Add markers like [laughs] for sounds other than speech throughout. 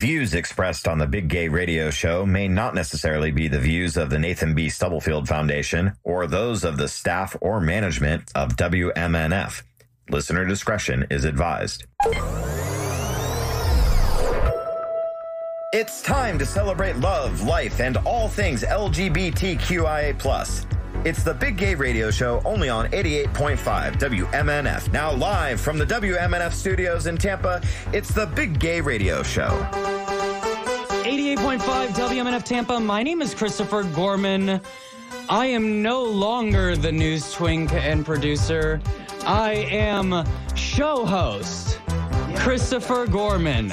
Views expressed on the Big Gay Radio Show may not necessarily be the views of the Nathan B. Stubblefield Foundation or those of the staff or management of WMNF. Listener discretion is advised. It's time to celebrate love, life, and all things LGBTQIA. It's the Big Gay Radio Show only on 88.5 WMNF. Now, live from the WMNF studios in Tampa, it's the Big Gay Radio Show. 88.5 WMNF Tampa. My name is Christopher Gorman. I am no longer the news twink and producer. I am show host Christopher Gorman.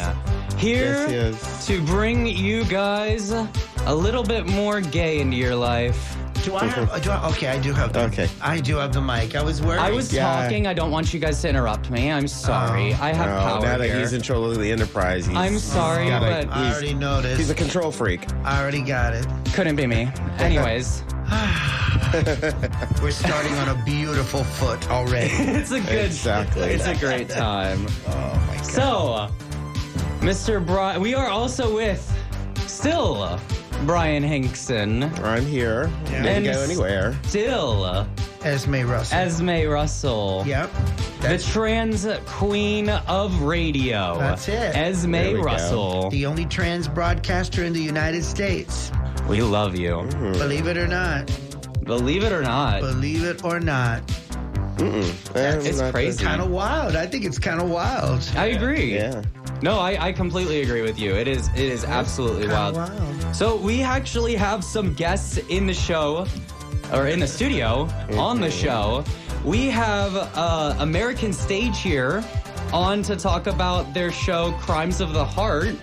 Here Yes, yes. to bring you guys a little bit more gay into your life. Do I have? Do I, okay, I do have. The, Okay. I do have the mic. I was worried. I was Yeah. talking. I don't want you guys to interrupt me. I'm sorry. Oh. I have No, power Oh, now that here. he's in control of the enterprise, he's, I'm sorry, gotta- but I already noticed. he's a control freak. I already got it. couldn't be me. [laughs] Anyways, We're starting on a beautiful foot already. [laughs] it's a good. Exactly. It's a great time. [laughs] oh my god. So, Mr. Brian, we are also with still Brian Hinkson, I'm here. Yeah. Didn't And go anywhere. still Esme Russell. Esme Russell. Yep. The That's trans queen of radio. That's it. Esme There we go. Russell. the only trans broadcaster in the United States. We love you. Hmm. Believe it or not. Believe it or not. Believe it or not. Mm-mm. That's- It's crazy. Kind of wild. I think it's kind of wild. I agree. Yeah. No, I, I completely agree with you. It is it is absolutely wild. wild. So we actually have some guests in the show, or in the studio, on the show. We have uh, American Stage here on to talk about their show Crimes of the Heart.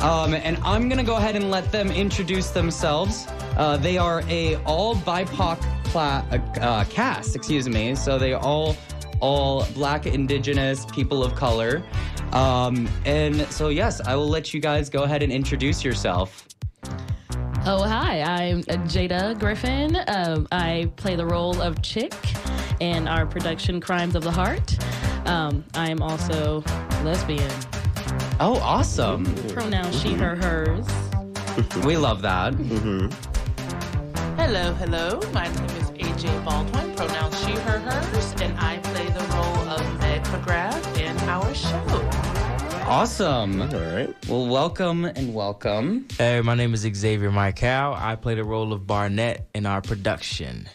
Um, and I'm gonna go ahead and let them introduce themselves. Uh, they are a all BIPOC cla- uh, uh, cast, excuse me. So they all all Black, Indigenous, people of color. Um, and so yes, I will let you guys go ahead and introduce yourself. Oh, hi. I'm Jada Griffin. Um, I play the role of Chick in our production Crimes of the Heart. Um, I am also lesbian. Oh, awesome. Pronoun she, her, hers. We love that. Mm-hmm. Hello, hello. My name is AJ Baldwin, pronouns she, her, hers, and I play the role of Meg MaGrath in our show. Awesome. All right. Well, welcome and welcome. Hey, my name is Xavier Michael. I play the role of Barnette in our production.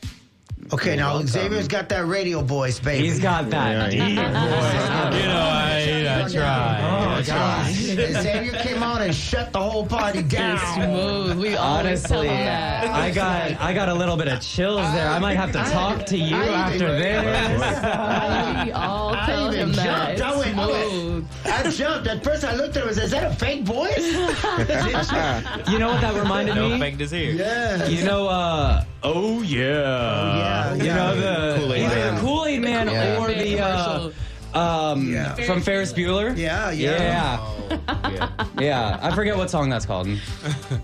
Okay, now Xavier's got that radio voice, baby. He's got that. Yeah, deep he- You know, I, I try. Oh, gosh. Xavier came on and shut the whole party down. Smooth. We Honestly, them that. I got I got a little bit of chills there. I might have to talk to you I after even- this. We all I tell even him that. jumped. I went, okay. Smooth. I jumped. At first, I looked at him and said, "Is that a fake voice?" [laughs] You know what that reminded No me? fake this here. yeah. You know, uh, oh yeah, Oh yeah, you know the Kool-Aid either Man. Kool Aid Man Yeah. or the uh, um Yeah. from Ferris Bueller. Yeah, yeah. yeah, [laughs] yeah. I forget what song that's called. [laughs]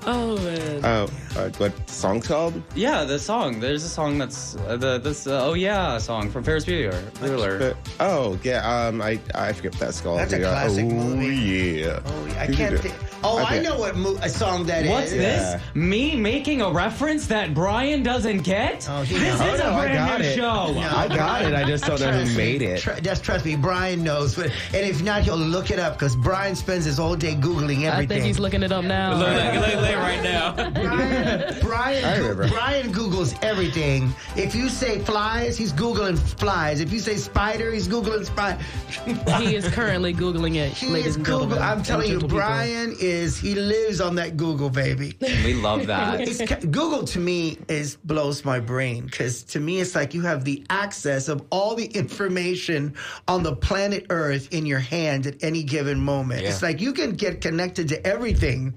Oh, man. Oh, uh, what song's called? Yeah, the song. There's a song that's uh, the this uh, oh yeah song from Ferris Bueller. Bueller. Oh, yeah. Um, I I forget what that's called. That's a Yeah. classic oh, movie. yeah. Oh, I can't think. Oh, I know what mo- a song that is. What's this? Me making a reference that Brian doesn't get? Oh, this knows. is Oh, a no, I brand got new it. show. No. I got it. I just don't know who made it. Tr- just trust me, Brian knows. But, and if not, he'll look it up because Brian spends his whole day googling everything. I think he's looking it up now. Look, look, look, look right now. [laughs] Brian, Brian, I. Brian Googles everything. If you say flies, he's Googling flies. If you say spider, he's Googling spider. he is currently Googling it, He is Google. I'm telling you, Gentle people. Brian is. He lives on that Google, baby. We love that. [laughs] It's, Google to me is blows my brain because to me it's like you have the access of all the information on the planet Earth in your hand at any given moment. Yeah. It's like you can get connected to everything.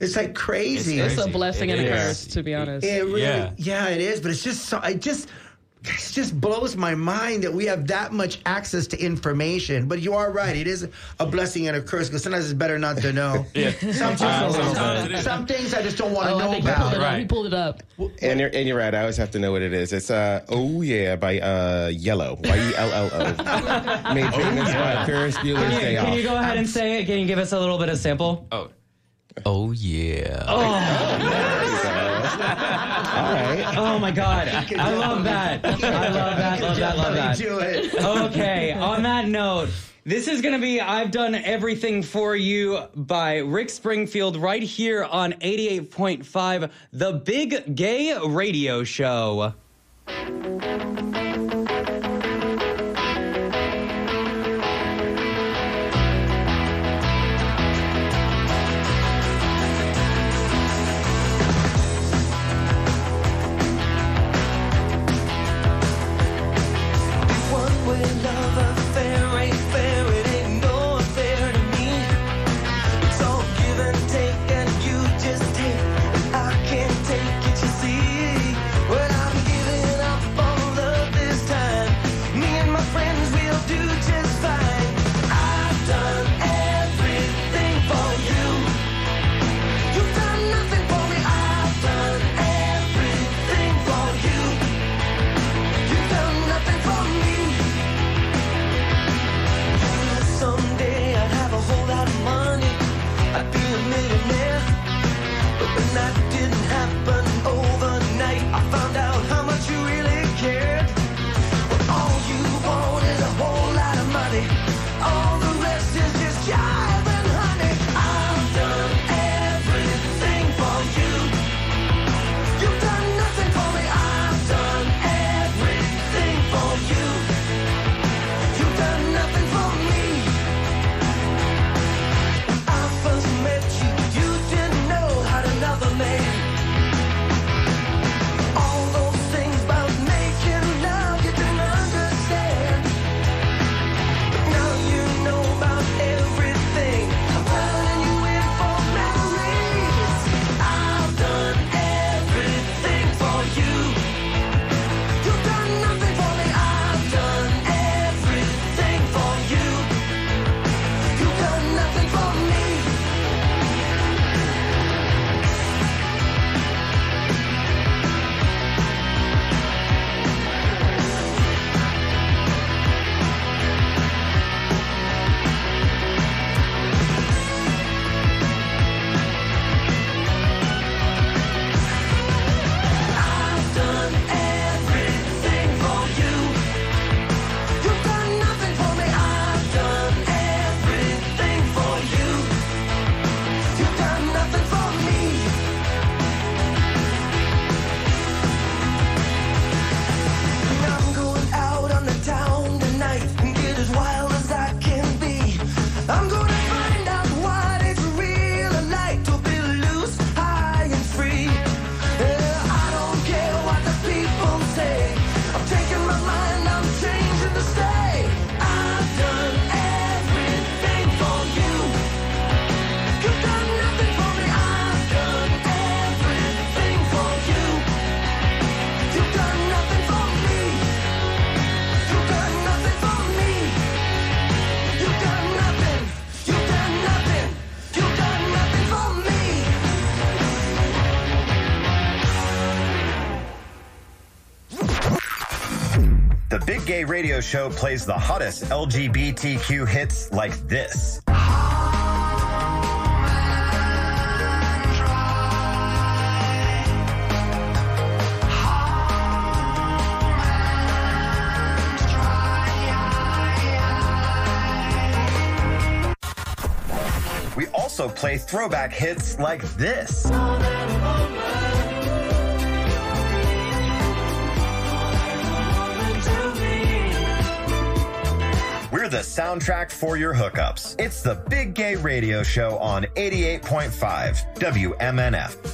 It's like crazy. It's a blessing It and a curse, to be honest. It really, yeah. Yeah. it is. But it's just so. I just this just blows my mind that we have that much access to information. But you are right; it is a blessing and a curse because sometimes it's better not to know. [laughs] yeah. some, uh, some, some, things I just don't want to oh, know about. Right. We pulled it up. And you're, and you're right. I always have to know what it is. It's uh oh yeah by uh Yello Y E L L O. [laughs] Made famous oh, by Ferris Bueller's Day Off. Can you go ahead and say it? Can you give us a little bit of sample? Oh. Oh yeah. Oh [laughs] All right. Oh my God. I love that. I love that. Love that. Love that. Do it. Okay. On that note. This is going to be I've Done Everything for You by Rick Springfield right here on 88.5, the Big Gay Radio Show. gay radio show plays the hottest LGBTQ hits like this. We also play throwback hits like this. soundtrack for your hookups. It's the Big Gay Radio Show on 88.5 WMNF.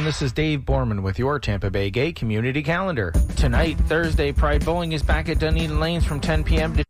Everyone, this is Dave Borman with your Tampa Bay Gay Community Calendar. Tonight, Thursday, Pride Bowling is back at Dunedin Lanes from 10 p.m. to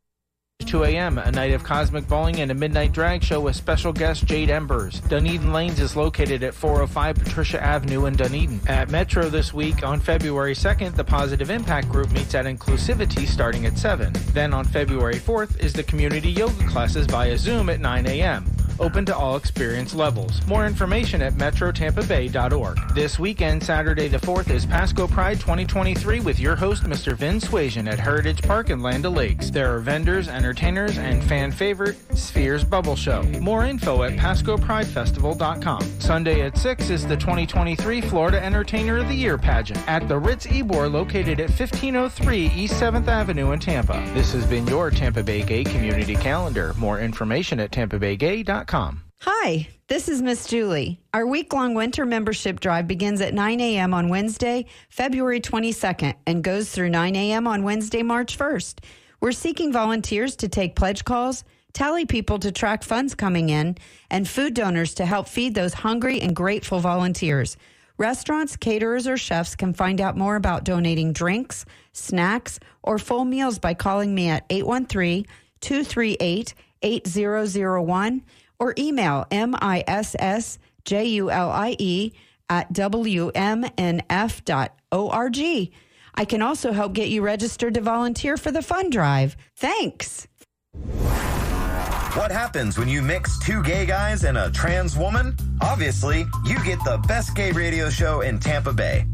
2 a.m., a night of cosmic bowling and a midnight drag show with special guest Jade Embers. Dunedin Lanes is located at 405 Patricia Avenue in Dunedin. At Metro this week, on February 2nd, the Positive Impact Group meets at Inclusivity starting at 7. Then on February 4th is the community yoga classes via Zoom at 9 a.m open to all experience levels. More information at metrotampabay.org. This weekend, Saturday the 4th, is Pasco Pride 2023 with your host, Mr. Vin Suasion at Heritage Park in Land O'Lakes. There are vendors, entertainers, and fan favorite Spheres Bubble Show. More info at PascoPrideFestival.com. Sunday at 6 is the 2023 Florida Entertainer of the Year pageant at the Ritz Ybor located at 1503 East 7th Avenue in Tampa. This has been your Tampa Bay Gay Community Calendar. More information at tampabaygay.com. Hi, this is Miss Julie. Our week long winter membership drive begins at 9 a.m. on Wednesday, February 22nd, and goes through 9 a.m. on Wednesday, March 1st. We're seeking volunteers to take pledge calls, tally people to track funds coming in, and food donors to help feed those hungry and grateful volunteers. Restaurants, caterers, or chefs can find out more about donating drinks, snacks, or full meals by calling me at 813 238 8001 or email M-I-S-S-J-U-L-I-E at WMNF.org. I can also help get you registered to volunteer for the fund drive. Thanks. What happens when you mix two gay guys and a trans woman? Obviously, you get the best gay radio show in Tampa Bay.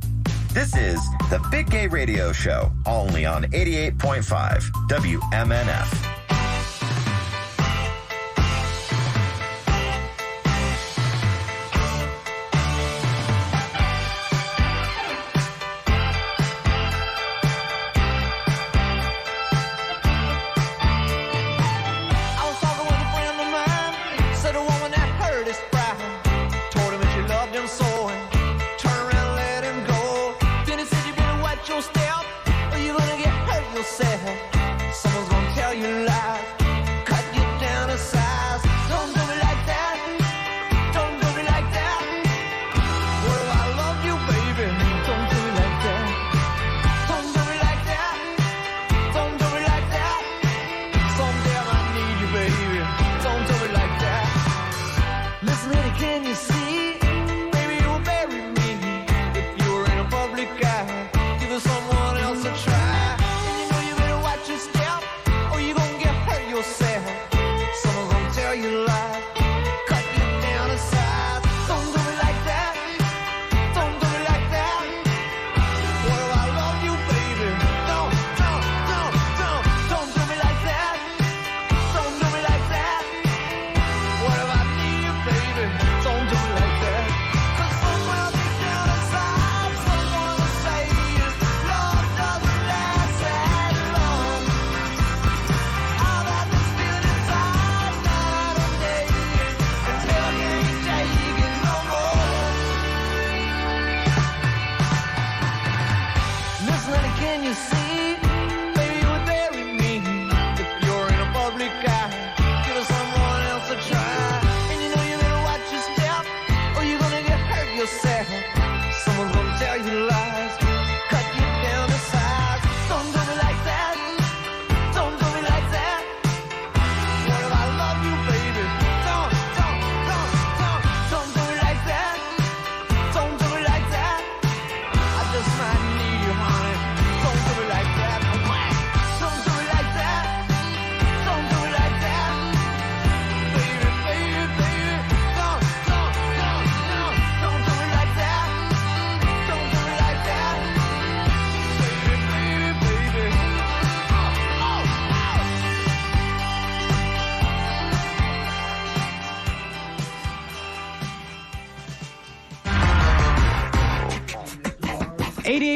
This is the Big Gay Radio Show, only on 88.5 WMNF.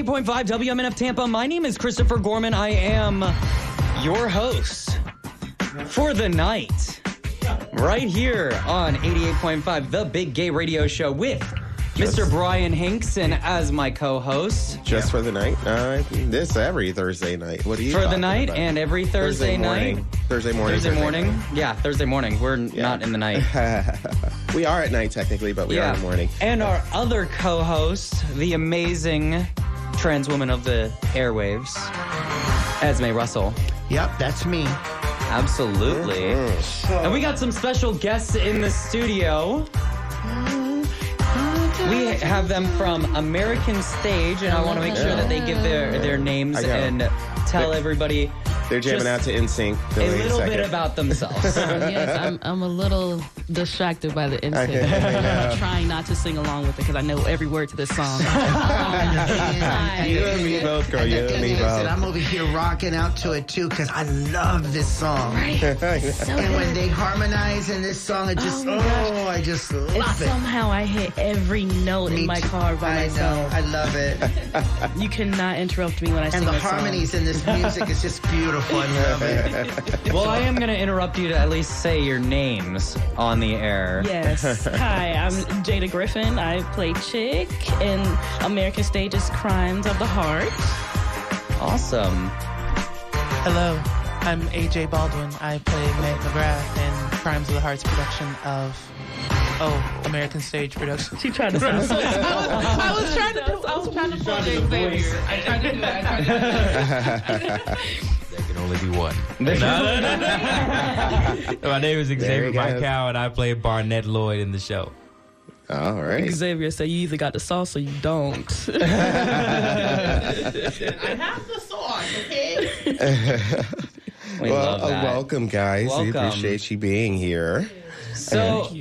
88.5 WMNF Tampa. My name is Christopher Gorman. I am your host for the night. Right here on 88.5, the Big Gay Radio Show with Mr. Brian Hinkson as my co-host Just for the night? Uh, this every Thursday night. What are you for the night about? and every Thursday, morning. night. Thursday morning. Thursday morning. Yeah, Thursday morning. We're Yeah. not in the night. [laughs] we are at night technically, but we are in the morning. And our other co-host, the amazing trans woman of the airwaves, Esme Russell. Yep, that's me. Absolutely. Mm-hmm. And we got some special guests in the studio. We have them from American Stage, and I want to make sure that they give their, their names I got 'em. and tell everybody They're jamming Just out to NSYNC. a little bit about themselves. [laughs] yes, I'm, I'm a little distracted by the Okay, I'm trying not to sing along with it because I know every word to this song. And [laughs] [laughs] You and me both, girl. and You and me is that both. I'm over here rocking out to it too because I love this song. Right. so And when they harmonize in this song, it just Oh oh. I just and love it. somehow I hit every note Me in my car by I know, myself. I love it. You cannot interrupt me when I sing And the that song. harmonies in this music is just beautiful. I love it. well, I am going to interrupt you to at least say your names on the air. Yes. [laughs] Hi, I'm Jada Griffin. I play Chick in American Stage's Crimes of the Heart. Awesome. Hello, I'm AJ Baldwin. I play Meg MaGrath in Crimes of the Hearts production of Oh, American Stage production. She tried to [laughs] sound so I was trying to I was trying to pull the Xavier. I tried to do that. I tried to do that. [laughs] There can only be one. [laughs] My name is Xavier he goes. Michael, and I play Barnette Lloyd in the show. All right. Xavier said you either got the sauce or you don't. [laughs] [laughs] I have the sauce, okay? We well, love uh, welcome, guys. We appreciate you being here. So,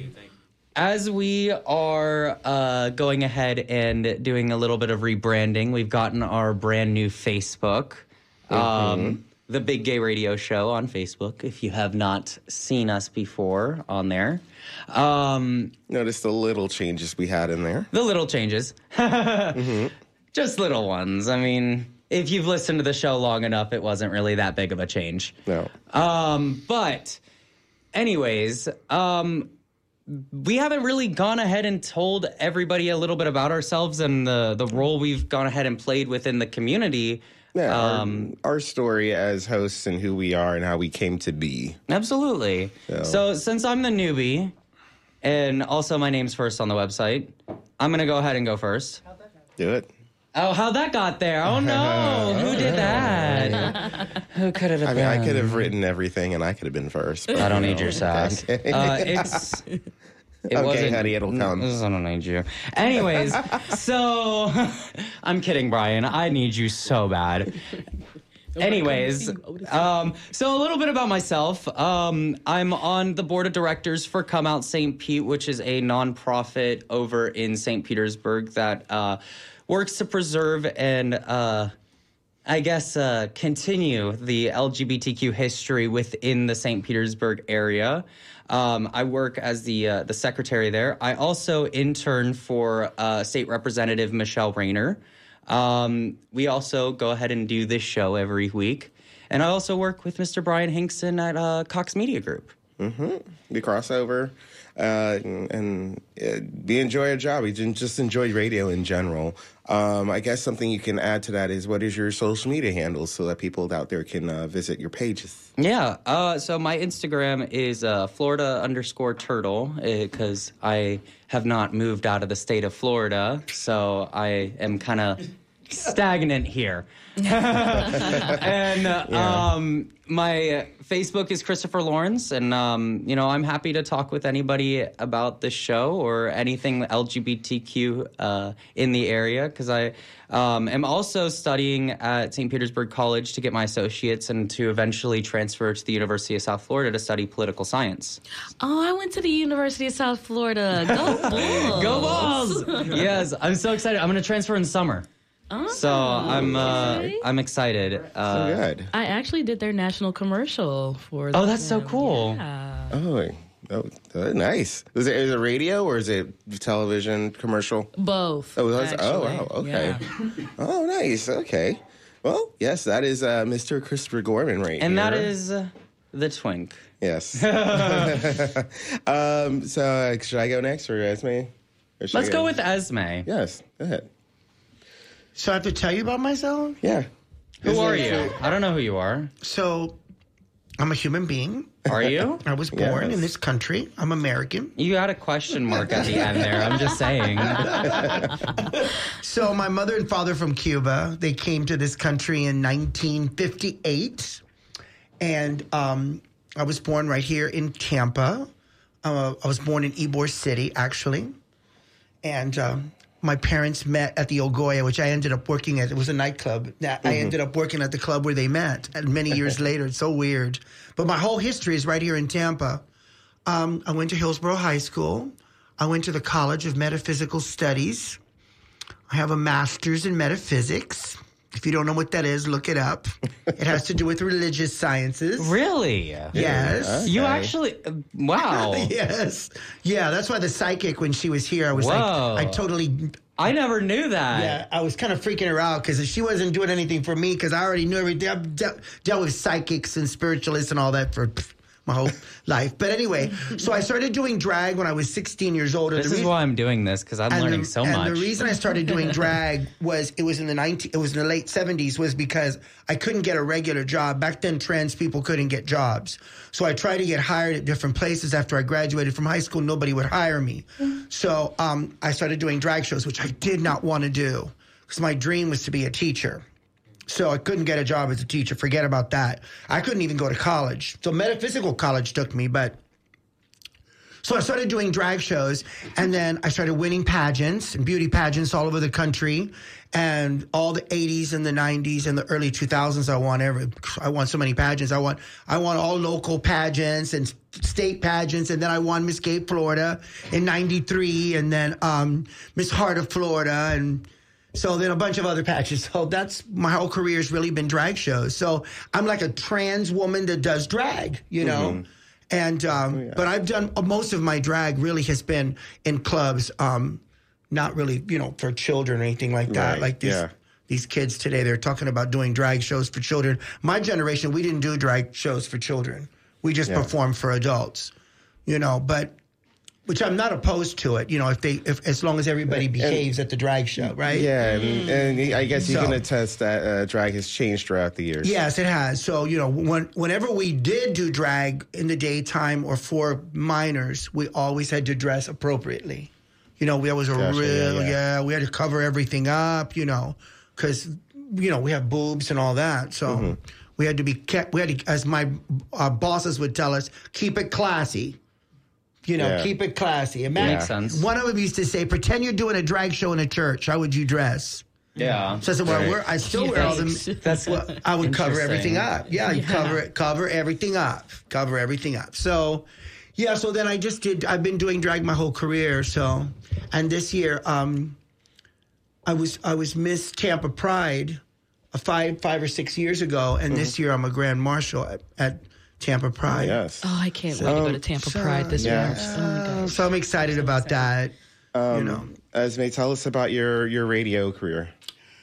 as we are uh, going ahead and doing a little bit of rebranding, we've gotten our brand new Facebook, um, the Big Gay Radio Show on Facebook. If you have not seen us before on there, um, Notice the little changes we had in there. the little changes, [laughs] just little ones. I mean, if you've listened to the show long enough, it wasn't really that big of a change. No. Um, but, anyways, um, we haven't really gone ahead and told everybody a little bit about ourselves and the the role we've gone ahead and played within the community. Yeah, our- Um, our, story as hosts and who we are and how we came to be. Absolutely. So- So, since I'm the newbie, and also my name's first on the website, I'm gonna go ahead and go first. Do it. Oh, how that got there? Oh no, [laughs] who did that? [laughs] who could it have I mean, I could have written everything and I could have been first. but, I don't you need your sass. [laughs] okay. Uh, it's. It Okay, wasn't- honey, it'll come. I don't need you. Anyways, [laughs] so [laughs] I'm kidding, Brian. I need you so bad. Anyways, um, so a little bit about myself. Um, I'm on the board of directors for Come Out St. Pete, which is a nonprofit over in St. Petersburg that uh, works to preserve and uh, I guess uh, continue the LGBTQ history within the St. Petersburg area. Um, I work as the uh, the secretary there. I also intern for uh, State Representative Michelle Rayner. Um, we also go ahead and do this show every week, and I also work with Mr. Brian Hinkson at uh, Cox Media Group. We cross over uh, and, uh, we enjoy our job. We just enjoy radio in general. Um, I guess something you can add to that is what is your social media handles so that people out there can uh, visit your pages. Yeah. Uh, so my Instagram is uh, Florida underscore turtle because I have not moved out of the state of Florida, so I am kind of stagnant here. [laughs] and uh, um, my Facebook is Christopher Lawrence, and um, you know I'm happy to talk with anybody about the show or anything LGBTQ uh, in the area because I um, am also studying at St. Petersburg College to get my associates and to eventually transfer to the University of South Florida to study political science. Oh, I went to the University of South Florida. Go [laughs] Bulls! Go Balls! [laughs] yes, I'm so excited. I'm going to transfer in summer. So I'm uh, okay. I'm excited. Uh, So good. I actually did their national commercial for. Oh, that's so cool. Yeah. Oh, oh, uh, nice. Is it, is it radio or is it television commercial? Both. Oh, that's, oh wow. Okay. Yeah. Oh, nice. Okay. Well, yes, that is uh, Mr. Christopher Gorman right And here. that is uh, the twink. Yes. [laughs] [laughs] um, so uh, should I go next or Esme? Or Let's go go? with Esme. Yes, go ahead. So I have to tell you about myself. Yeah. Who Is are it- you? I don't know who you are. So I'm a human being. Are you? I was born Yes. in this country. I'm American. You had a question mark at the end there. I'm just saying. [laughs] So my mother and father from Cuba, they came to this country in 1958, and um, I was born right here in Tampa. Uh, I was born in Ybor City, actually, and um, my parents met at the Ogoya, which I ended up working at. It was a nightclub. I ended up working at the club where they met. And many years [laughs] later, it's so weird. But my whole history is right here in Tampa. Um, I went to Hillsborough High School. I went to the College of Metaphysical Studies. I have a master's in metaphysics. If you don't know what that is, look it up. It has to do with religious sciences. Really? Yes. You Okay. actually? Wow. [laughs] Yes. Yeah, that's why the psychic, when she was here, I was Whoa. like, I totally, I never knew that. yeah, I was kind of freaking her out because she wasn't doing anything for me because I already knew everything. I've dealt, dealt with psychics and spiritualists and all that for pff, my whole life. But anyway, so I started doing drag when I was 16 years old. and This the is why I'm doing this because I'm learning the, so and much. the reason I started doing drag [laughs] was it was in the 19 it was in the late 70s was because I couldn't get a regular job. Back then trans people couldn't get jobs. So I tried to get hired at different places after I graduated from high school nobody would hire me. So um, I started doing drag shows which I did not want to do because my dream was to be a teacher. So I couldn't get a job as a teacher. Forget about that. I couldn't even go to college. So metaphysical college took me, but so I started doing drag shows, and then I started winning pageants and beauty pageants all over the country, and all the '80s and the '90s and the early 2000s. I won every. I won so many pageants. I won. I won all local pageants and state pageants, and then I won Miss Gay Florida in '93, and then um, Miss Heart of Florida, and so then a bunch of other patches. [laughs] So that's my whole career has really been drag shows. So I'm like a trans woman that does drag, you know. And um, but I've done most of my drag really has been in clubs, um, not really you know for children or anything like that. Right, Like these yeah. these kids today, they're talking about doing drag shows for children. My generation, we didn't do drag shows for children. We just Yeah. performed for adults, you know. But which I'm not opposed to it, you know, if they if as long as everybody behaves at the drag show, right? Yeah, and, and I guess you So- can attest that uh, drag has changed throughout the years. Yes, it has. So you know, when, whenever we did do drag in the daytime or for minors, we always had to dress appropriately. You know, we was a Gotcha, yeah, real yeah. yeah, We had to cover everything up. You know, because you know we have boobs and all that. So Mm-hmm. we had to be kept. We had to, as my uh, bosses would tell us, keep it classy. You know, Yeah. keep it classy. Imagine, Makes sense. One of them used to say, "Pretend you're doing a drag show in a church. How would you dress?" yeah. So I said, well, I, Right. wear, I still wear all them. [laughs] That's Well, I would cover everything up. Yeah, you cover it, cover everything up, cover everything up. So, yeah. So then I just did. I've been doing drag my whole career. So, and this year, um, I was I was Miss Tampa Pride, uh, five five or six years ago, and this year I'm a Grand Marshal at, at Tampa Pride. Yes. Oh, I can't wait to go to Tampa Pride this yeah. year. Oh my Uh, gosh. so I'm excited about that. Um, you know. Esme, tell us about your your radio career.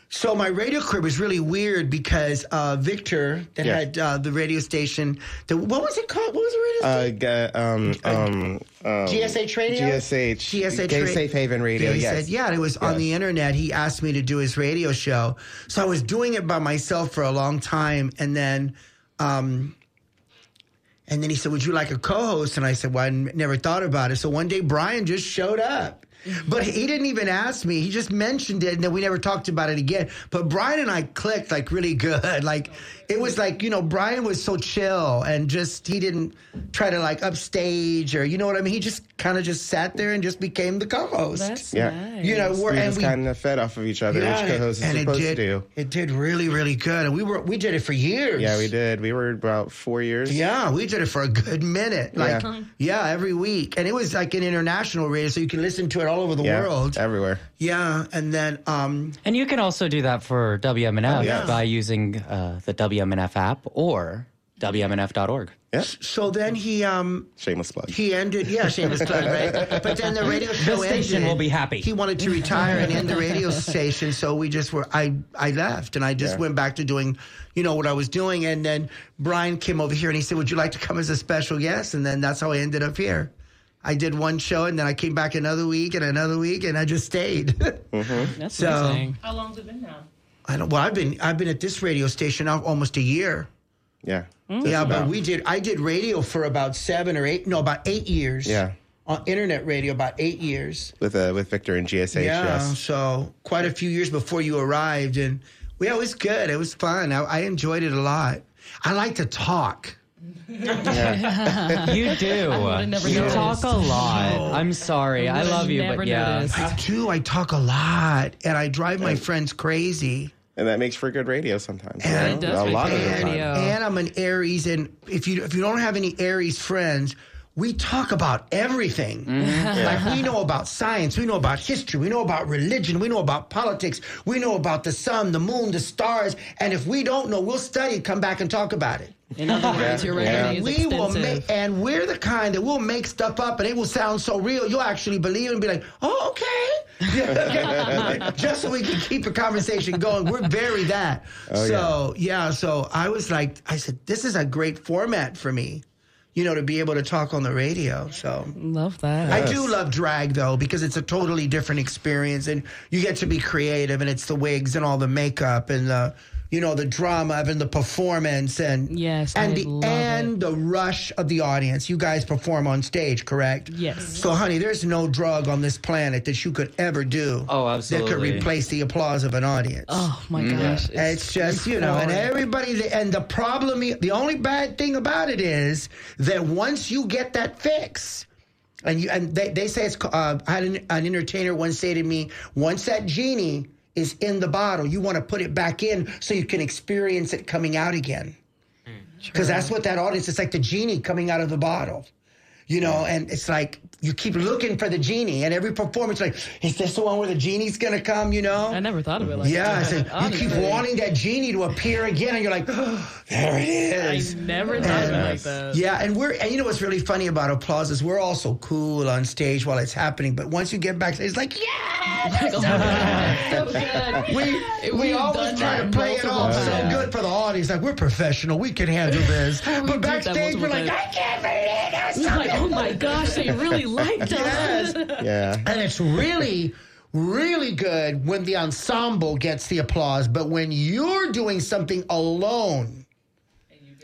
So my radio career was really weird because uh, Victor, that Yeah. had uh, the radio station, the, what was it called? What was the radio station? Uh, g- um, um, um, GSH Radio? GSH. GSH Gay Ra- Safe Haven Radio. Yeah, he yes. said, yeah, and it was on the internet. He asked me to do his radio show. So I was doing it by myself for a long time. And then, um, and then he said, would you like a co-host? And I said, well, I n- never thought about it. So one day Brian just showed up. Mm-hmm. But he didn't even ask me. He just mentioned it, and then we never talked about it again. But Brian and I clicked like really good. [laughs] Like it was like you know Brian was so chill and just he didn't try to like upstage or you know what I mean. He just kind of just sat there and just became the co-host. That's Yeah. nice. you know, we're, we just we kind of fed off of each other, yeah, which co-host is and it supposed did to do. it did really really good, and we were we did it for years. Yeah, we did. We were about four years. Yeah, we did it for a good minute. Like, Yeah. Uh-huh. yeah, every week. And it was like an international radio, so you can listen to it all over the Yeah, world. everywhere. Yeah, and then um, And you can also do that for WMNF Oh, yeah. by using uh, the WMNF app or WMNF.org. Yeah, so then he um shameless plug. he ended yeah shameless plug right [laughs] but then the radio show station ended. will be happy. he wanted to retire and end the radio [laughs] station so we just were i i left and i just Yeah. went back to doing you know what i was doing and then brian came over here and he said would you like to come as a special guest and then that's how i ended up here I did one show and then I came back another week and another week and I just stayed. [laughs] That's So- amazing. How long's it been now? I don't. Well, I've been I've been at this radio station now almost a year. Yeah. yeah, but we did. I did radio for about seven or eight. No, about eight years. Yeah. On internet radio, about eight years. With uh, with Victor and GSH. yeah. Yes. So quite a few years before you arrived, and yeah, it was good. It was fun. I, I enjoyed it a lot. I like to talk. You do. [laughs] never you noticed. talk a lot. I'm sorry. I would've love you, never but yeah. I do. I talk a lot, and I drive my friends crazy. And that makes for good radio sometimes. you And- know? It does a make lot for of the good time. radio. And I'm an Aries, and if you if you don't have any Aries friends, we talk about everything. Mm-hmm. Like we know about science, we know about history, we know about religion, we know about politics, we know about the sun, the moon, the stars, and if we don't know, we'll study, come back and talk about it. In other words, your resume is we will make, and we're the kind that will make stuff up, and it will sound so real, you'll actually believe it and be like, "Oh, okay." [laughs] Just so we can keep a conversation going. We're very that. Oh, so yeah. So I was like, I said, this is a great format for me, you know, to be able to talk on the radio. So. Love that. I do love drag though because it's a totally different experience, and you get to be creative, and it's the wigs and all the makeup and the, you know, the drama and the performance and Yes, and I the love and the rush of the audience. You guys perform on stage, correct? Yes. So, honey, there's no drug on this planet that you could ever do. Oh, That could replace the applause of an audience. Oh my gosh. It's just, you know, and everybody, and the problem, the only bad thing about it is that once you get that fix, and you, and they, they say it's, uh, I had an, an entertainer once say to me, once that genie is in the bottle, you want to put it back in so you can experience it coming out again. Hmm. Because that's what that audience, it's like the genie coming out of the bottle. You know, and it's like you keep looking for the genie, and every performance, like, is this the one where the genie's gonna come? You know, I never thought of it like that. yeah, I that. said, you keep wanting that genie to appear again, and you're like, oh, [gasps] there it I is. never thought of it like that. Yeah, and we're and you know what's really funny about applause is we're all so cool on stage while it's happening, but once you get back, it's like, yeah, [laughs] Oh God. [laughs] So good. we we We've always try to play it off so times. good for the audience, like we're professional, we can handle [laughs] this. But backstage, we're like. I can't believe it. Like, oh my gosh, they really liked us. [laughs] Yeah. And it's really, really good when the ensemble gets the applause, but when you're doing something alone,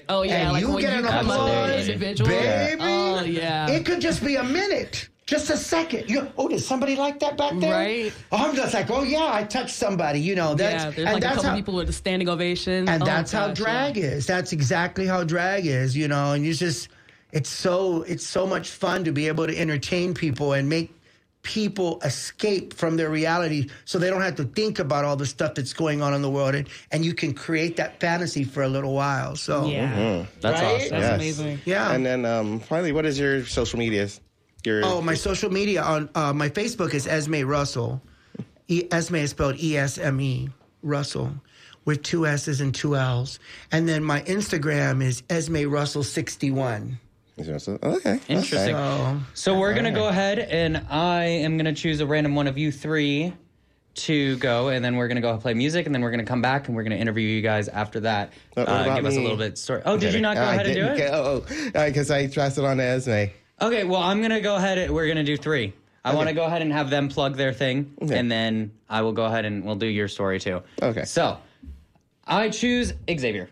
Oh yeah, And like you when get you an come up there applause, individual. baby. Oh yeah. it could just be a minute. Just a second. You, oh, did somebody like that back there? Right. Oh, I'm just like, oh yeah, I touched somebody. You know, that's yeah, there's and like a couple how, people with a standing ovation. and Oh, that's how drag yeah. is. That's exactly how drag is. You know, and you just, it's so, it's so much fun to be able to entertain people and make people escape from their reality so they don't have to think about all the stuff that's going on in the world and, and you can create that fantasy for a little while so Yeah, That's Right? awesome. that's Yes. amazing. yeah And then um, finally, what is your social media Your Oh, my social media on uh, my Facebook is Esme Russell. E- Esme is spelled E S M E Russell with two S's and two L's. And then my Instagram is Esme Russell sixty one. Okay. Interesting. Okay. So we're gonna go ahead, and I am gonna choose a random one of you three to go, and then we're gonna go play music, and then we're gonna come back, and we're gonna interview you guys after that. What Uh, about give us a little bit story. Oh, did you not go I ahead and do it? get- oh, because I passed it on to Esme. Okay, well, I'm gonna go ahead. and We're gonna do three. I want to go ahead and have them plug their thing, Okay. and then I will go ahead and we'll do your story too. Okay. So, I choose Xavier.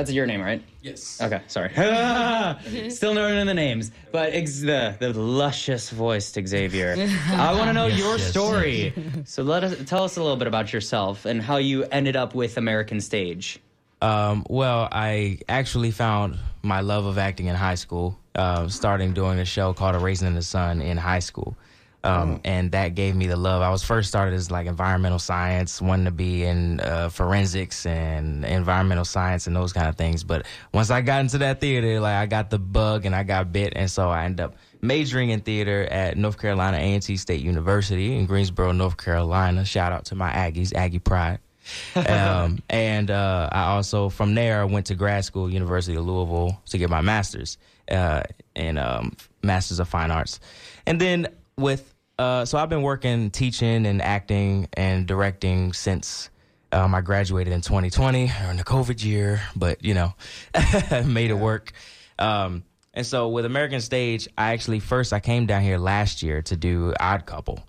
That's your name, right? Yes. Okay, sorry. [laughs] Still knowing the names, but ex- the the luscious voiced Xavier. [laughs] I want to know your story. So let us tell us a little bit about yourself and how you ended up with American Stage. Um, well, I actually found my love of acting in high school, uh, starting doing a show called A Raisin in the Sun in high school. Um, And that gave me the love. I was first started as like environmental science, wanting to be in uh, forensics and environmental science and those kind of things. But once I got into that theater, like I got the bug and I got bit, and so I ended up majoring in theater at North Carolina A&T State University in Greensboro, North Carolina. Shout out to my Aggies, Aggie Pride [laughs] um, and uh, I also from there went to grad school, University of Louisville, to get my master's uh, in um, Masters of Fine Arts, and then with uh, so I've been working, teaching, and acting and directing since. Um, I graduated in 2020 in the COVID year, but you know, [laughs] made it work. Um, And so with American Stage, I actually first I came down here last year to do Odd Couple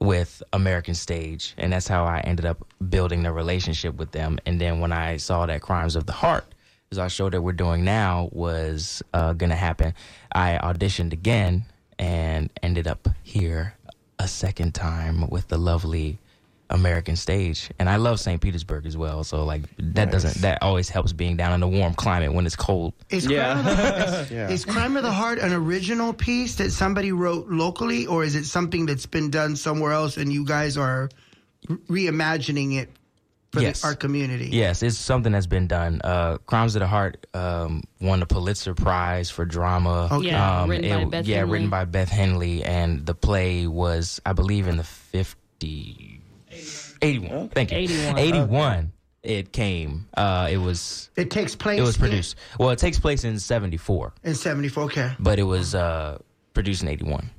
with American Stage, and that's how I ended up building the relationship with them. And then when I saw that Crimes of the Heart, as our show that we're doing now was uh, gonna happen, I auditioned again and ended up here a second time with the lovely American stage. And I love St. Petersburg as well. So like that doesn't that always helps being down in a warm climate when it's cold. Is Crime, of the, is [laughs] Crime of the Heart an original piece that somebody wrote locally, or is it something that's been done somewhere else and you guys are reimagining it for Yes. the, our community? Yes, it's something that's been done. Uh, Crimes of the Heart um, won the Pulitzer Prize for drama. Okay. Yeah, written by Beth yeah, Henley. written by Beth Henley, and the play was, I believe, in the 50, 81. Thank you, 81. 81. It came. Uh, it was. It takes place. It was in- produced. Well, it takes place in '74, in '74. Okay. but it was uh, produced in '81.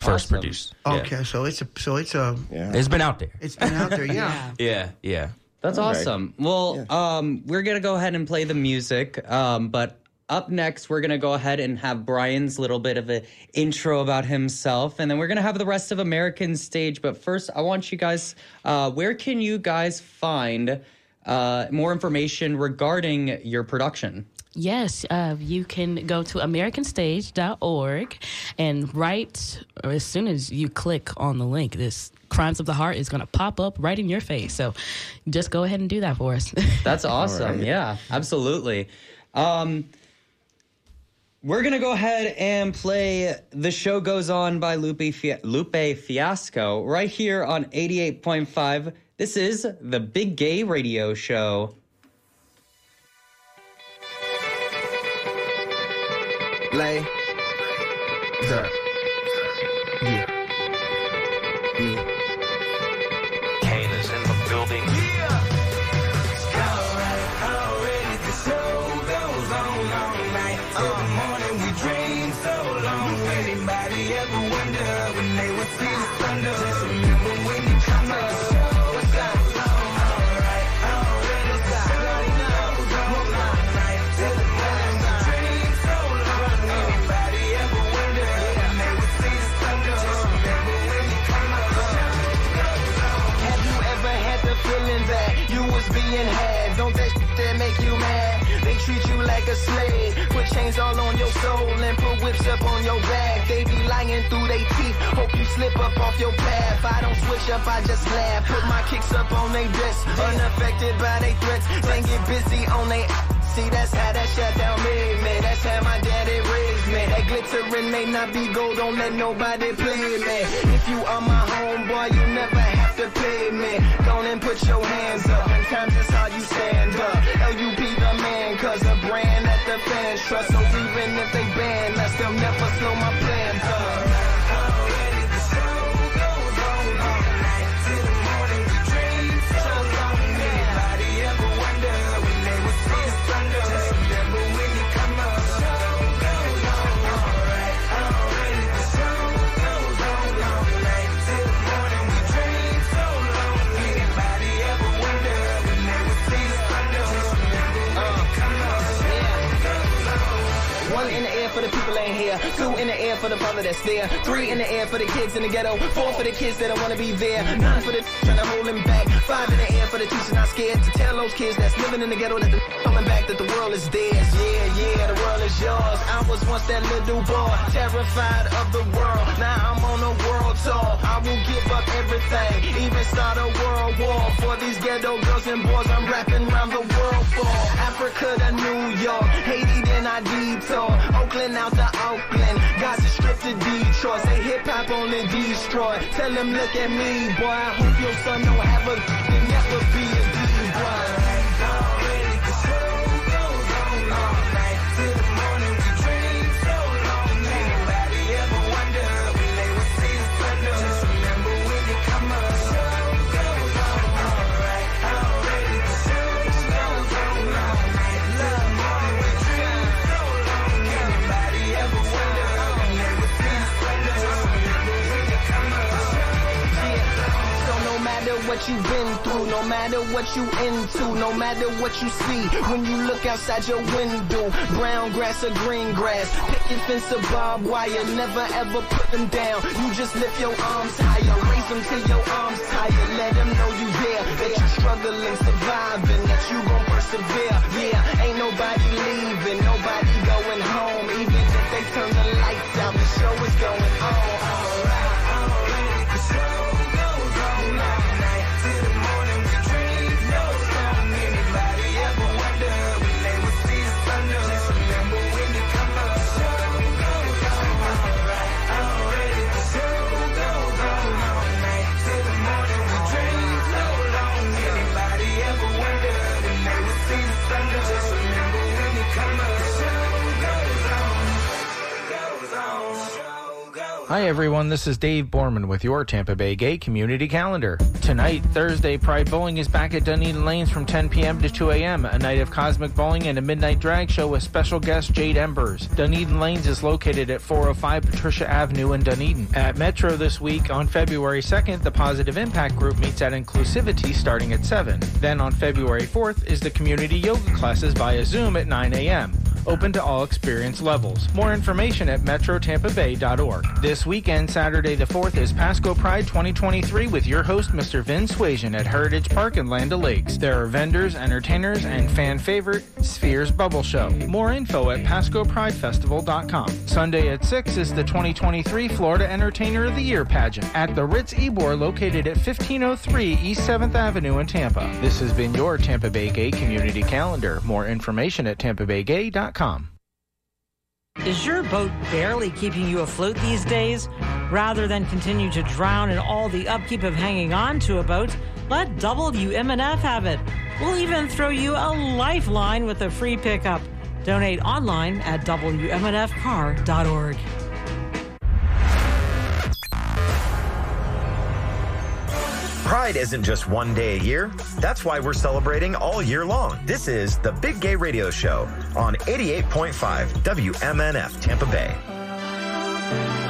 First Awesome. produced. Yeah. Okay, so it's a so it's a Yeah. It's been out there. it's been out there. Yeah. [laughs] Yeah, yeah. That's awesome. Well, um, we're gonna go ahead and play the music. Um, but up next, we're gonna go ahead and have Brian's little bit of an intro about himself, and then we're gonna have the rest of American Stage. But first, I want you guys. Uh, where can you guys find uh, more information regarding your production? Yes, uh, you can go to americanstage.org and right or as soon as you click on the link, this Crimes of the Heart is going to pop up right in your face. So just go ahead and do that for us. [laughs] That's awesome. Yeah, absolutely. Um, we're gonna go ahead and play "The Show Goes On" by Lupe, Fia- Lupe Fiasco right here on 88.5. This is the Big Gay Radio Show. Lay. Sir. And put whips up on your back. They be lying through their teeth, hope you slip up off your path. I don't switch up, I just laugh. Put my kicks up on they desk, unaffected by they threats. Then get busy on they. See, that's how that shut down made me. That's how my daddy raised me. That glittering may not be gold, don't let nobody play me. If you are my homeboy, you never have to pay me. On and put your hands up. In times it's how you stand up. Lupe the man, cause a brand that the fans trust. So even if they ban us, they'll never slow my plans up. For the people ain't here. Two in the air for the brother that's there. Three in the air for the kids in the ghetto. Four for the kids that don't wanna be there. Nine for the [laughs] trying to hold them back. Five in the air for the teacher not scared to tell those kids that's living in the ghetto that the [laughs] coming back that the world is theirs. Yeah, yeah, the world is yours. I was once that little boy, terrified of the world. Now I'm on a world tour. I will give up everything, even start a world war for these ghetto girls and boys. I'm rapping around the world for Africa to New York, Haiti then I detour, Oakland out Oakland, Gaza Strip to Detroit. Say hip hop only destroy. Tell them look at me, boy. I hope your son don't have a never be what you've been through, no matter what you into, no matter what you see. When you look outside your window, brown grass or green grass, picket fence or barbed wire, never ever put them down. You just lift your arms higher, raise them till your arms tired. Let them know you there, that you struggling, surviving, that you gon' persevere. Yeah, ain't nobody leaving, nobody going home. Even if they turn the lights out, the show is going on. Hi, everyone. This is Dave Borman with your Tampa Bay Gay Community Calendar. Tonight, Thursday, Pride Bowling is back at Dunedin Lanes from 10 p.m. to 2 a.m., a night of cosmic bowling and a midnight drag show with special guest Jade Embers. Dunedin Lanes is located at 405 Patricia Avenue in Dunedin. At Metro this week, on February 2nd, the Positive Impact Group meets at Inclusivity starting at 7. Then on February 4th is the community yoga classes via Zoom at 9 a.m open to all experience levels. More information at metrotampabay.org. This weekend, Saturday the 4th, is Pasco Pride 2023 with your host, Mr. Vin Suasion at Heritage Park in Land Lakes. There are vendors, entertainers, and fan favorite Spheres Bubble Show. More info at pascopridefestival.com. Sunday at 6 is the 2023 Florida Entertainer of the Year pageant at the Ritz Ybor located at 1503 East 7th Avenue in Tampa. This has been your Tampa Bay Gay Community Calendar. More information at tampabaygay.com. Is your boat barely keeping you afloat these days? Rather than continue to drown in all the upkeep of hanging on to a boat, let WMNF have it. We'll even throw you a lifeline with a free pickup. Donate online at WMNFcar.org. Pride isn't just one day a year. That's why we're celebrating all year long. This is the Big Gay Radio Show on 88.5 WMNF Tampa Bay.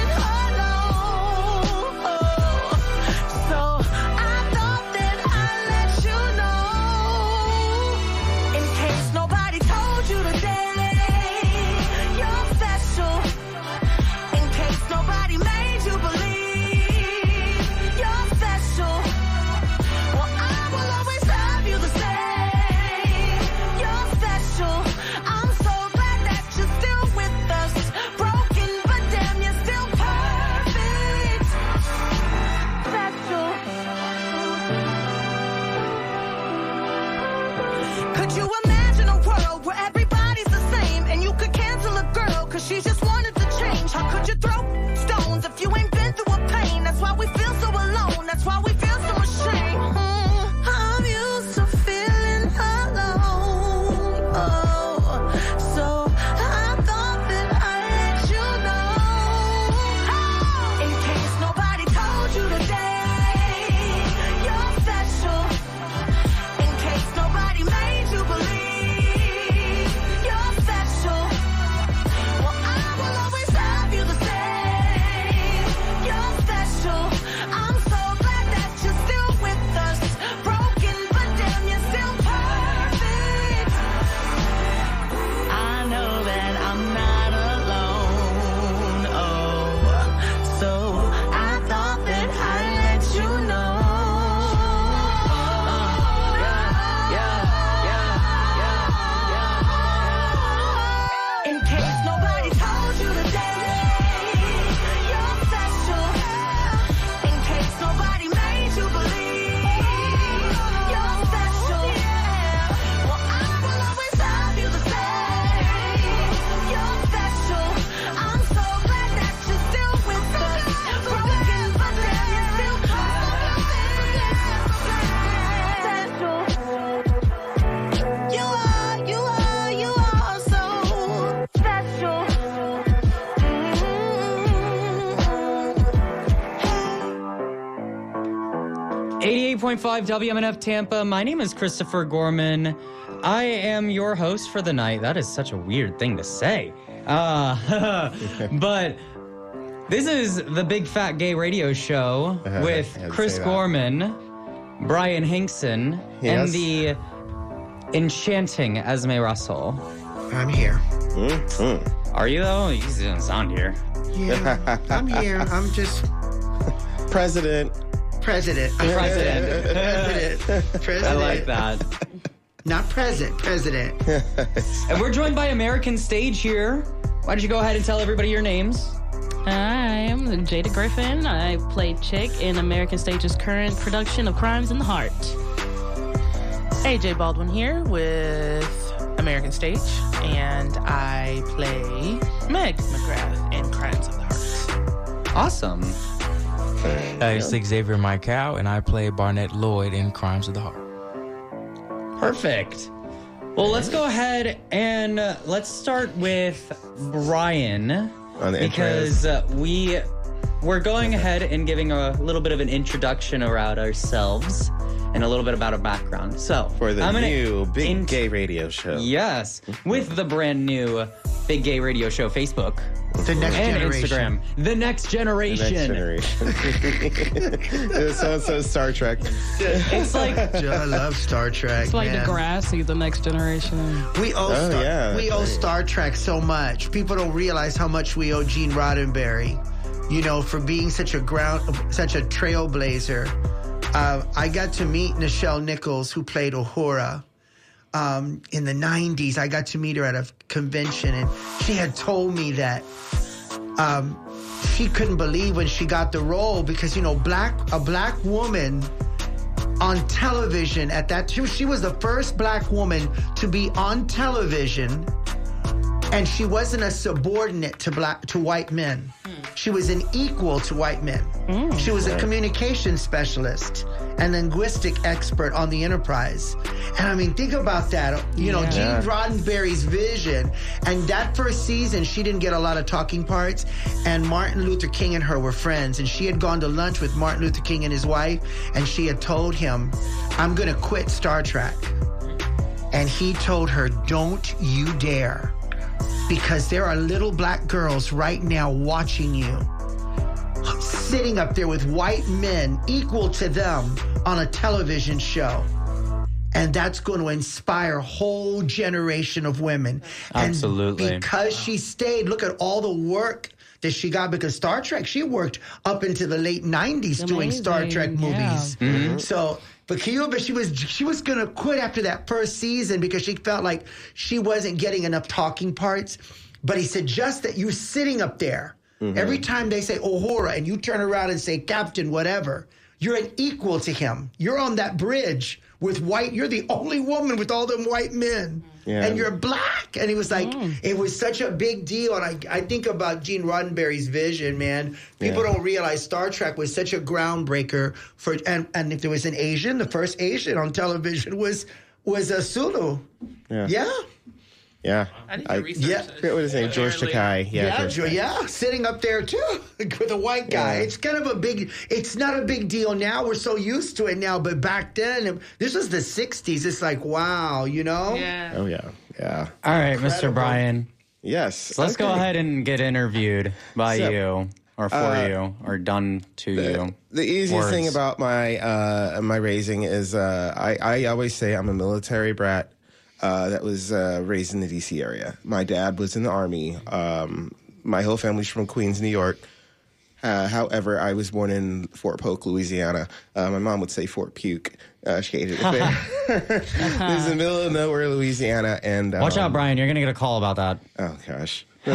88.5 WMNF Tampa. My name is Christopher Gorman. I am your host for the night. That is such a weird thing to say. Uh, [laughs] but this is the Big Fat Gay Radio Show with [laughs] I had to Chris. Gorman, Brian Hinkson, and the enchanting Esme Russell. I'm here. Mm-hmm. Are you though? You don't sound here. Yeah, I'm here. I'm just [laughs] President. President. President. [laughs] president. President. I like that. Not present. President. And we're joined by American Stage here. Why don't you go ahead and tell everybody your names? I'm Jada Griffin. I play Chick in American Stage's current production of Crimes in the Heart. AJ Baldwin here with American Stage, and I play Meg MaGrath in Crimes of the Heart. Awesome. Uh, it's Xavier Michael, and I play Barnette Lloyd in Crimes of the Heart. Perfect. Well, let's go ahead and uh, let's start with Brian On the because uh, we we're going ahead and giving a little bit of an introduction around ourselves and a little bit about our background. So For the I'm gonna new Big int- Gay Radio Show. Yes, with the brand new Big Gay Radio Show Facebook The next and generation. Instagram. The next The generation. next generation. [laughs] so so Star Trek. It's like [laughs] I love Star Trek. It's like man. Degrassi, the next generation. We owe Oh, Star, yeah, we owe. Star Trek so much. People don't realize how much we owe Gene Roddenberry. You know, for being such a ground, such a trailblazer. Uh, I got to meet Nichelle Nichols, who played Uhura. Um, in the 90s, I got to meet her at a convention, and she had told me that um, she couldn't believe when she got the role because you know, black a black woman on television at that she, she was the first black woman to be on television and she wasn't a subordinate to black to white men she was an equal to white men. Mm. She was a communication specialist and linguistic expert on the enterprise. And i mean think about that. You know Yeah. gene roddenberry's vision. And that first season she didn't get a lot of talking parts. And martin luther king and her were friends. And she had gone to lunch with martin luther king and his wife. And she had told him i'm gonna quit star trek. And he told her don't you dare because there are little black girls right now watching you sitting up there with white men equal to them on a television show. And that's going to inspire a whole generation of women. Absolutely. and because she stayed look at all the work that she got because Star Trek she worked up into the late 90s doing Star Amazing, Trek yeah. movies so but Kyoba, she was she was gonna quit after that first season because she felt like she wasn't getting enough talking parts. But he said, just that you're sitting up there mm-hmm. every time they say Uhura and you turn around and say Captain whatever, you're an equal to him. You're on that bridge with white. You're the only woman with all them white men. Yeah. And you're black. And it was like, mm. it was such a big deal. And I, I think about Gene Roddenberry's vision, man. People Yeah. don't realize Star Trek was such a groundbreaker for, and, and if there was an Asian, the first Asian on television was was a Sulu. Yeah. Yeah. Yeah. I need to research yeah. this. I forget his name, George Apparently- Takei. Yeah, Yeah, George Joe, yeah, sitting up there too [laughs] with a white guy. Yeah. It's kind of a big. It's not a big deal now. We're so used to it now, but back then, this was the '60s. It's like wow, you know. Yeah. Oh yeah. Yeah. all right, Mr. Brian. Yes. So let's go ahead and get interviewed by So, you or for uh, you or done to you. The easiest Words. thing about my uh, my raising is uh, I, I always say I'm a military brat uh, that was uh, raised in the D.C. area. My dad was in the army. Um, my whole family's from Queens, New York. Uh, however, I was born in Fort Polk, Louisiana. Uh, my mom would say Fort Puke. Uh, she hated [laughs] it there. It's in the middle of nowhere, Louisiana, and Watch um, out, Brian. You're gonna get a call about that. Oh gosh. [laughs]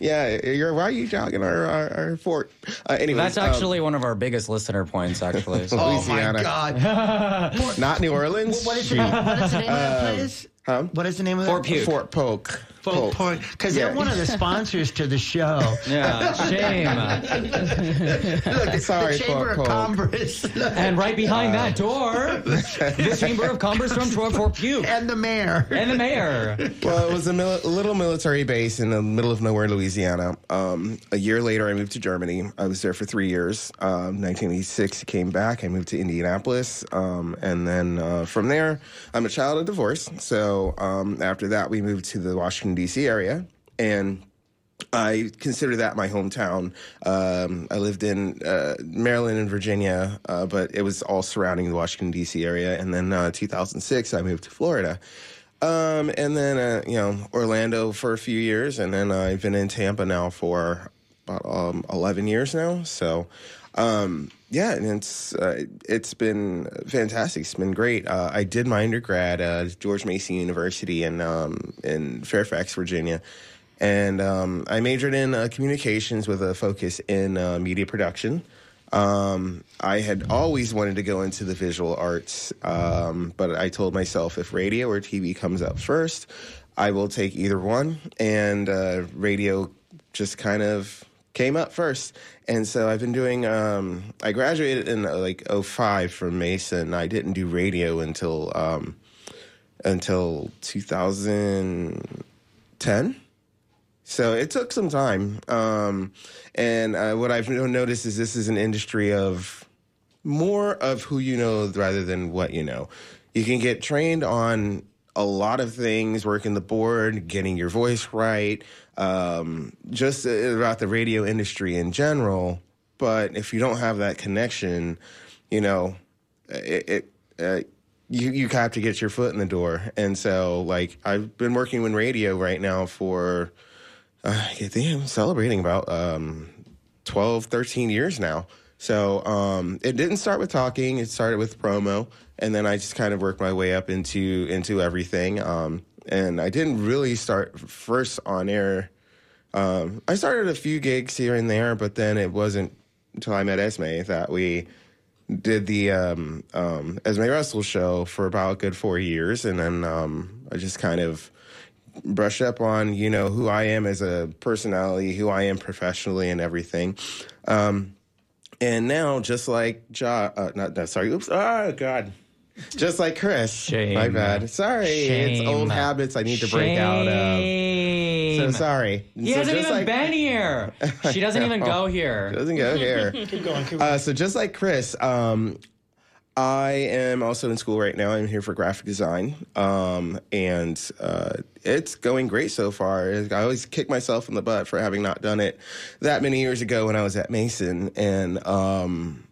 yeah, you're why are you jogging our our, our fort? Uh, anyways, That's um, actually one of our biggest listener points, actually. So [laughs] Oh Louisiana. my God! [laughs] not New Orleans. what is the, what is the name of that place? Huh? What is the name of Fort that? Puke. Fort Polk. Fort Polk. Because Yeah. they're one of the sponsors to the show. Yeah, [laughs] shame. Look, Sorry, the Chamber Fort of Polk. Commerce and right behind that door, the Chamber of Commerce from Fort Fort Puke and the mayor. and the mayor. Well, it was a mil- little military base in the middle of nowhere, Louisiana. Um, a year later, I moved to Germany. I was there for three years. Um, 1986, came back. I moved to Indianapolis, um, and then uh, from there, I'm a child of divorce. So um, after that, we moved to the Washington D.C. area, and I consider that my hometown. Um, I lived in uh, Maryland and Virginia, uh, but it was all surrounding the Washington D.C. area. And then uh, 2006, I moved to Florida, um, and then uh, you know Orlando for a few years, and then I've been in Tampa now for about um, 11 years now. So. Yeah, and it's uh, it's been fantastic. It's been great. Uh, I did my undergrad at George Mason University in um, in Fairfax, Virginia, and um, I majored in uh, communications with a focus in uh, media production. Um, I had always wanted to go into the visual arts, um, but I told myself if radio or TV comes up first, I will take either one. And uh, radio just kind of came up first. And so I've been doing, um, I graduated in uh, like 05 from Mason. I didn't do radio until, um, until 2010. So it took some time. Um, and uh, what I've noticed is this is an industry of more of who you know rather than what you know. You can get trained on a lot of things, working the board, getting your voice right, um, just uh, about the radio industry in general. But if you don't have that connection, you know, it, it uh, you you have to get your foot in the door. And so, like, I've been working in radio right now for uh, I think I'm celebrating about um, 12, 13 years now. So um, it didn't start with talking; it started with promo, and then I just kind of worked my way up into into everything. Um, and I didn't really start first on air. Um, I started a few gigs here and there, but then it wasn't until I met Esme that we did the um, um, Esme Russell show for about a good four years, and then um, I just kind of brushed up on you know who I am as a personality, who I am professionally, and everything. Um, and now, just like Ja, uh, not that. Sorry, oops. Oh God. Just like Chris. Shame. My bad. Sorry, it's old habits I need to break out of. So sorry. He So hasn't just even like- been here. She doesn't [laughs] even go here. She doesn't go here. [laughs] Keep going. Keep going. Uh, so just like Chris, um, I am also in school right now. I'm here for graphic design, um, and uh, it's going great so far. I always kick myself in the butt for having not done it that many years ago when I was at Mason, and um,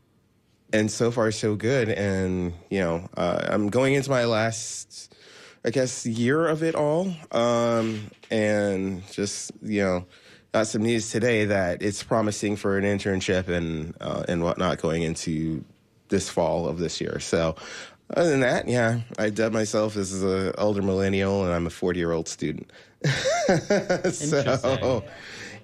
and so far so good. And you know, uh, I'm going into my last, I guess, year of it all, um, and just you know. Got some news today that it's promising for an internship and uh, and whatnot going into this fall of this year. So, other than that, yeah, I dub myself as an older millennial, and I'm a 40 year old student. [laughs] so,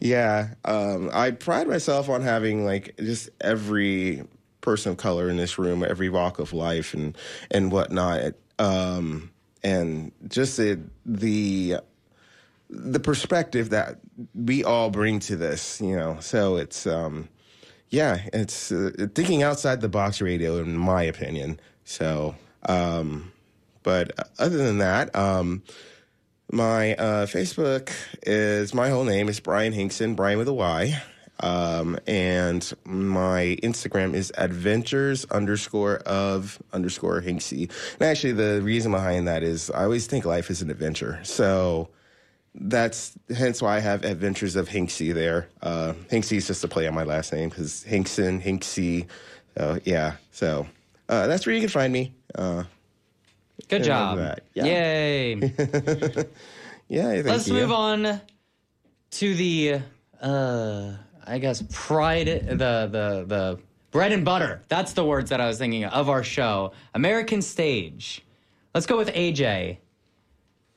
yeah, um, I pride myself on having like just every person of color in this room, every walk of life, and and whatnot, um, and just the the the perspective that we all bring to this, you know. So it's um yeah, it's uh, thinking outside the box radio in my opinion. So um but other than that, um my uh Facebook is my whole name is Brian Hinkson, Brian with a Y. Um, and my Instagram is adventures underscore of underscore Hinksy. And actually, the reason behind that is I always think life is an adventure. So, that's hence why I have Adventures of Hinksy there. Uh, Hinksy is just a play on my last name because Hinkson, Hinksy. So yeah, so uh, that's where you can find me. Uh, Good job. Yeah. Yay. [laughs] yeah, Let's you. move on to the, uh, I guess, pride, the, the, the bread and butter. That's the words that I was thinking of our show. American Stage. Let's go with AJ.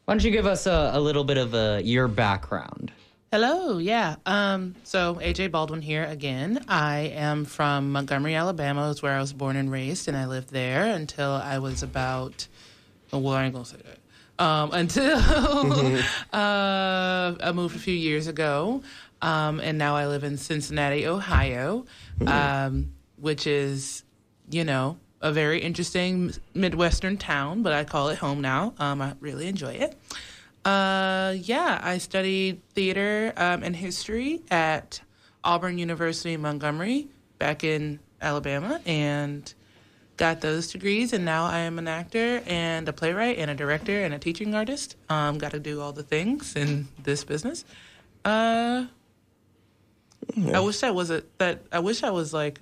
Why don't you give us a, a little bit of uh, your background? Hello, yeah. Um, so AJ Baldwin here again. I am from Montgomery, Alabama, is where I was born and raised, and I lived there until I was about. Oh, well, I ain't gonna say that. um, [laughs] until [laughs] uh, I moved a few years ago, um, and now I live in Cincinnati, Ohio, um, which is, you know, a very interesting Midwestern town, but I call it home now. Um, I really enjoy it. Uh, yeah, I studied theater um, and history at Auburn University in Montgomery back in Alabama and got those degrees. And now I am an actor and a playwright and a director and a teaching artist. Um, got to do all the things in this business. Uh, I wish I was a, that. I wish I was like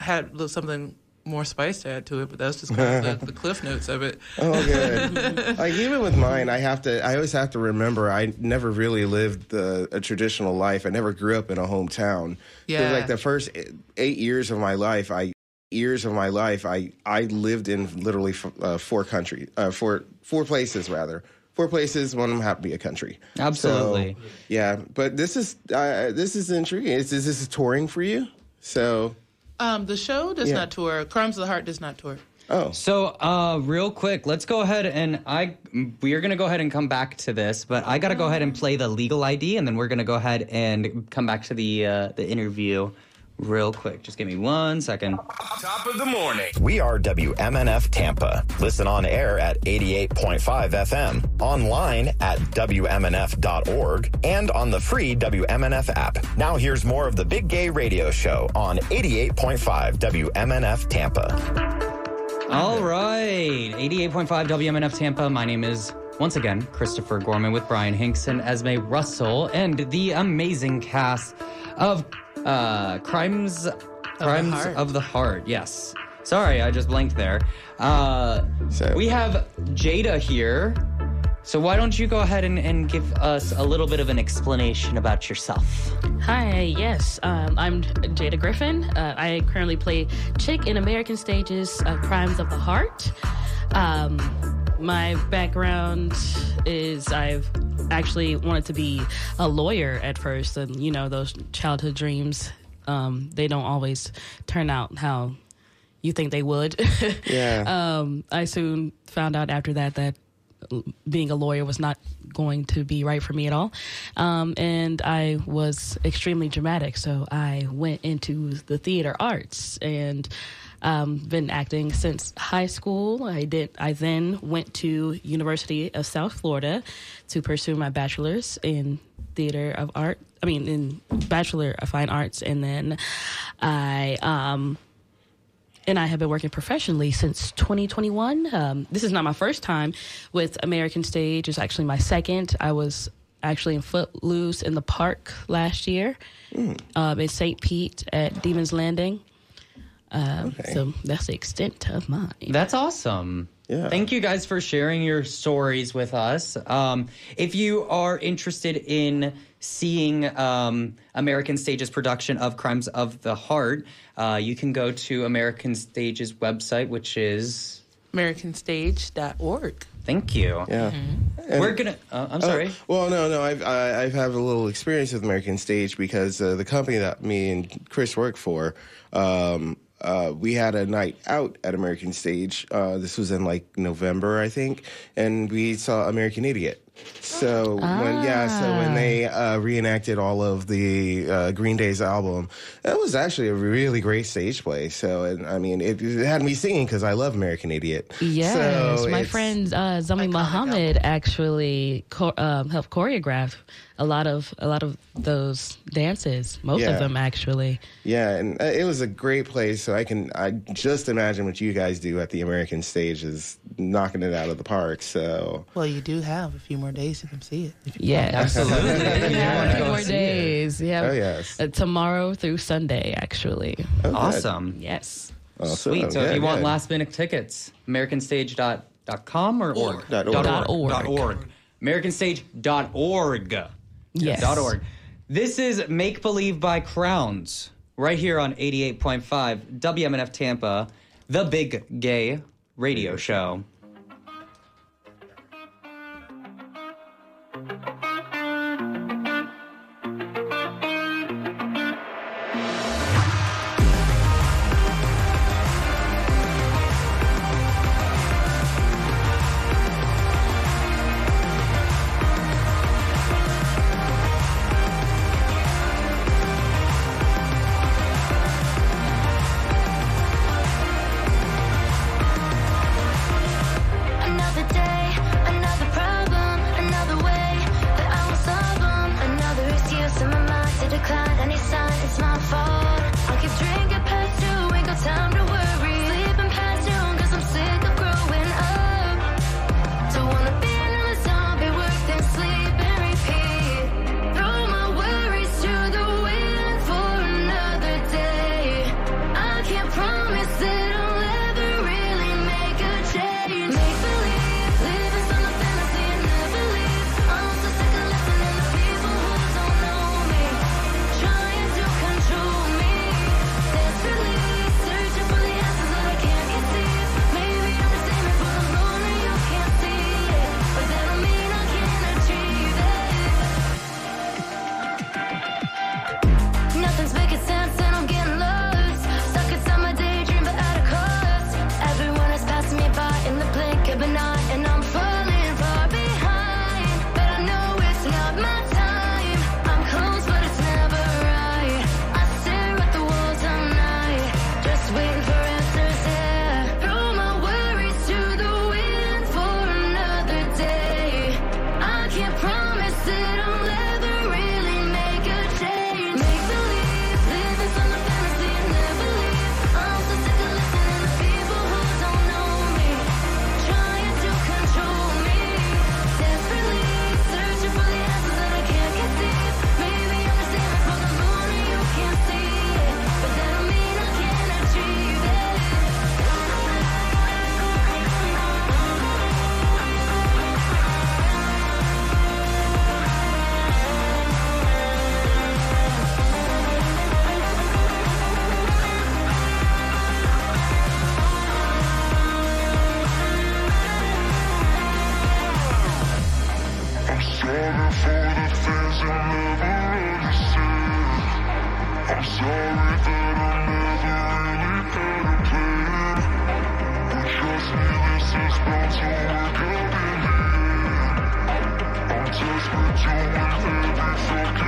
had something more spice to add to it, but that's just kind of the, the cliff notes of it. Oh, good. [laughs] like even with mine, I have to. I always have to remember. I never really lived the, a traditional life. I never grew up in a hometown. Yeah. Like the first eight years of my life, I years of my life, I I lived in literally f- uh, four countries, uh, four four places rather. Four places. One of them happened to be a country. Absolutely. So, yeah, but this is uh, this is intriguing. Is, this is this touring for you? So Um, the show does Yeah. not tour. Crimes of the Heart does not tour. Oh. So, uh, real quick, let's go ahead and I we are gonna go ahead and come back to this, but I gotta go ahead and play the legal ID, and then we're gonna go ahead and come back to the uh, the interview real quick. Just give me one second. Top of the morning. We are WMNF Tampa. Listen on air at 88.5 FM, online at WMNF.org, and on the free WMNF app. Now here's more of the Big Gay Radio Show on 88.5 WMNF Tampa. All right, 88.5 WMNF Tampa. My name is once again Christopher Gorman with Brian Hinkson, Esme Russell, and the amazing cast of uh, Crimes Crimes Heart. of the Heart. Yes. Sorry, I just blanked there. Uh, we have Jada here. So why don't you go ahead and, and give us a little bit of an explanation about yourself? Hi, yes, um, I'm Jada Griffin. Uh, I currently play Chick in American Stages uh, Crimes of the Heart. Um, my background is I've actually wanted to be a lawyer at first, and you know, those childhood dreams, um, they don't always turn out how you think they would. [laughs] Yeah. um, I soon found out after that that being a lawyer was not going to be right for me at all. Um, and I was extremely dramatic. So I went into the theater arts and um, been acting since high school. I did. I then went to University of South Florida to pursue my bachelor's in theater of art. I mean, in Bachelor of Fine Arts, and then I um, and I have been working professionally since 2021. Um, this is not my first time with American Stage. It's actually my second. I was actually in Footloose in the park last year, um, in St. Pete at Demens Landing. Um, So that's the extent of mine. That's awesome. Yeah. Thank you guys for sharing your stories with us. Um, if you are interested in seeing um, American Stage's production of Crimes of the Heart, uh, you can go to American Stage's website, which is. AmericanStage.org. Thank you. Yeah. We're gonna. Uh, I'm Oh, sorry. well, no, no. I've I, I've had a little experience with American Stage because uh, the company that me and Chris work for, um, uh, we had a night out at American Stage. Uh, this was in like November, I think, and we saw American Idiot. So when yeah, so when they uh, reenacted all of the uh, Green Day's album, that was actually a really great stage play. So and I mean, it, it had me singing because I love American Idiot. Yes, So my it's- friend uh, Zami Muhammad actually cho- um, helped choreograph a lot of a lot of those dances. Most Yeah. of them actually. Yeah, and uh, it was a great place. So I can I just imagine what you guys do at the American stage is knocking it out of the park. So Well, you do have a few more days to come see it. Yeah, Absolutely. If you Yeah, [laughs] a few more days. Yeah. Oh, yes. Uh, tomorrow through Sunday, actually. Oh, good. Awesome. Yes. Awesome. Sweet. So if Yeah, you want last minute tickets, AmericanStage.com or org? Dot org. Dot org. Dot org. AmericanStage.org. Yes. Dot org. This is Make Believe by Crowns, right here on 88.5 WMNF Tampa, the big gay radio show. sorry for the things I never understood. I'm sorry that I never really. But to the. I'm desperate doing every fucking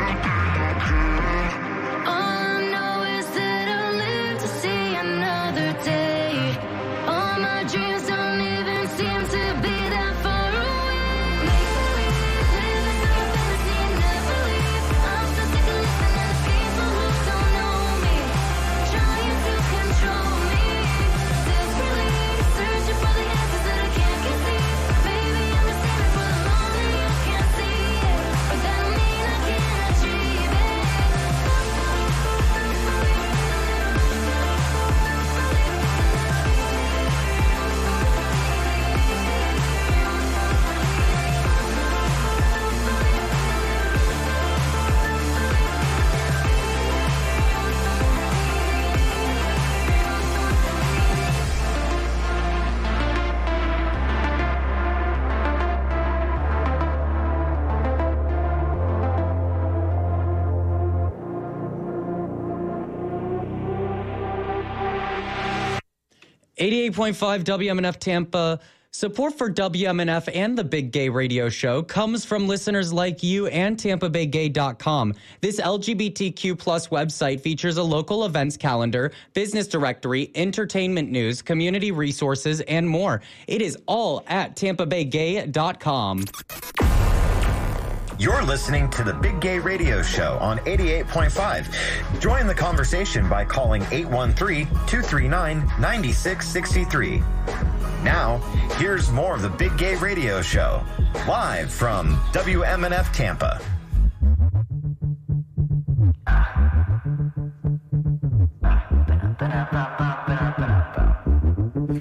98.5 WMNF Tampa. Support for WMNF and the Big Gay Radio Show comes from listeners like you and TampaBayGay.com. This LGBTQ plus website features a local events calendar, business directory, entertainment news, community resources, and more. It is all at TampaBayGay.com. You're listening to the Big Gay Radio Show on 88.5. Join the conversation by calling 813 239 9663. Now, here's more of the Big Gay Radio Show, live from WMNF Tampa.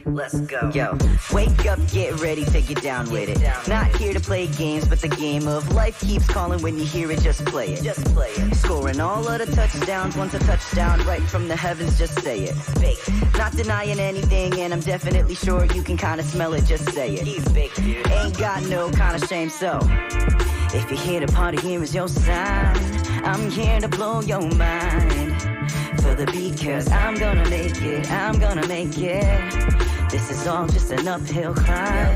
Let's go. Yo, wake up, get ready, take it down with it. Not here to play games, but the game of life keeps calling when you hear it, just play it. Just play it. Scoring all of the touchdowns, once a touchdown, right from the heavens, just say it. Fake. Not denying anything, and I'm definitely sure you can kinda smell it, just say it. He's big, dude. Ain't got no kind of shame, so. If you're here to party, here is your sign. I'm here to blow your mind. For the beat, cause I'm gonna make it, I'm gonna make it. This is all just an uphill climb.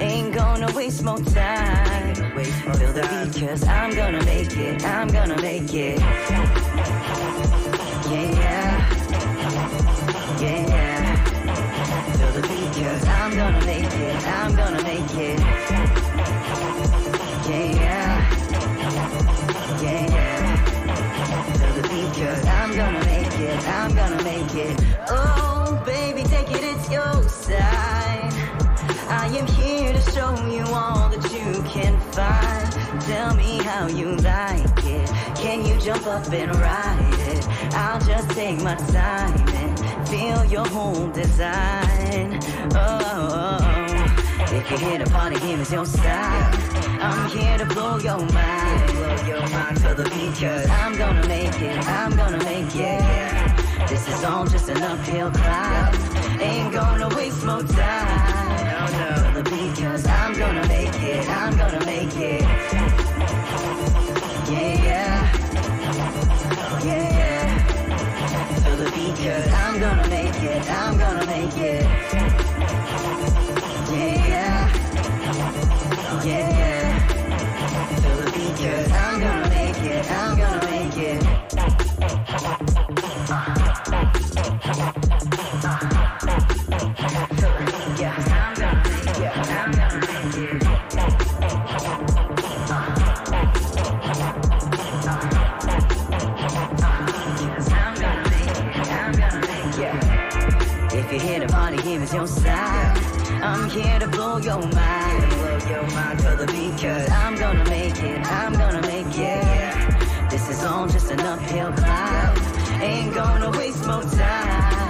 Ain't gonna waste more time. Feel the beat, cause I'm gonna make it, I'm gonna make it. Yeah, yeah. Feel the beat, cause I'm gonna make it, I'm gonna make it. Yeah, yeah. I'm gonna make it, I'm gonna make it. Oh, baby, take it, it's your side. I am here to show you all that you can find. Tell me how you like it. Can you jump up and ride it? I'll just take my time and feel your whole design. Oh, oh, oh. If you're here to party, here is your style. I'm here to blow your mind. Blow your mind to the beat, cause I'm gonna make it. I'm gonna make it. This is all just an uphill climb. Ain't gonna waste more time. No, no. To the beat, cause I'm gonna make it. I'm gonna make it. Yeah, yeah. To the beat, cause I'm gonna make it. I'm gonna make it. If you can make it, I'm gonna make ya If you hit a party, here is your side. I'm here to blow your mind. Your mind to the beat, cause I'm gonna make it. I'm gonna make it. This is all just an uphill climb. Ain't gonna waste more time.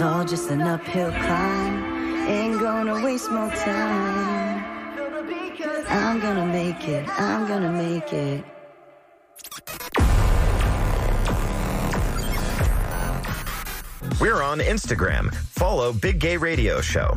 all just an uphill climb. Ain't gonna waste more time. I'm gonna make it, I'm gonna make it. We're on Instagram. Follow Big Gay Radio Show.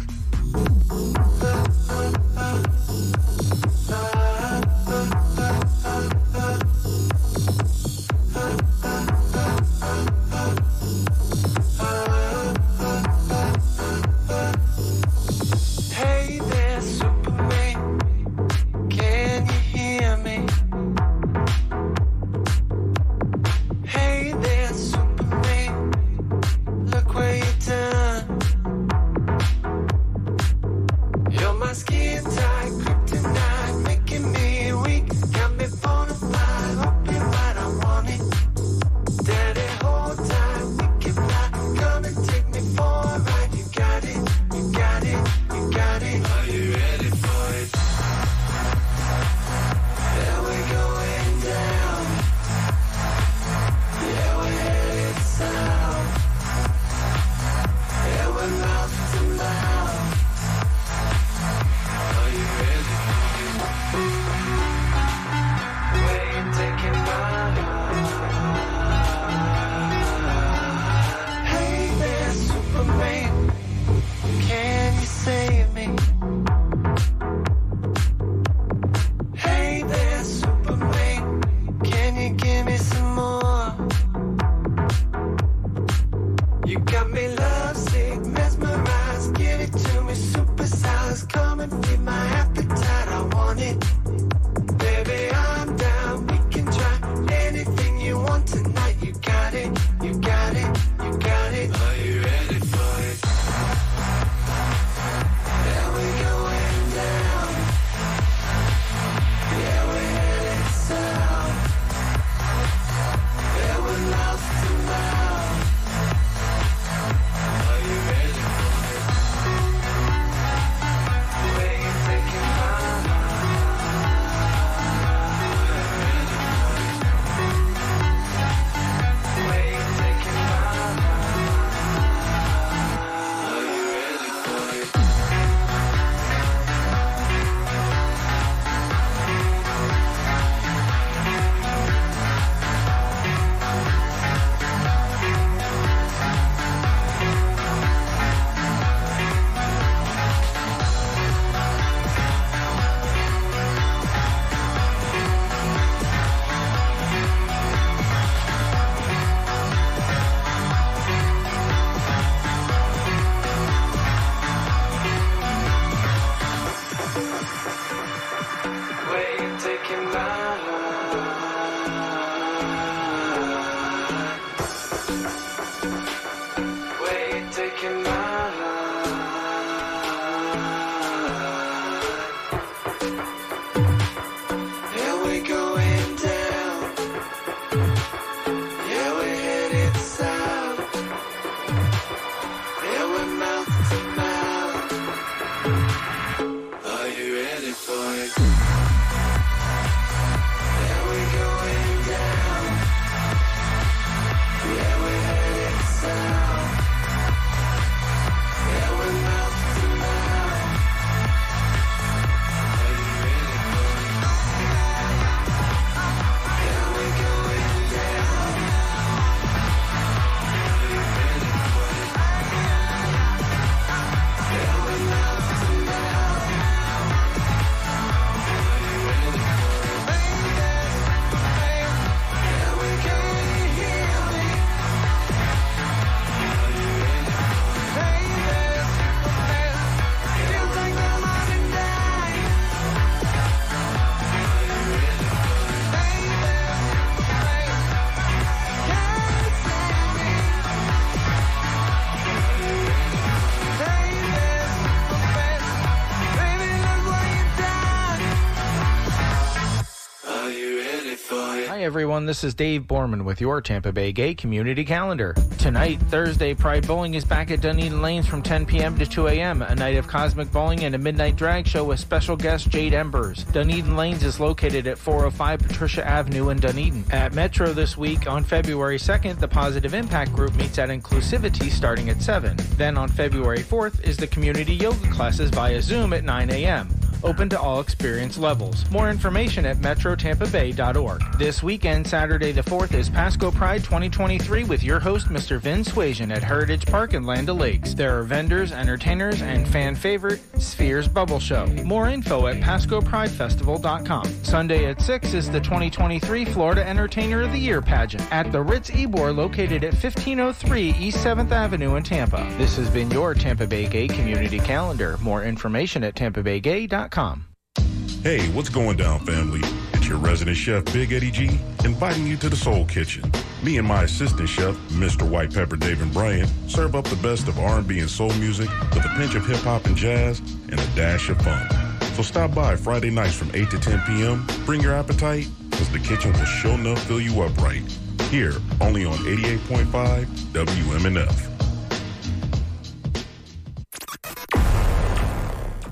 Everyone. This is Dave Borman with your Tampa Bay Gay Community Calendar. Tonight, Thursday, Pride Bowling is back at Dunedin Lanes from 10 p.m. to 2 a.m. A night of cosmic bowling and a midnight drag show with special guest Jade Embers. Dunedin Lanes is located at 405 Patricia Avenue in Dunedin. At Metro this week, on February 2nd, the Positive Impact Group meets at Inclusivity starting at 7. Then on February 4th is the community yoga classes via Zoom at 9 a.m open to all experience levels. More information at metrotampabay.org. This weekend, Saturday the 4th, is Pasco Pride 2023 with your host, Mr. Vin Suasion at Heritage Park in Land O'Lakes. There are vendors, entertainers, and fan favorite Spheres Bubble Show. More info at PascoPrideFestival.com. Sunday at 6 is the 2023 Florida Entertainer of the Year pageant at the Ritz Ybor located at 1503 East 7th Avenue in Tampa. This has been your Tampa Bay Gay Community Calendar. More information at tampabaygay.com. Hey, what's going down, family? It's your resident chef, Big Eddie G, inviting you to the Soul Kitchen. Me and my assistant chef, Mr. White Pepper David Bryant, serve up the best of R&B and soul music with a pinch of hip hop and jazz and a dash of fun. So stop by Friday nights from 8 to 10 p.m. Bring your appetite, because the kitchen will sure enough fill you up right. Here, only on 88.5 WMNF.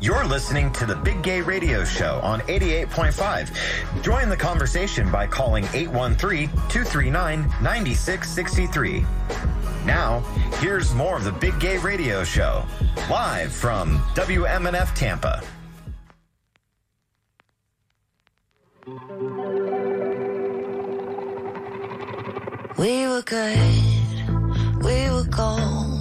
You're listening to the Big Gay Radio Show on 88.5. Join the conversation by calling 813-239-9663. Now, here's more of the Big Gay Radio Show, live from WMNF Tampa. We were good, we were gold.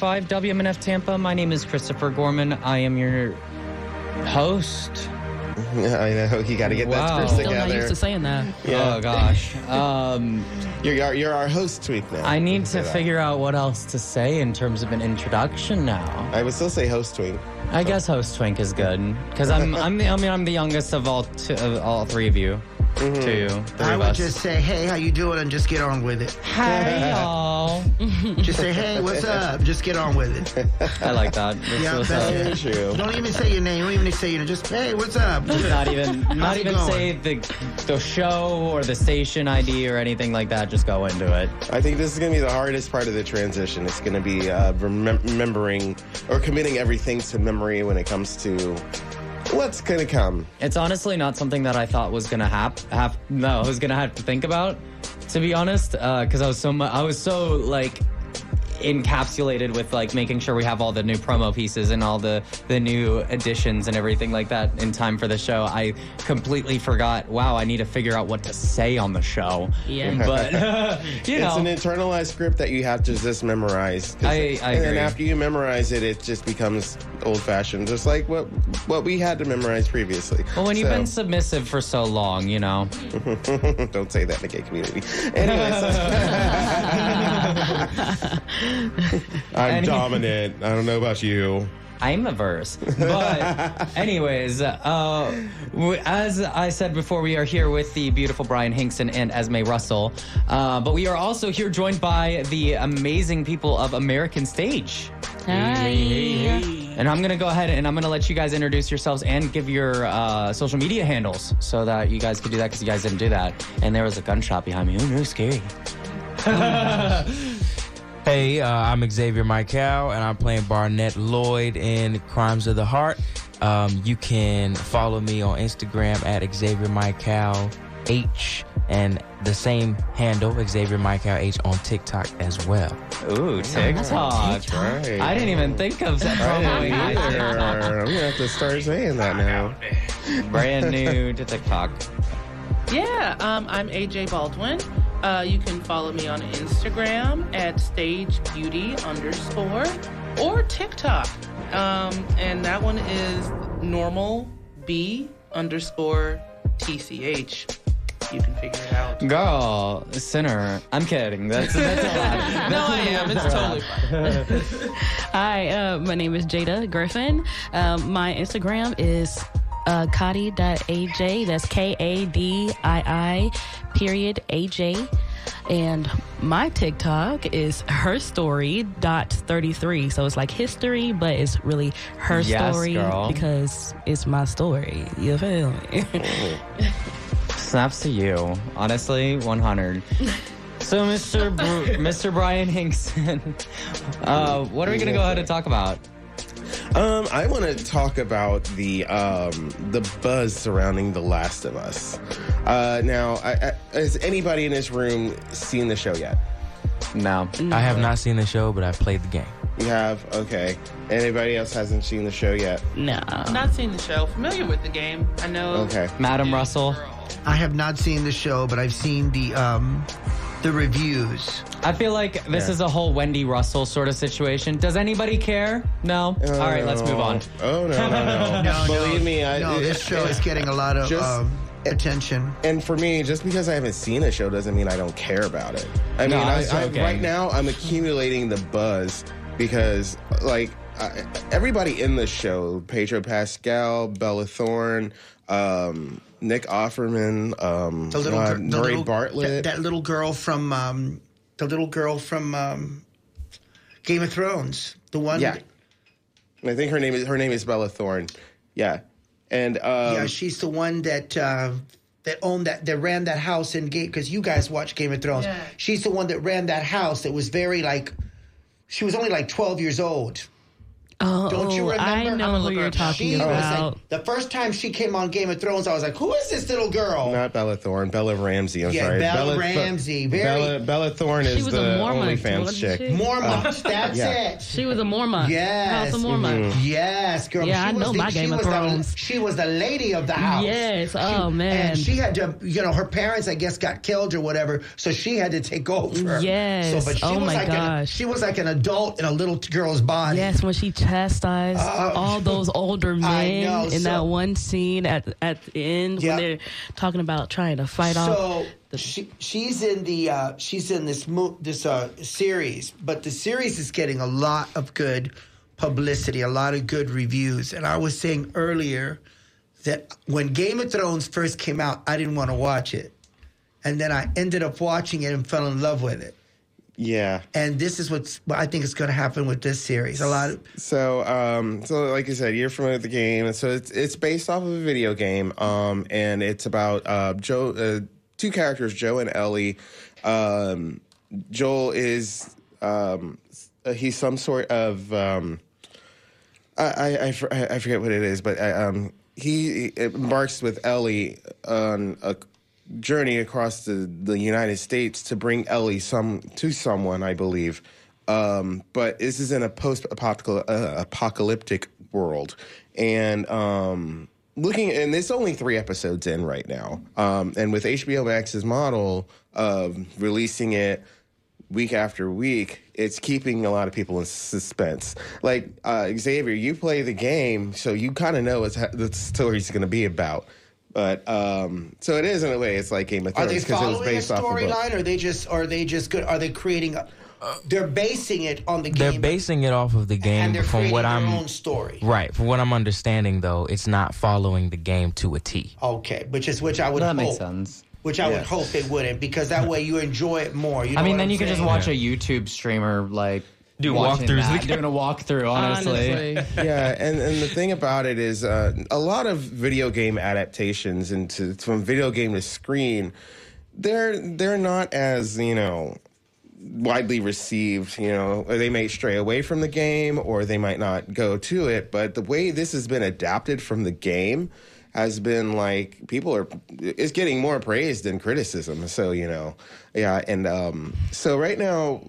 88.5 WMNF Tampa. My name is Christopher Gorman. I am your host. [laughs] I know you got to get Wow. that script Still together. not used to saying that. Oh gosh. Um, You're our, you're our host tweak now. I need to say that. figure out what else to say in terms of an introduction now. I would still say host twink. I guess host twink is good because I'm I'm the, I mean I'm the youngest of all two, of all three of you. Mm-hmm. Two, three I would us. just say, hey, how you doing? And just get on with it. Hey [laughs] y'all. Just say, hey, what's up? Just get on with it. [laughs] I like that. That's Yeah, what's that's up. it. Don't even say your name. Don't even say your name. Just, hey, what's up? Just not even [laughs] not even going? say the the show or the station ID or anything like that. Just go into it. I think this is going to be the hardest part of the transition. It's going to be uh, remem- remembering or committing everything to memory when it comes to what's to come. It's honestly not something that I thought was gonna hap- have. No, I was gonna have to think about, to be honest, uh, because I was so mu- I was so like encapsulated with like making sure we have all the new promo pieces and all the the new additions and everything like that in time for the show. I completely forgot. Wow, I need to figure out what to say on the show. Yeah. [laughs] but [laughs] [laughs] you know, it's an internalized script that you have to just memorize. I- I and then after you memorize it, it just becomes old fashioned, just like what what we had to memorize previously. well, when you've been submissive for so long, you know. Don't say that in the gay community. Anyways, I'm Any- dominant. I don't know about you. I'm averse. But, [laughs] anyways, uh, as I said before, we are here with the beautiful Brian Hinkson and Esme Russell. Uh, but we are also here joined by the amazing people of American Stage. Hi. And I'm going to go ahead and I'm going to let you guys introduce yourselves and give your uh, social media handles so that you guys could do that because you guys didn't do that. And there was a gunshot behind me. Ooh, no, scary. [laughs] Hey, uh, I'm Xavier Michael, and I'm playing Barnette Lloyd in Crimes of the Heart. Um, you can follow me on Instagram at Xavier Michael H, and the same handle Xavier Michael H on TikTok as well. Ooh, TikTok. That's right. I didn't even think of that. I promoing either. I'm gonna have to start saying that now. Brand new to TikTok. Yeah, um, I'm AJ Baldwin. Uh, you can follow me on Instagram at Stage Beauty underscore or TikTok. Um, and that one is normal B underscore TCH. You can figure it out. Girl, sinner. I'm kidding. That's that's a lot. [laughs] No, I am. It's totally fine. [laughs] Hi, uh, my name is Jada Griffin. Um, my Instagram is uh, Kadi.aj. That's K A D I I period AJ. And my TikTok is her story dot 33. So it's like history, but it's really her Yes, story girl. because it's my story. You feel me? [laughs] Snaps to you. Honestly, 100. So, Mr. Br- Mr. Brian Hinkson, [laughs] uh, what are we gonna go ahead and talk about? Um, I want to talk about the um, the buzz surrounding The Last of Us. Uh, now, I, I, has anybody in this room seen the show yet? No. I have not seen the show, but I've played the game. You have? Okay. Anybody else hasn't seen the show yet? no. Not seen the show. Familiar with the game. I know. Okay. Madam Russell. I have not seen the show, but I've seen the um, the reviews. I feel like this Yeah. is a whole Wendy Russell sort of situation. Does anybody care? No. All right, let's move on. Oh no, [laughs] no, no! No, Believe no, me, I, no, this show is getting a lot of Just- um, attention. And for me, just because I haven't seen a show doesn't mean I don't care about it. I No, mean, I I, I, right now I'm accumulating the buzz because, like, I, everybody in the show, Pedro Pascal, Bella Thorne, um, Nick Offerman, um, The little, uh, the Nuri little Bartlett. That, that little girl from um, the little girl from um, Game of Thrones. The one. yeah, I think her name is her name is Bella Thorne. Yeah, and um, yeah, she's the one that uh, that owned that that ran that house in Game because you guys watch Game of Thrones. Yeah. She's the one that ran that house that was very like she was only like twelve years old. Oh, Don't you remember? I know who you're talking She was about. like, the first time she came on Game of Thrones, I was like, "Who is this little girl?" Not Bella Thorne, Bella Ramsey. I'm Yeah, sorry, Bella Ramsey, very- Bella, Bella Thorne is the Mormont, OnlyFans chick. she? Mormont, that's Yeah. it. She was a Mormont. Yes. House of Mormont. Mhm. Yes, girl. Yeah, she I was know the, my Game of was the- Thrones. she was the lady of the house. Yes. Oh, She- man. And she had to, you know, her parents, I guess, got killed or whatever, so she had to take over. Yes. So, but she Oh, was my like An, gosh. she was like an adult in a little girl's body. Yes, when she chastised Oh. all those older [laughs] men know, in so- that one scene at at the end Yeah. when they're talking about trying to fight off. So she, she's in the uh, she's in this mo- this uh, series, but the series is getting a lot of good publicity, a lot of good reviews. And I was saying earlier that when Game of Thrones first came out, I didn't want to watch it, and then I ended up watching it and fell in love with it. Yeah. And this is what's what I think is going to happen with this series. A lot of So, um, so like you said, you're familiar with the game, and so it's it's based off of a video game, um, and it's about uh, Joe, uh, two characters, Joe and Ellie. Um, Joel is um, uh, he's some sort of um, I, I, I, I forget what it is, but uh, um, he embarks with Ellie on a journey across the, the United States to bring Ellie some to someone, I believe. Um, but this is in a post-apocalyptic world, and um, looking, and it's only three episodes in right now. Um, and with HBO Max's model of releasing it week after week, it's keeping a lot of people in suspense. Like uh, Xavier, you play the game, so you kind of know what the story's going to be about. But um, so it is in a way. It's like Game of are Thrones they because it was a based off a book. storyline, or are they just are they just good? Are they creating? A, they're basing it on the They're basing it off of the game. and they're from creating what their I'm own story. right, from what I'm understanding, though, it's not following the game to a T. Okay, which is which I would That hope. makes sense. Which I would hope they wouldn't, because that way you enjoy it more. You know I mean, then I'm you can just saying? watch a YouTube streamer like Do walkthroughs that, of [laughs] doing a walkthrough. Honestly, Honestly. yeah, and, and the thing about it is, uh, a lot of video game adaptations into from video game to screen, they're they're not as you know widely received. You know, they may stray away from the game, or they might not go to it. But the way this has been adapted from the game has been like people are it's getting more praise than criticism. So you know, yeah, and um, so right now,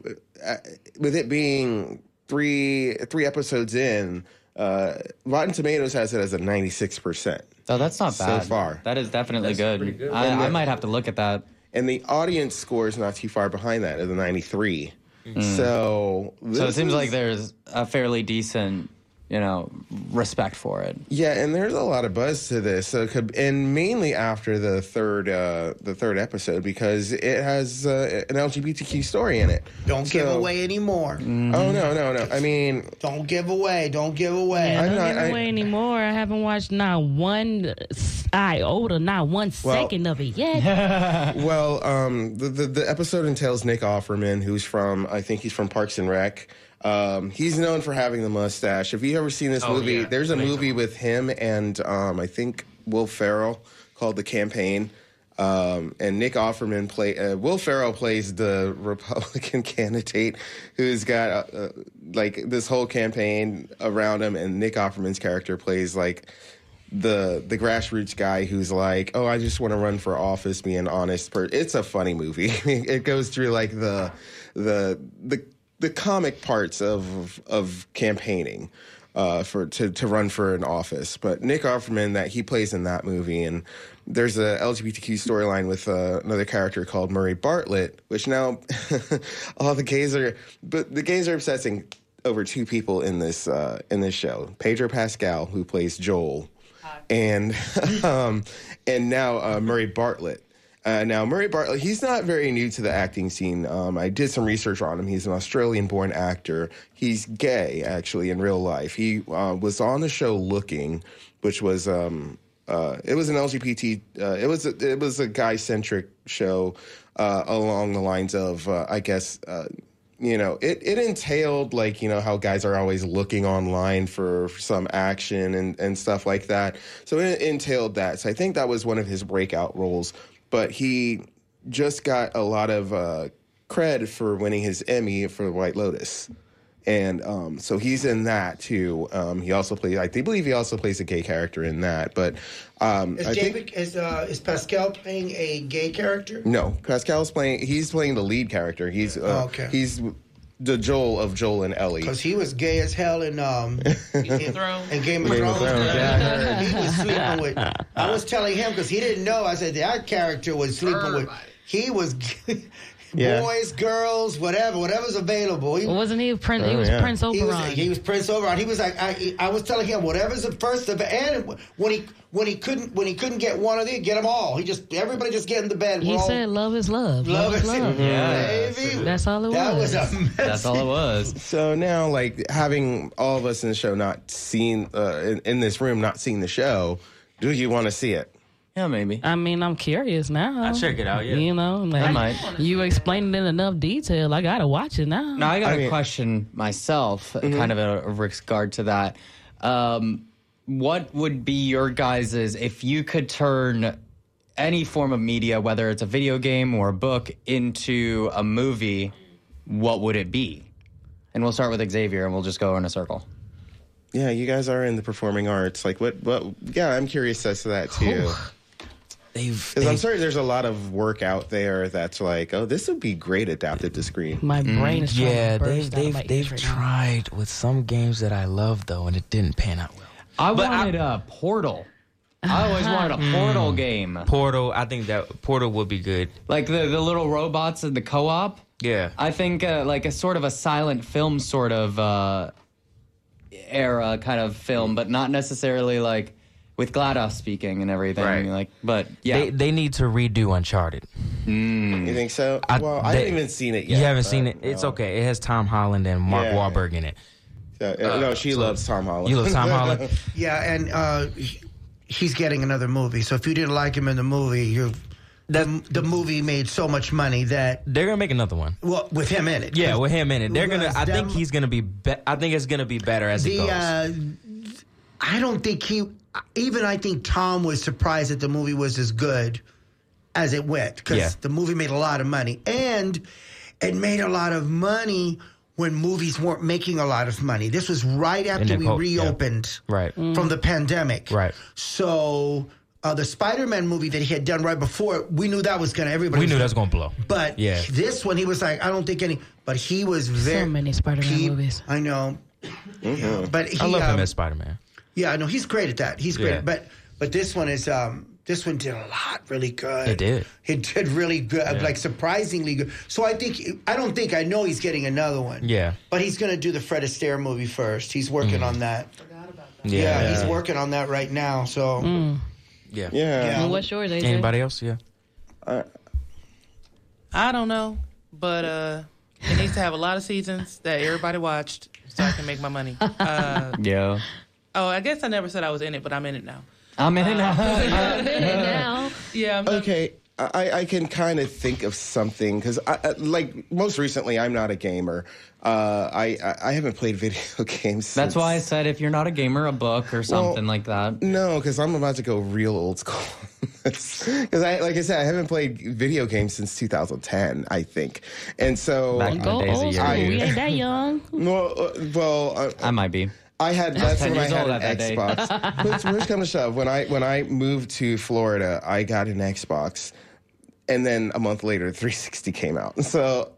uh, with it being three three episodes in, uh, Rotten Tomatoes has it as a ninety six percent. so that's not bad. So far. that is definitely That's good. good. I, And I might have to look at that. And the audience score is not too far behind that at the ninety three. Mm. So So it seems is- like there's a fairly decent, you know, respect for it. Yeah, and there's a lot of buzz to this, so it could, and mainly after the third uh, the third episode because it has uh, an LGBTQ story in it. Don't give So- away anymore. Oh no, no, no! I mean, Don't give away. Don't give away. Yeah, I'm don't not- give I- away anymore. I haven't watched not one s- iota, not one Well- second of it yet. [laughs] [laughs] well, um, the, the the episode entails Nick Offerman, who's from I think he's from Parks and Rec. Um, he's known for having the mustache. If you ever seen this Oh, movie, yeah. there's a Makes movie with him and um, I think Will Ferrell called The Campaign. Um, and Nick Offerman play uh, Will Ferrell plays the [laughs] Republican candidate who's got uh, uh, like this whole campaign around him, and Nick Offerman's character plays like the the grassroots guy who's like, oh, I just want to run for office, be an honest person. It's a funny movie. [laughs] it goes through like the the the the comic parts of of campaigning uh, for to to run for an office. But Nick Offerman that he plays in that movie, and there's a LGBTQ storyline with uh, another character called Murray Bartlett, which now [laughs] all the gays are, but the gays are obsessing over two people in this uh, in this show: Pedro Pascal, who plays Joel, and [laughs] um, and now uh, Murray Bartlett. Uh, now Murray Bartlett, he's not very new to the acting scene. Um, I did some research on him. He's an Australian-born actor. He's gay, actually, in real life. He uh, was on the show Looking, which was um, uh, it was an LGBT. Uh, it was a, it was a guy-centric show uh, along the lines of, uh, I guess. You know, it, it entailed like, you know, how guys are always looking online for some action and, and stuff like that. So it entailed that. So I think that was one of his breakout roles. But he just got a lot of uh, cred for winning his Emmy for the White Lotus. And um, so he's in that too. Um, he also plays. I believe he also plays a gay character in that. But um, Is I think is uh, is Pascal playing a gay character? no, Pascal's playing. He's playing the lead character. He's uh, Oh, okay. He's the Joel of Joel and Ellie. Because he was gay as hell in um in, in Game of Game of Thrones. Thrones, yeah. he was sleeping with. I was telling him because he didn't know. I said that character was sleeping with. He was. [laughs] Yeah. Boys, girls, whatever, whatever's available. He, Wasn't he Prince? he Oh, was yeah. Prince he was, he was Prince Oberyn. He was like, I, I was telling him, whatever's the first of and when he when he couldn't when he couldn't get one of these, get them all. He just everybody just get in the bed. he We're all- said, "Love is love. Love Love, is is love." Yeah. baby. That's all it That was. was a mess. That's all it was. So now, like having all of us in the show not seen uh, in, in this room, not seeing the show, do you want to see it? Yeah, maybe. I mean, I'm curious now. I'll check it out, yeah. You know, like, I might. You explained it in enough detail. I gotta watch it now. Now I got I a mean- question myself, kind of a, a regard to that. Um, what would be your guys's if you could turn any form of media, whether it's a video game or a book, into a movie? What would it be? And we'll start with Xavier, and we'll just go in a circle. Yeah, you guys are in the performing arts. Like, what? What? Yeah, I'm curious as to that too. They've, Because I'm sorry, there's a lot of work out there that's like, oh, this would be great adapted to screen. My brain is trying yeah, to they've burst out they've my they've ears right now. tried with some games that I love though, and it didn't pan out well. I But I- wanted a Portal. I always wanted a Portal game, Portal, I think that Portal would be good. like the the little robots in the co-op. Yeah, I think uh, like a sort of a silent film sort of uh, era kind of film, but not necessarily like with GLaDOS speaking and everything. Right. Like, but yeah, they they need to redo Uncharted. You think so? I- well, I they- haven't even seen it yet. you haven't but, seen it? It's no. okay. It has Tom Holland and Mark Yeah. Wahlberg in it. So, uh, no, she loves Tom Holland. You love Tom [laughs] Holland? Yeah, and uh, he's getting another movie. So if you didn't like him in the movie, you the, the movie made so much money that They're gonna make another one. well with him in it. Yeah, with him in it, they're gonna. Because I think he's gonna be. be I think it's gonna be better as it goes. uh, I don't think he even I think Tom was surprised that the movie was as good as it went because Yeah. the movie made a lot of money and it made a lot of money when movies weren't making a lot of money. This was right after the we co- yeah. reopened right. from the pandemic. Right. So uh, the Spider-Man movie that he had done right before, we knew that was gonna everybody. We knew that was gonna blow. But Yeah. this one, he was like, I don't think any. But he was very So many Spider-Man he- movies. I know. Yeah, but he, I love um, him as Spider Man. Yeah, no, he's great at that. He's great. Yeah. But but this one is um this one did a lot really good. It did. It did really good, like surprisingly good. So I think I don't think I know he's getting another one. Yeah. But he's gonna do the Fred Astaire movie first. He's working on that. I forgot about that. Yeah. Yeah, he's working on that right now. So Yeah. Yeah. Yeah. Well, what's yours, AJ? Anybody else? Yeah. I don't know, but uh, it needs to have a lot of seasons that everybody watched so I can make my money. [laughs] Uh, yeah. Oh, I guess I never said I was in it, but I'm in it now. I'm in it now. [laughs] now. [laughs] Yeah, I'm Okay, I, I can kind of think of something because, like, most recently, I'm not a gamer. Uh, I I I haven't played [laughs] video games. Since. That's why I said if you're not a gamer, a book or something like that. No, because I'm about to go real old school. Because I, like I said, I haven't played video games since 2010, I think, and so Back in the Go days of old your school. youth. We ain't that young. well, uh, well, uh, I might be. I had [laughs] that's when I had an at that day. Xbox. Push, push come to shove, when I when I moved to Florida, I got an Xbox, and then a month later, 360 came out. [laughs] So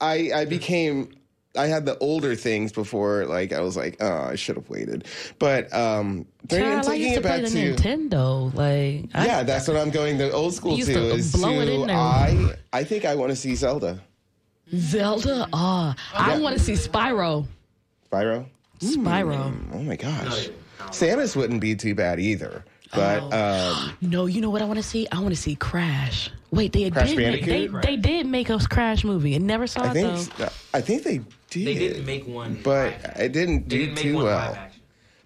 I I became I had the older things before. Like I was like, oh, I should have waited. But um, bringing, Child, I taking used to it play the to Nintendo. Like, I, yeah, that's what I'm going the old school used to. to is blow it to in there. I I think I want to see Zelda. Zelda. Oh, I want to see Spyro. Spyro. Spyro. Oh my gosh, Samus wouldn't be too bad either. But um, [gasps] No, you know what I want to see? I want to see Crash. Wait, they Crash did. Make, they, Bandicoot? they did make a Crash movie. and never saw I it think though. I think they did. They didn't make one. but it didn't They do didn't make too one well.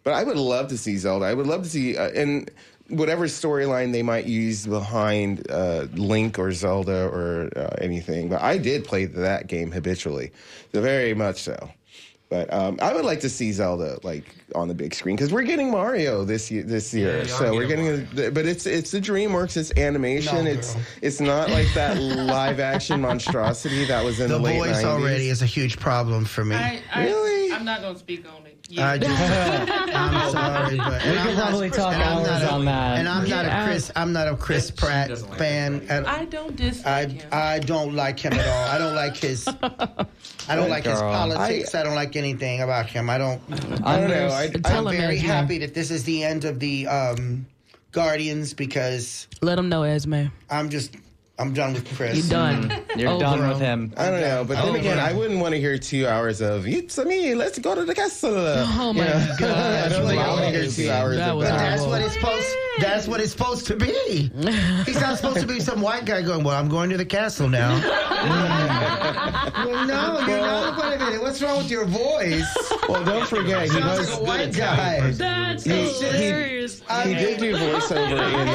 But I would love to see Zelda. I would love to see uh, and whatever storyline they might use behind uh, Link or Zelda or uh, anything. But I did play that game habitually, so very much so. But um, I would like to see Zelda like on the big screen because we're getting Mario this year. This year, you are so we're getting getting. A, but it's it's the DreamWorks. It's animation. No, it's girl. it's not like that [laughs] live action monstrosity that was in the, the late voice 90s. already is a huge problem for me. I, I, Really? I'm not gonna speak on it. I just, [laughs] I'm sorry, but We and could I'm not- probably talk and hours not a- on that. And I'm not a Chris. I'm not a Chris Pratt fan. At, I don't dislike I him. I don't like him at all. I don't like his. [laughs] I don't like his politics. I, don't like anything about him. I don't. I don't know. I, I'm him, very Esme. happy that this is the end of the um, Guardians because Let him know, Esme. I'm just I'm done with Chris. You're done. [laughs] You're Over. done with him. I don't know, but then again, right. I wouldn't want to hear two hours of "It's me, let's go to the castle." Oh my [laughs] I god. don't think I want to hear two hours That of was But that. that's what it's supposed. That's what it's supposed to be. [laughs] He's not supposed to be some white guy going. Well, I'm going to the castle now. well, no, you're not. Wait a minute. What's wrong with your voice? Well, don't forget, he Sounds was like a white guy. That's He- he- hilarious. he did do voiceover in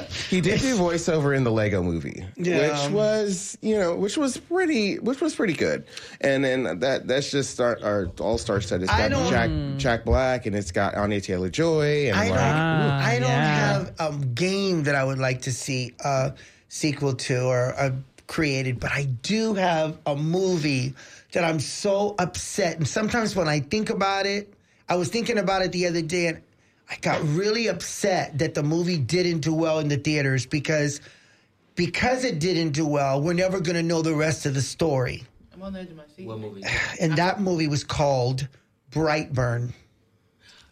um, he did do voiceover in the Lego Movie, Yeah. which was you know which was pretty which was pretty good. And then that that's just our, our all star set. It's I got Jack Jack Black and it's got Anya Taylor Joy and I don't. like Ah, I don't yeah. have a game that I would like to see a sequel to or uh, created, but I do have a movie that I'm so upset. And sometimes when I think about it, I was thinking about it the other day, and I got really upset that the movie didn't do well in the theaters because because it didn't do well, we're never going to know the rest of the story. I'm on the edge of my seat. What movie? And that movie was called Brightburn.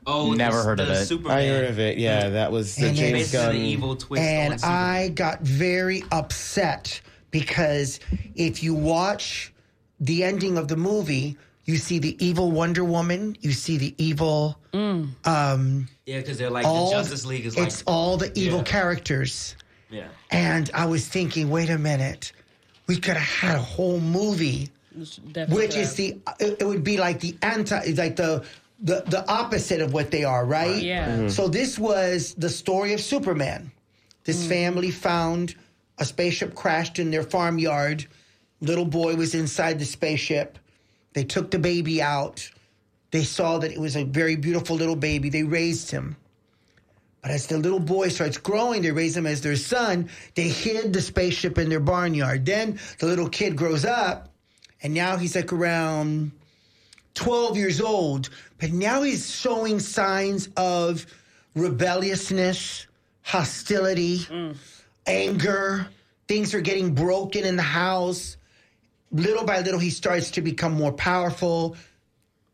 Oh, Never the- heard of it. Superman. I heard of it. Yeah, that was the And James it's- Basically, Gunn. the evil twist. on and Superman. I got very upset because if you watch the ending of the movie, you see the evil Wonder Woman, you see the evil. Um, yeah, because they're like all, the Justice League is like it's all the evil Yeah. characters, yeah. and I was thinking, wait a minute, we could have had a whole movie which is the it, it would be like the anti like the the the opposite of what they are right? Yeah. Mhm. so this was the story of superman. This family found a spaceship crashed in their farmyard. Little boy was inside the spaceship. They took the baby out. They saw that it was a very beautiful little baby. They raised him but as the little boy starts growing, they raise him as their son. They hid the spaceship in their barnyard. Then the little kid grows up, and now he's like around 12 years old. But now he's showing signs of rebelliousness, hostility, mm. anger. Things are getting broken in the house. Little by little, he starts to become more powerful.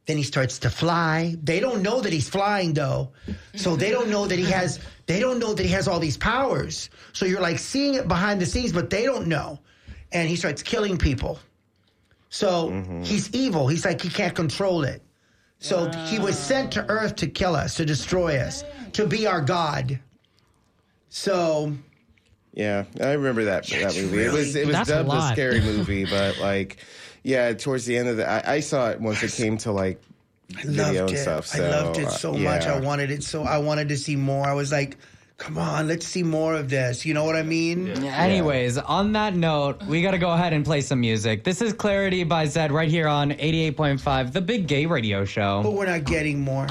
Then he starts to fly. They don't know that he's flying though. So they don't know that he has they don't know that he has all these powers. So you're like seeing it behind the scenes, but they don't know. And he starts killing people. So mm-hmm. he's evil. He's like he can't control it. So he was sent to earth to kill us, to destroy us, to be our God. So Yeah, I remember that that movie. it was it was That's a dubbed a, scary [laughs] movie, but like, yeah, towards the end of the, I, I saw it once it came to like I video loved and it. stuff. So, I loved it uh, so much. I wanted it so I wanted to see more. I was like, come on, let's see more of this. You know what I mean? Anyways, on that note, we got to go ahead and play some music. This is Clarity by Zedd right here on 88.5, the big gay radio show. But we're not getting more.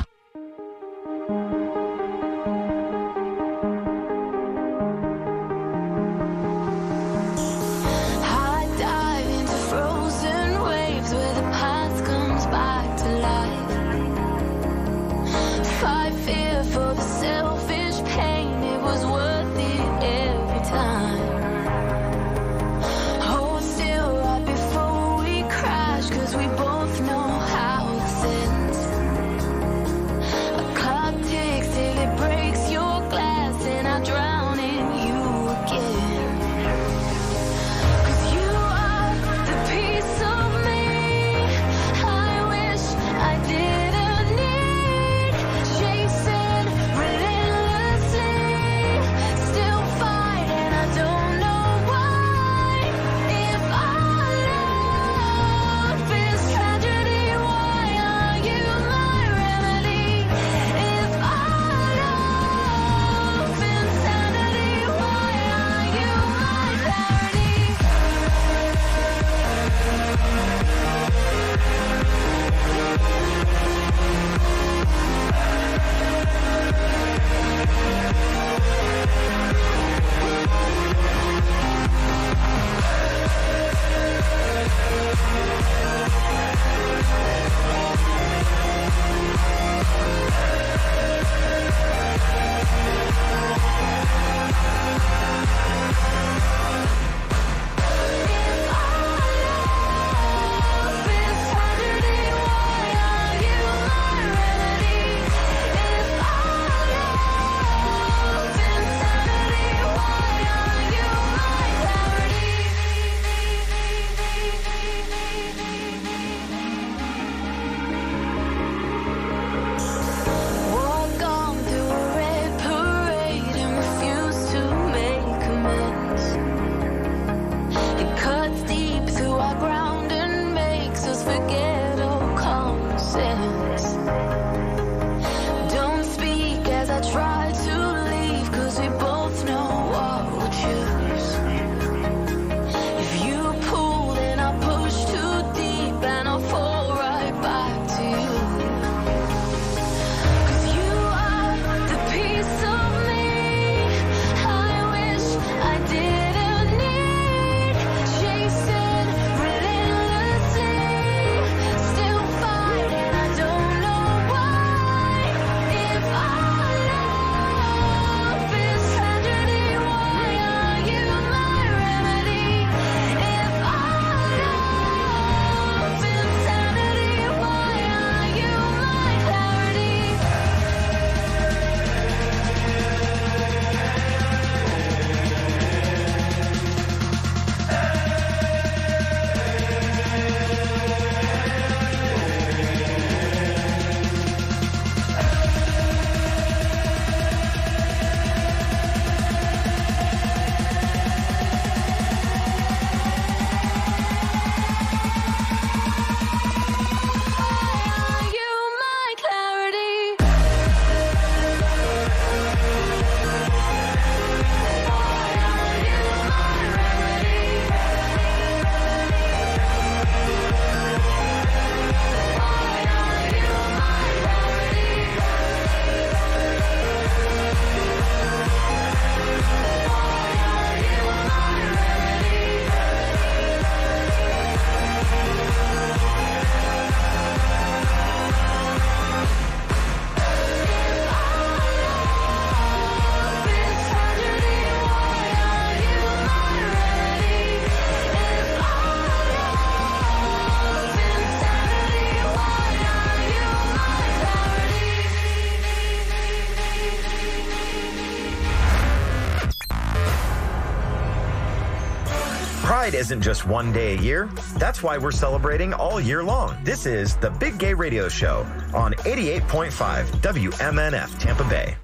Isn't just one day a year. That's why we're celebrating all year long. This is the Big Gay Radio Show on 88.5 WMNF Tampa Bay.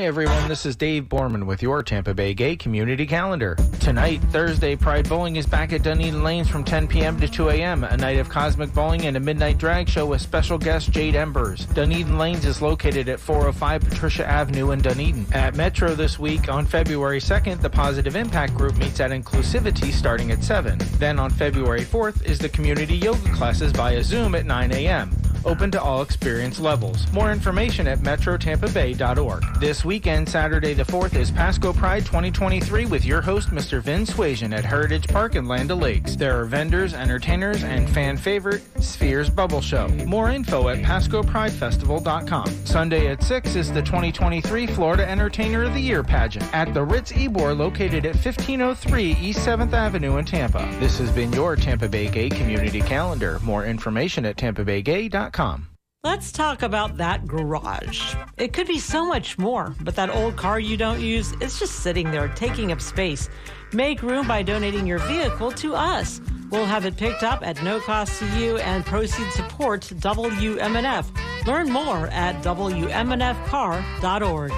Hi, everyone. This is Dave Borman with your Tampa Bay Gay Community Calendar. Tonight, Thursday, Pride Bowling is back at Dunedin Lanes from 10 p.m. to 2 a.m. A night of cosmic bowling and a midnight drag show with special guest Jade Embers. Dunedin Lanes is located at 405 Patricia Avenue in Dunedin. At Metro this week, on February 2nd, the Positive Impact Group meets at Inclusivity starting at 7. Then on February 4th is the community yoga classes via Zoom at 9 a.m open to all experience levels. More information at metrotampabay.org. This weekend, Saturday the 4th, is Pasco Pride 2023 with your host, Mr. Vin Suasion at Heritage Park in Land O'Lakes. There are vendors, entertainers, and fan favorite Spheres Bubble Show. More info at pascopridefestival.com. Sunday at 6 is the 2023 Florida Entertainer of the Year pageant at the Ritz Ybor located at 1503 East 7th Avenue in Tampa. This has been your Tampa Bay Gay Community Calendar. More information at tampabaygay.com. Let's talk about that garage. It could be so much more, but that old car you don't use, it's just sitting there taking up space. Make room by donating your vehicle to us. We'll have it picked up at no cost to you and proceeds support WMNF. Learn more at WMNFcar.org.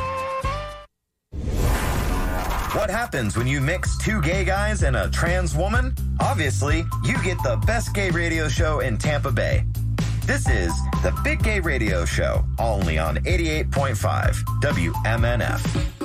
What happens when you mix two gay guys and a trans woman? Obviously, you get the best gay radio show in Tampa Bay. This is the Big Gay Radio Show, only on 88.5 WMNF.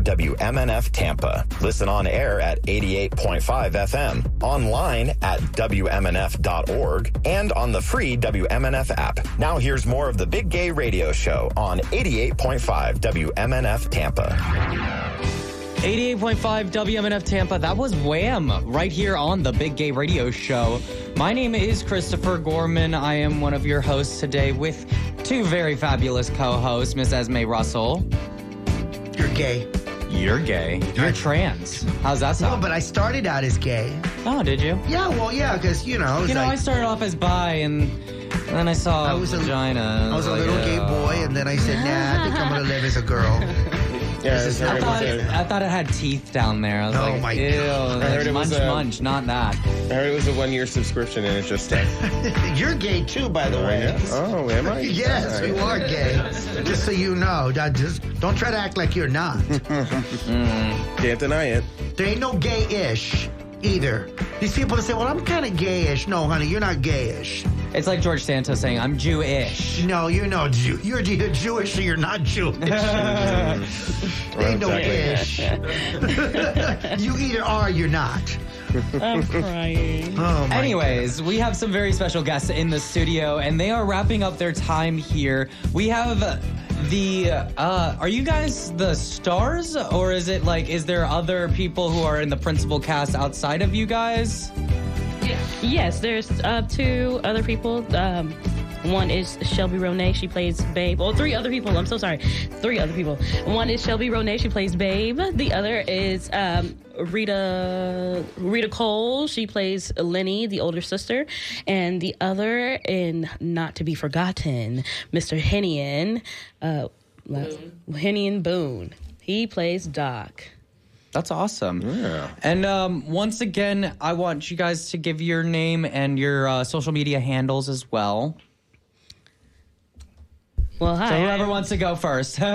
Are WMNF Tampa. Listen on air at 88.5 FM, online at WMNF.org, and on the free WMNF app. Now here's more of the Big Gay Radio Show on 88.5 WMNF Tampa. 88.5 WMNF Tampa. That was Wham right here on the Big Gay Radio Show. My name is Christopher Gorman. I am one of your hosts today with two very fabulous co-hosts, Miss Esme Russell. You're gay. You're gay. You're trans. How's that sound? No, but I started out as gay. Oh, did you? Yeah, well, yeah, because you know, You know, like, I started off as bi, and, and then I saw I was a- vagina. I was a like, little gay "Oh." boy, and then I said, Nah, I think I'm gonna live as a girl. [laughs] Yeah, This is I I thought, it it, I thought it had teeth down there. I was Oh like, my ew, God. I heard it munch, was, uh, munch, not that. a, I heard it was a one year subscription and it's just stuck. [laughs] You're gay too, by the Oh, way. yeah? Oh, am I? [laughs] Yes, you are gay. Just so you know, That just don't try to act like you're not. [laughs] Can't deny it. There ain't no gay-ish either. These people that say, "Well, I'm kind of gayish." No, honey, you're not gayish. It's like George Santos saying, I'm Jewish. No, you're no Jew. You're either Jewish or you're not Jewish. there ain't no ish. you either are, or you're not. I'm crying. Oh my Anyways, we have some very special guests in the studio, and they are wrapping up their time here. We have the. Uh, are you guys the stars, or is it like? Is there other people who are in the principal cast outside of you guys? Yes, there's uh, two other people. Um, one is Shelby Ronay. She plays Babe. Oh, three other people. I'm so sorry. Three other people. One is Shelby Ronay. She plays Babe. The other is um, Rita Rita Cole. She plays Lenny, the older sister. And the other, in not to be forgotten, Mr. Hennian. Uh, Hennian Boone. He plays Doc. That's awesome. Yeah. And um, once again, I want you guys to give your name and your uh, social media handles as well. Well, hi. So whoever wants to go first. [laughs]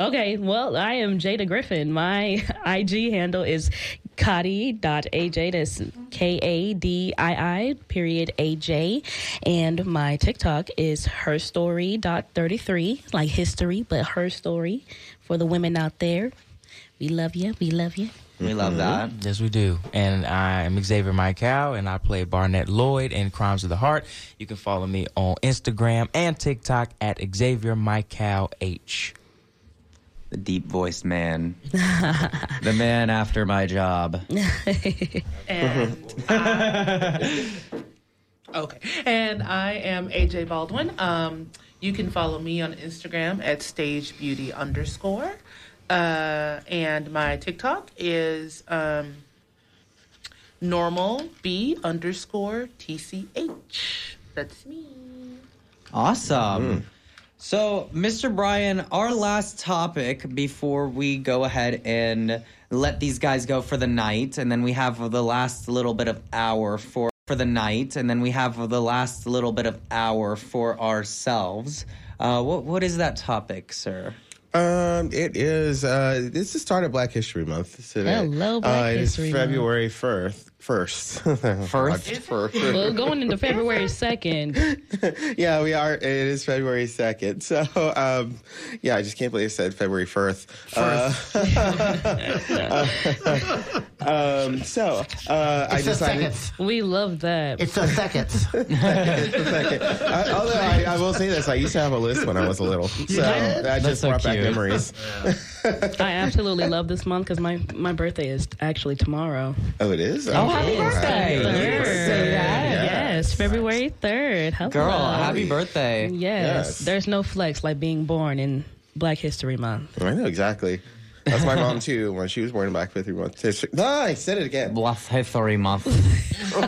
Okay, well, I am Jada Griffin. My [laughs] IG handle is Kadi.aj. That's K A D I I period AJ. And my TikTok is her story.33, like history, but her story for the women out there. We love you. We love you. we love that. Yes, we do. And I'm Xavier Michael, and I play Barnette Lloyd in Crimes of the Heart. You can follow me on Instagram and TikTok at Xavier Michael H. The deep voiced man. [laughs] the man after my job. [laughs] And I- okay. And I am AJ Baldwin. Um, you can follow me on Instagram at Stage Beauty underscore. Uh, and my TikTok is um, normal B underscore TCH. That's me. Awesome. So, Mr. Brian, our last topic before we go ahead and let these guys go for the night, and then we have the last little bit of hour for for the night, and then we have the last little bit of hour for ourselves. Uh, what what is that topic, sir? Um, it is. Uh, it's the start of Black History Month today. Hello, Black uh, it is History Month. February first. [laughs] first. First? first. Well, going into [laughs] February 2nd. yeah, we are. It is February second. So, um, yeah, I just can't believe I said February first. Uh, [laughs] um, so, uh, I It's the decided. seconds. We love that. It's the seconds. it's the second. I, although I, I will say this, I used to have a list when I was a little, so did? that just so brought back cute. memories. I absolutely love this month because my, my birthday is actually tomorrow. Oh, it is. Oh, Oh, happy cool. birthday. Third. Say that. Yes, February 3rd. Hello. Girl, happy birthday. Yes. Yes. There's no flex like being born in Black History Month. I know exactly. That's my mom too. When she was born in Black History Month. No, I said it again. Black History Month. [laughs]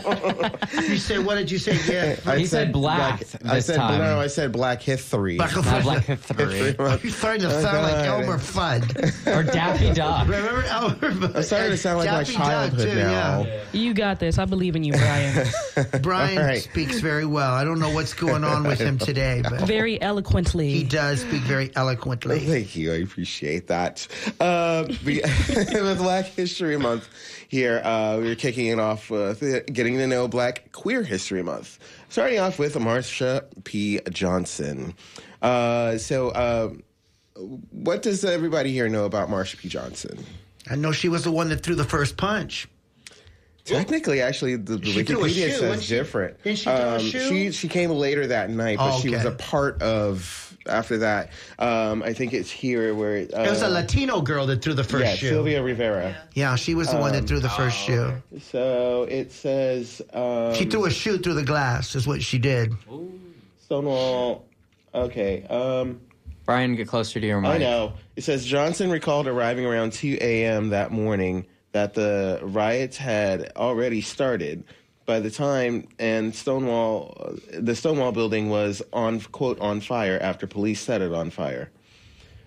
you said, what did you say? Yeah. I He said black I this said time. no. I said Black History. Black Not Black History. [laughs] Month. You're starting to sound like God. Elmer Fudd. [laughs] or Daffy Duck. Remember Elmer Fudd? I'm starting to sound like my Daffy Duck, childhood too, now. yeah. You got this. I believe in you, Brian. Brian All right. speaks very well. I don't know what's going on with him today, but Very eloquently. he does speak very eloquently. Thank you. I appreciate that. Uh, Uh, with [laughs] Black History Month here, uh, we're kicking it off with uh, getting to know Black Queer History Month. Starting off with Marsha P. Johnson. Uh, so, uh, what does everybody here know about Marsha P. Johnson? I know she was the one that threw the first punch. Technically, actually, the, the She threw a Wikipedia shoe, says she? different. Um, she shoe? She she came later that night, but Oh, she was a part of. After that, um, I think it's here where it, uh, It was a Latino girl that threw the first yeah, shoe. Sylvia Rivera. Yeah, she was the one that Um, threw the first shoe. So it says um, She threw a shoe through the glass, is what she did. Stonewall. Okay. Um, Brian, get closer to your mic. I know. It says Johnson recalled arriving around 2 a.m. that morning that the riots had already started by the time and Stonewall the Stonewall building was on quote on fire after police set it on fire.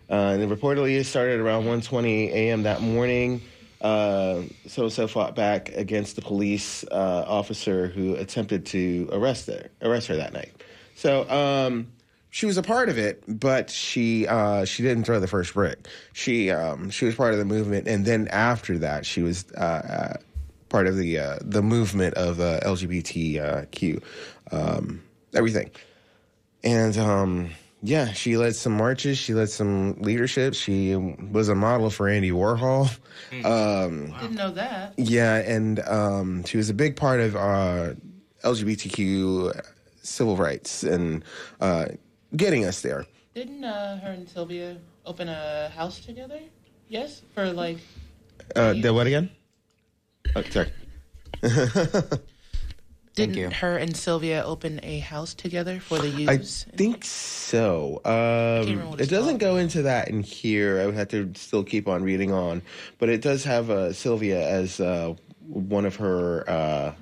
Uh, and it reportedly it started around 1:20 a.m. that morning. Uh, so so fought back against the police uh, officer who attempted to arrest her arrest her that night. So um, she was a part of it, but she uh, she didn't throw the first brick. She um, she was part of the movement, and then after that, she was uh, uh, part of the uh, the movement of uh, LGBTQ um, everything. And um, yeah, she led some marches. She led some leadership. She was a model for Andy Warhol. Um, Didn't know that. yeah, and um, she was a big part of uh, LGBTQ civil rights and uh, getting us there. Didn't uh, her and Sylvia open a house together? Yes, for like. Uh, the what again? Oh, sorry. [laughs] Didn't you. her and Sylvia open a house together for the use? I think so. Um, it doesn't go into that in here. I would have to still keep on reading on, but it does have uh, Sylvia as uh, one of her uh,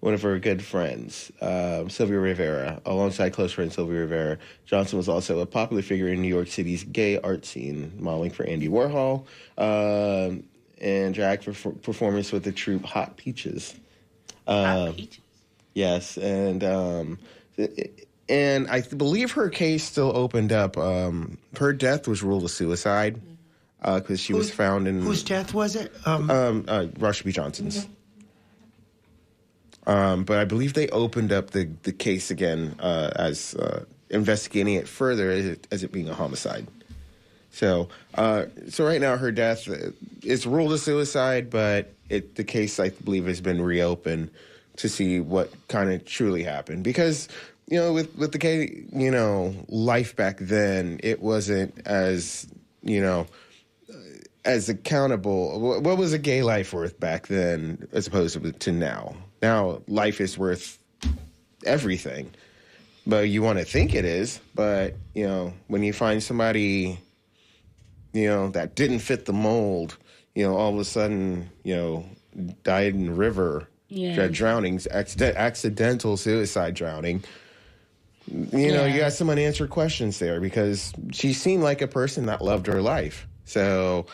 one of her good friends, uh, Sylvia Rivera, alongside close friend Sylvia Rivera. Johnson was also a popular figure in New York City's gay art scene, modeling for Andy Warhol, um and drag for performance with the troupe Hot Peaches. Um, Yes, and um, and I believe her case still opened up. Um, her death was ruled a suicide because she was found in Whose death was it? Um, um, uh, Marsha P. Johnson's. Um, but I believe they opened up the, the case again uh, as uh, investigating it further as it, as it being a homicide. So, uh, so right now her death uh, is ruled a suicide, but it the case I believe has been reopened to see what kind of truly happened because you know with with the gay you know life back then it wasn't as you know as accountable. What was a gay life worth back then as opposed to now? Now life is worth everything, but you want to think it is. But you know when you find somebody, you know that didn't fit the mold, you know all of a sudden you know died in river, Yeah. drownings, accident, accidental suicide drowning. You know, you Yeah. got some unanswered questions there because she seemed like a person that loved her life. So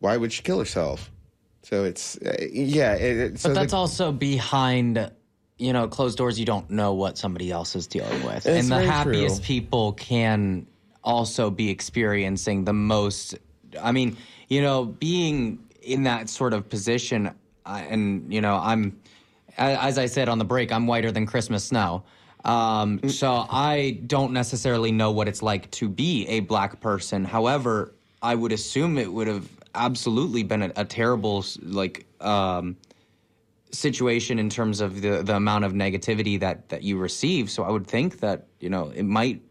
why would she kill herself? So it's uh, yeah. It, it, so but that's the- also behind, you know, closed doors. You don't know what somebody else is dealing with, and the happiest true. people can also be experiencing the most. I mean, you know, being in that sort of position, I, and you know, I'm as I said on the break, I'm whiter than Christmas snow. Um, so I don't necessarily know what it's like to be a black person. However, I would assume it would have absolutely been a, a terrible like um, situation in terms of the the amount of negativity that that you receive. So I would think that you know it might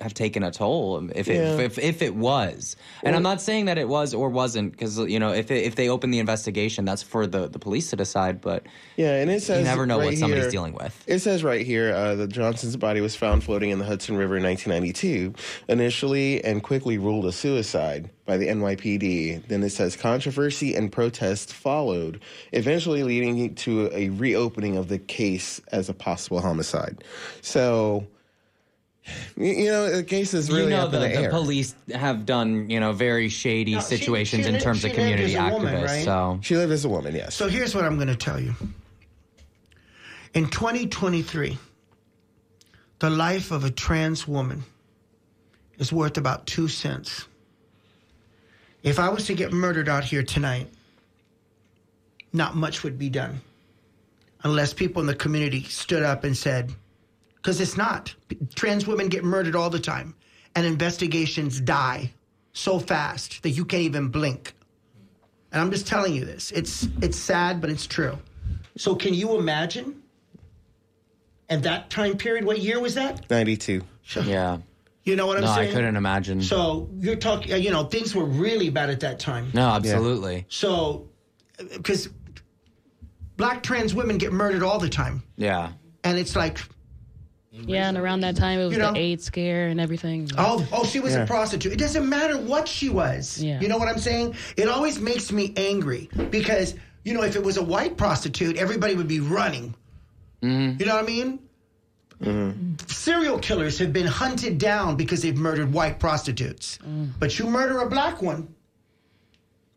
have taken a toll if it Yeah. if, if it was. And I'm not saying that it was or wasn't because you know if it, if they open the investigation, that's for the the police to decide. But Yeah, and it says you never know right what somebody's here- dealing with. It says right here uh, that Johnson's body was found floating in the Hudson River in 1992, initially and quickly ruled a suicide by the NYPD. Then it says controversy and protest followed, eventually leading to a reopening of the case as a possible homicide. So, you, you know, the case is really you know up the, in the, the air. police have done you know very shady No, situations she in terms she of community as a woman, activists. right? So she lived as a woman, yes. So here's what I'm going to tell you. In 2023, the life of a trans woman is worth about two cents. If I was to get murdered out here tonight, not much would be done unless people in the community stood up and said, because it's not. Trans women get murdered all the time, and investigations die so fast that you can't even blink. And I'm just telling you this. It's it's sad, but it's true. So can you imagine? And that time period, what year was that? 92. yeah, You know what I'm no, saying? I couldn't imagine. So you're talking, you know, things were really bad at that time. no, absolutely. So, because black trans women get murdered all the time, Yeah. and it's like, Yeah, and around that time it was You know- the AIDS scare and everything. oh, oh, she was Yeah. a prostitute. It doesn't matter what she was. Yeah. You know what I'm saying? It always makes me angry because you know if it was a white prostitute, everybody would be running. Mm-hmm. You know what I mean? Serial killers have been hunted down because they've murdered white prostitutes. But you murder a black one,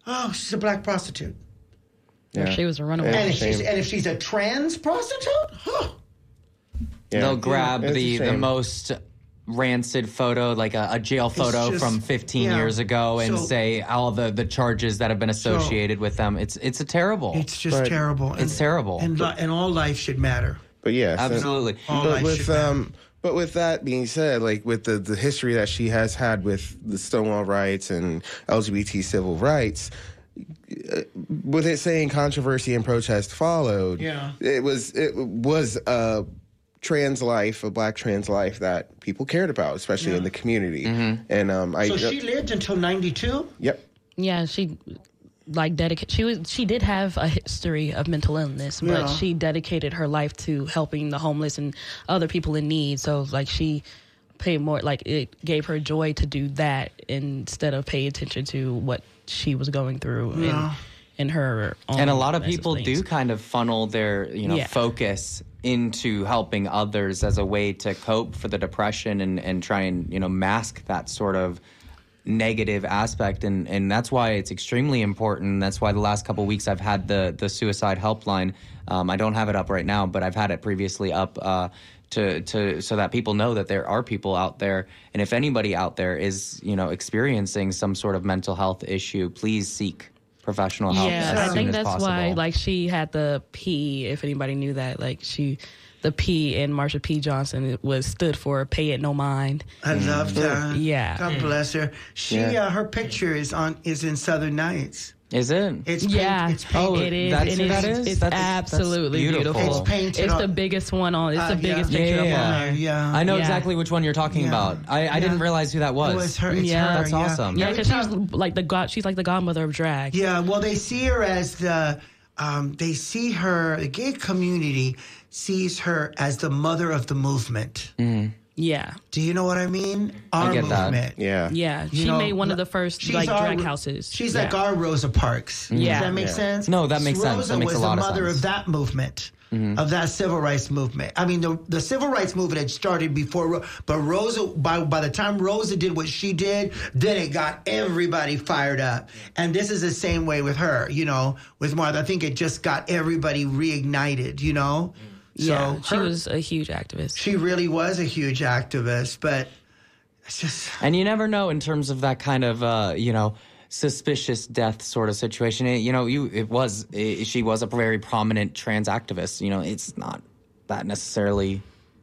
oh, she's a black prostitute. Yeah. She was a runaway. And if, she's, and if she's a trans prostitute, huh. Yeah. They'll grab It's a the the most rancid photo, like a, a jail photo just- from 15 yeah. years ago, and So- say all the the charges that have been associated with them. It's it's a terrible. it's just But- terrible. It's terrible. And, li- and all life should matter. But yeah, and- Absolutely. All but life with should matter. um but with that being said like with the the history that she has had with the stonewall riots and lgbt civil rights uh, with it saying controversy and protest followed Yeah. it was it was a trans life a black trans life that people cared about especially in the community and um i So she lived until 92? yep Yeah, she like dedicated. She was she did have a history of mental illness, but Yeah. she dedicated her life to helping the homeless and other people in need. So like she paid more. Like it gave her joy to do that instead of pay attention to what she was going through Yeah. in in her. Own and a lot of people things. do kind of funnel their you know Yeah. focus into helping others as a way to cope for the depression and and try and you know mask that sort of negative aspect. And and that's why it's extremely important. That's why the last couple weeks I've had the the suicide helpline. Um, I don't have it up right now but I've had it previously up uh, to to so that people know that there are people out there. And if anybody out there is you know experiencing some sort of mental health issue please seek professional help Yeah, as I think as that's possible. why like she had the P. If anybody knew that, like she, the P in Marsha P. Johnson was stood for pay it no mind. I love that. Yeah. God bless her. She, Yeah. uh, her picture is on is in Southern Nights. Is it? It's paint, Yeah, it's painted. it is. that's and who it's, that is? It's That's- that's absolutely beautiful. beautiful. It's painted It's on- the biggest one on. It's Uh, the biggest yeah. picture Yeah, of yeah, on yeah. there. Yeah. I know Yeah. exactly which one you're talking Yeah. about. I, I Yeah. didn't realize who that was. It was her. It's Yeah. her. That's yeah. awesome. Yeah, because she's like the god. She's like the godmother of drag. Yeah, well, they see her as the, um, they see her, the gay community sees her as the mother of the movement. Yeah, Do you know what I mean? Our get that. movement. yeah yeah. You She know, made one of the first she's like our- drag houses. She's yeah. like our Rosa Parks. Yeah. Does that make Yeah. sense? No, that makes sense. Rosa That makes was a lot the of mother sense. of that movement. Mm-hmm. Of that civil rights movement. I mean, the the civil rights movement had started before, Ro- but Rosa. By by the time Rosa did what she did, then it got everybody fired up. And this is the same way with her. You know, with Martha, I think it just got everybody reignited. You know, yeah, so she her- was a huge activist. She really was a huge activist, but it's just [laughs] And you never know in terms of that kind of, uh, you know, suspicious death sort of situation. It- you know, you it was it, she was a very prominent trans activist. You know, it's not that necessarily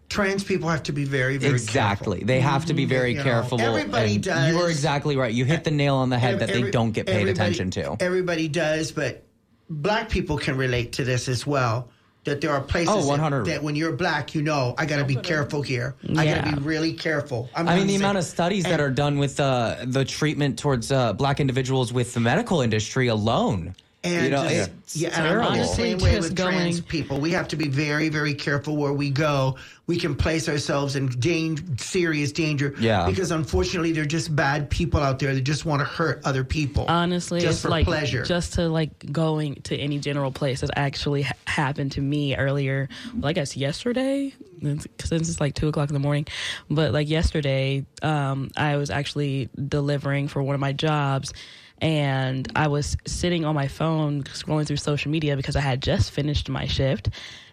Trans people have to be very, very exactly. They have to be very You know, careful. everybody and does. You are exactly right. You hit the nail on the head that they Every- don't get paid attention to. Everybody does, but black people can relate to this as well. That there are places Oh, that- that, when you're black, you know, I got to be careful here. I got to be really careful. I'm I mean, not the saying- amount of studies that are done with uh, the treatment towards uh, black individuals with the medical industry alone. And you know, just- it's yeah, and terrible. I'm the same way just with trans people. We have to be very, very careful where we go. We can place ourselves in dang, serious danger. Yeah. Because unfortunately, they're just bad people out there that just want to hurt other people. Honestly, just it's for like pleasure. just to like going to any general place has actually ha- happened to me earlier. Well, I guess yesterday, since it's like two o'clock in the morning. But like yesterday, um, I was actually delivering for one of my jobs. And I was sitting on my phone scrolling through social media because I had just finished my shift.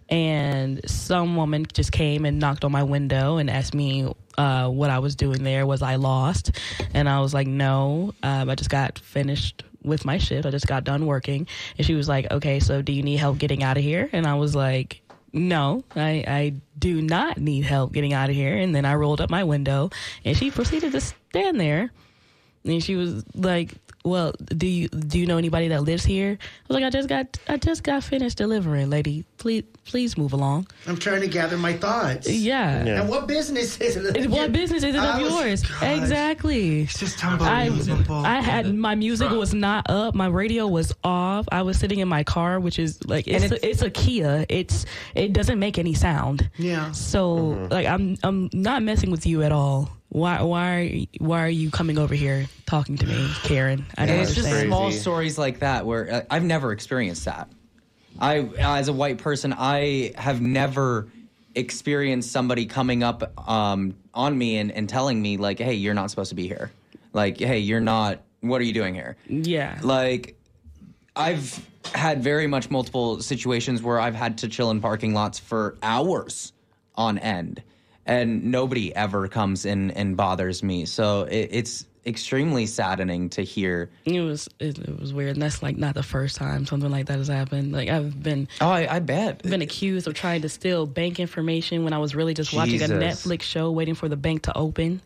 And some woman just came and knocked on my window and asked me uh, what I was doing there. Was I lost? And I was like, no, um, I just got finished with my shift. I just got done working. And she was like, okay, so do you need help getting out of here? And I was like, no, I, I do not need help getting out of here. And then I rolled up my window and she proceeded to stand there. And she was like, "Well, do you do you know anybody that lives here?" I was like, "I just got I just got finished delivering, lady. Please please move along." I'm trying to gather my thoughts. Yeah. And what business is it? What business is it I of was- yours? God, Exactly. It's just I, unbelievable. I had my music was not up. My radio was off. I was sitting in my car, which is like it's And a, it's a Kia. It's it doesn't make any sound. Yeah. So mm-hmm. like I'm I'm not messing with you at all. Why why why are you coming over here talking to me, Karen? I don't And it's just understand. small stories like that where uh, I've never experienced that. I, as a white person, I have never experienced somebody coming up um, on me and, and telling me like, "Hey, you're not supposed to be here." Like, "Hey, you're not. What are you doing here?" Yeah. Like, I've had very much multiple situations where I've had to chill in parking lots for hours on end, and nobody ever comes in and bothers me. So it, it's extremely saddening to hear. It was it, it was weird, and that's like not the first time something like that has happened. Like I've been oh I, I bet been accused of trying to steal bank information when I was really just watching a Netflix show waiting for the bank to open.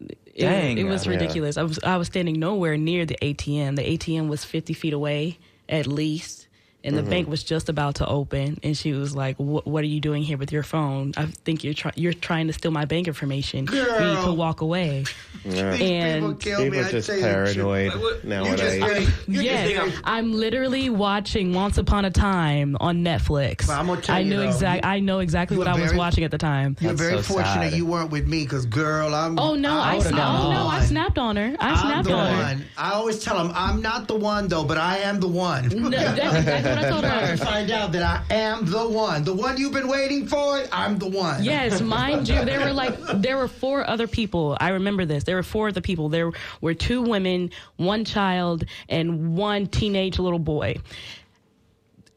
It, Dang. it was Yeah. ridiculous. I was I was standing nowhere near the ATM. The ATM was fifty feet away at least. And the Mm-hmm. Mhm. bank was just about to open, and she was like, "What what are you doing here with your phone? I think you're trying you're trying to steal my bank information. You need to walk away." [laughs] Yeah. And kill me, People I'd just say that shit. paranoid nowadays. Yes, I'm literally watching Once Upon a Time on Netflix. Well, I'm gonna tell I you, knew though, exact. I know exactly what were I was watching at the time. You're very fortunate you weren't with me because, girl, I'm. Oh no, I, I'm oh no, I snapped on her. I I'm snapped the on her. I always tell them I'm not the one though, but I am the one. that's exactly what I told her. To find out that I am the one, the one you've been waiting for. I'm the one. Yes, [laughs] mind you, there were like there were four other people. I remember this. There were four other people. There were two women, one child, and one teenage little boy.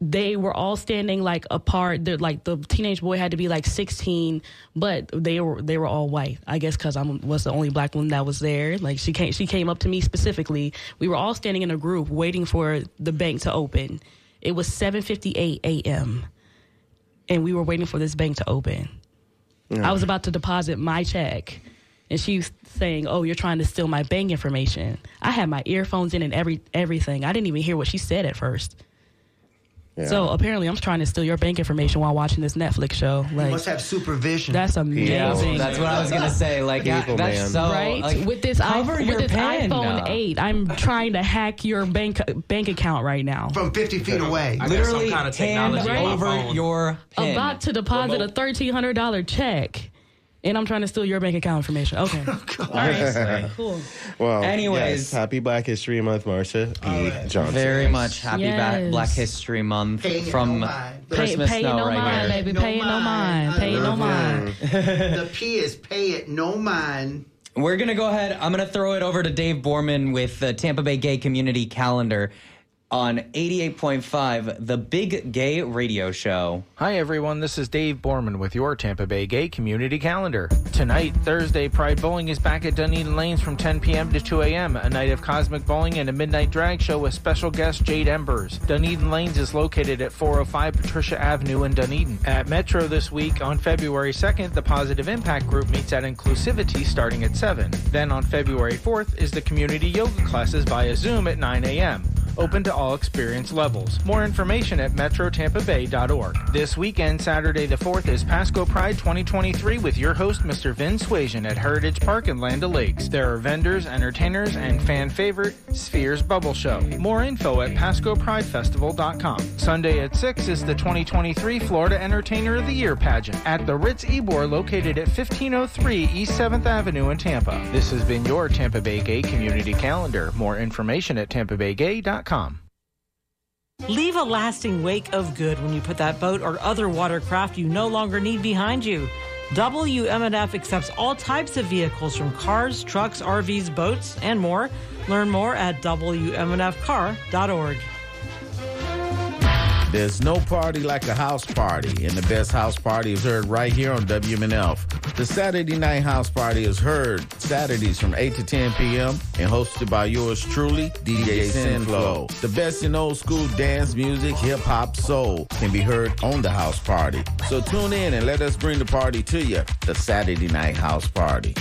They were all standing like apart. They're like the teenage boy had to be like 16, but they were they were all white. I guess because I was the only black one that was there. Like she came she came up to me specifically. We were all standing in a group waiting for the bank to open. It was 7:58 a.m. and we were waiting for this bank to open. I was about to deposit my check. And she's saying, "Oh, you're trying to steal my bank information." I had my earphones in and every everything. I didn't even hear what she said at first. So apparently, I'm trying to steal your bank information while watching this Netflix show. You Like must have supervision. that's amazing. that's what I was gonna say. Like People, that's man. so right like, with this i- cover with this pen. iPhone 8, I'm trying to hack your bank bank account right now. From 50 feet away. I Literally some kind of technology on my over phone. your pen. About to deposit a thirteen hundred dollar check, and I'm trying to steal your bank account information. Okay, [laughs] oh, [laughs] all right, cool. Well, Anyways. yes, happy Black History Month, Marsha P. Johnson. Very much happy Ba- Black History Month Pay it from no mind. Pay, Christmas pay it Snow no right mind, here. baby. No Pay it no mind. mind. I Pay no mind. [laughs] the P is pay it no mind. We're gonna go ahead. I'm gonna throw it over to Dave Borman with the Tampa Bay Gay Community Calendar. On 88.5, the Big Gay Radio Show. Hi, everyone. This is Dave Borman with your Tampa Bay Gay Community Calendar. Tonight, Thursday, Pride Bowling is back at Dunedin Lanes from 10 p.m. to 2 a.m., a night of cosmic bowling and a midnight drag show with special guest Jade Embers. Dunedin Lanes is located at 405 Patricia Avenue in Dunedin. At Metro this week, on February 2nd, the Positive Impact Group meets at Inclusivity starting at 7. Then on February 4th is the community yoga classes via Zoom at 9 a.m open to all experience levels. More information at metrotampabay.org. This weekend, Saturday the 4th, is Pasco Pride 2023 with your host, Mr. Vin Swasian at Heritage Park in Land Lakes. There are vendors, entertainers, and fan favorite Spheres Bubble Show. More info at PascoPrideFestival.com. Sunday at 6 is the 2023 Florida Entertainer of the Year pageant at the Ritz Ybor located at 1503 East 7th Avenue in Tampa. This has been your Tampa Bay Gay Community Calendar. More information at tampabaygay.com. Leave a lasting wake of good when you put that boat or other watercraft you no longer need behind you. WMNF accepts all types of vehicles from cars, trucks, RVs, boats, and more. Learn more at WMNFcar.org. There's no party like a house party, and the best house party is heard right here on WMNF. The Saturday Night House Party is heard Saturdays from 8 to 10 p.m. and hosted by yours truly, DJ Sinflow. The best in old school dance music, hip hop, soul can be heard on the house party. So tune in and let us bring the party to you. The Saturday Night House Party.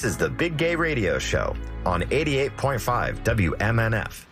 This is the Big Gay Radio Show on 88.5 WMNF.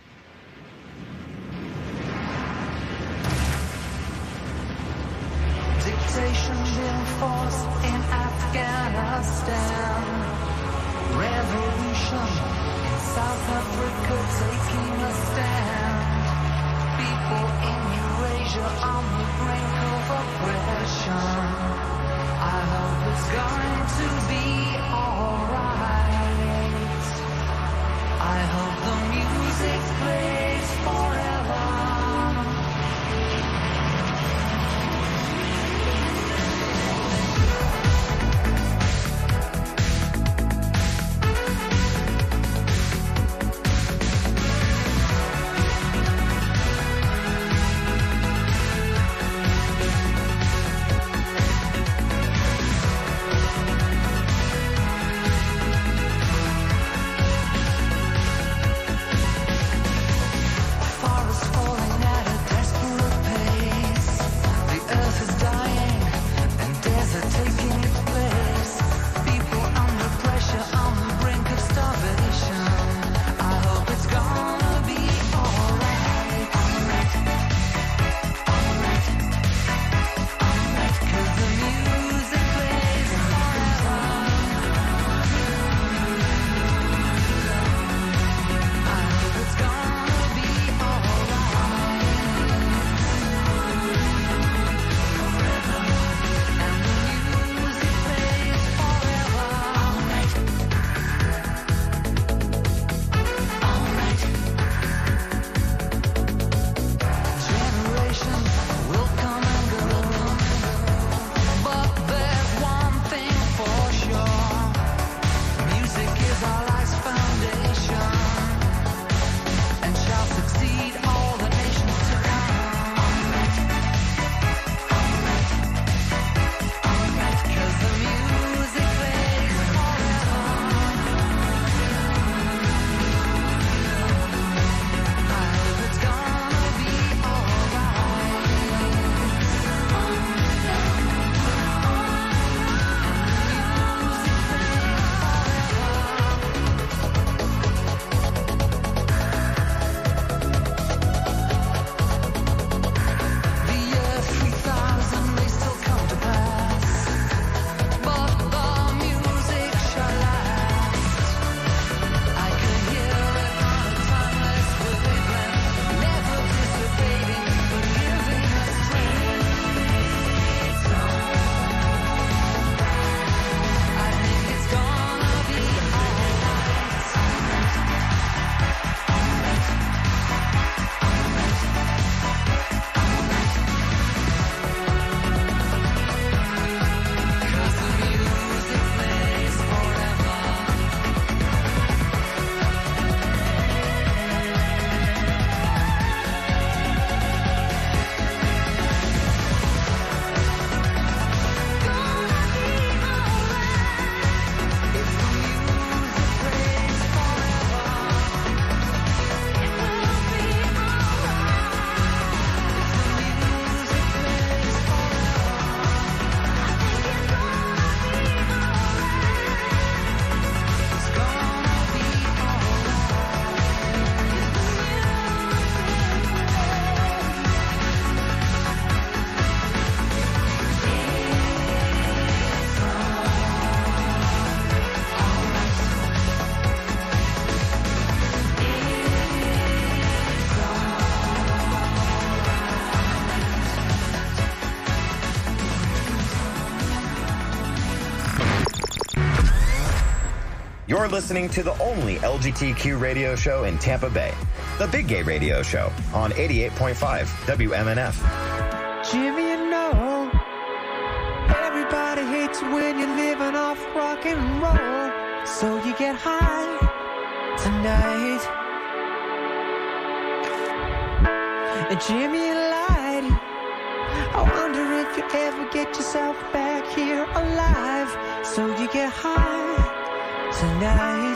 You're listening to the only LGBTQ radio show in Tampa Bay, the Big Gay Radio Show on 88.5 WMNF. Jimmy, you know, everybody hates when you're living off rock and roll. So you get high tonight. Jimmy, you lied. I wonder if you ever get yourself back here alive. So you get high night.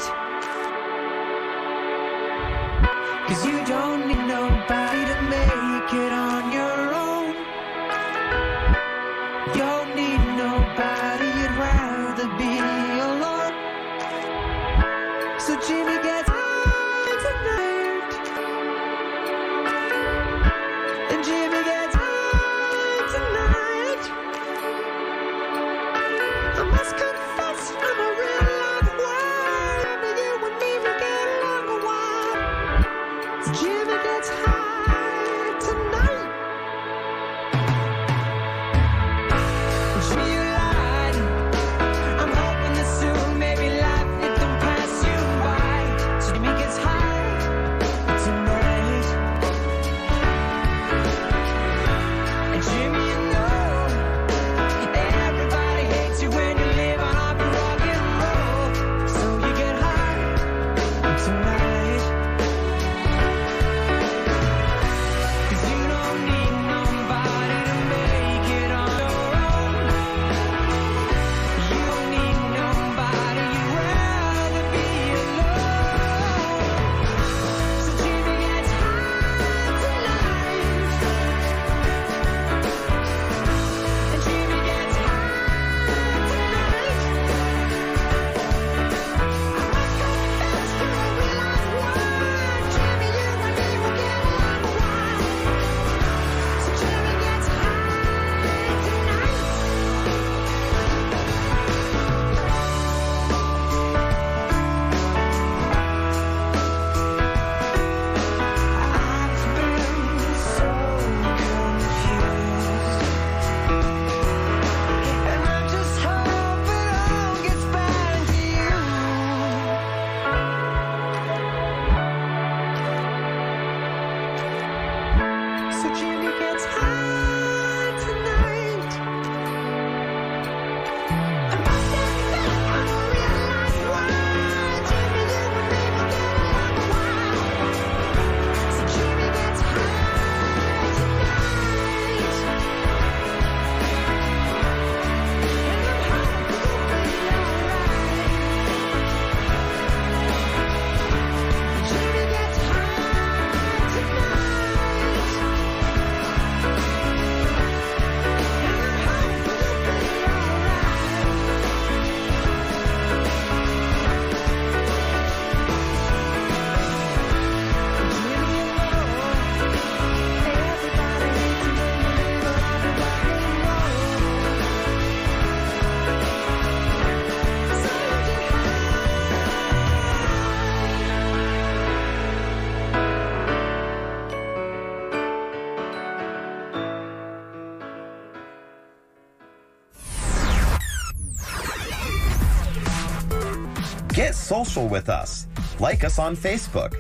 Get social with us. Like us on Facebook.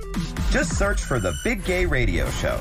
Just search for The Big Gay Radio Show.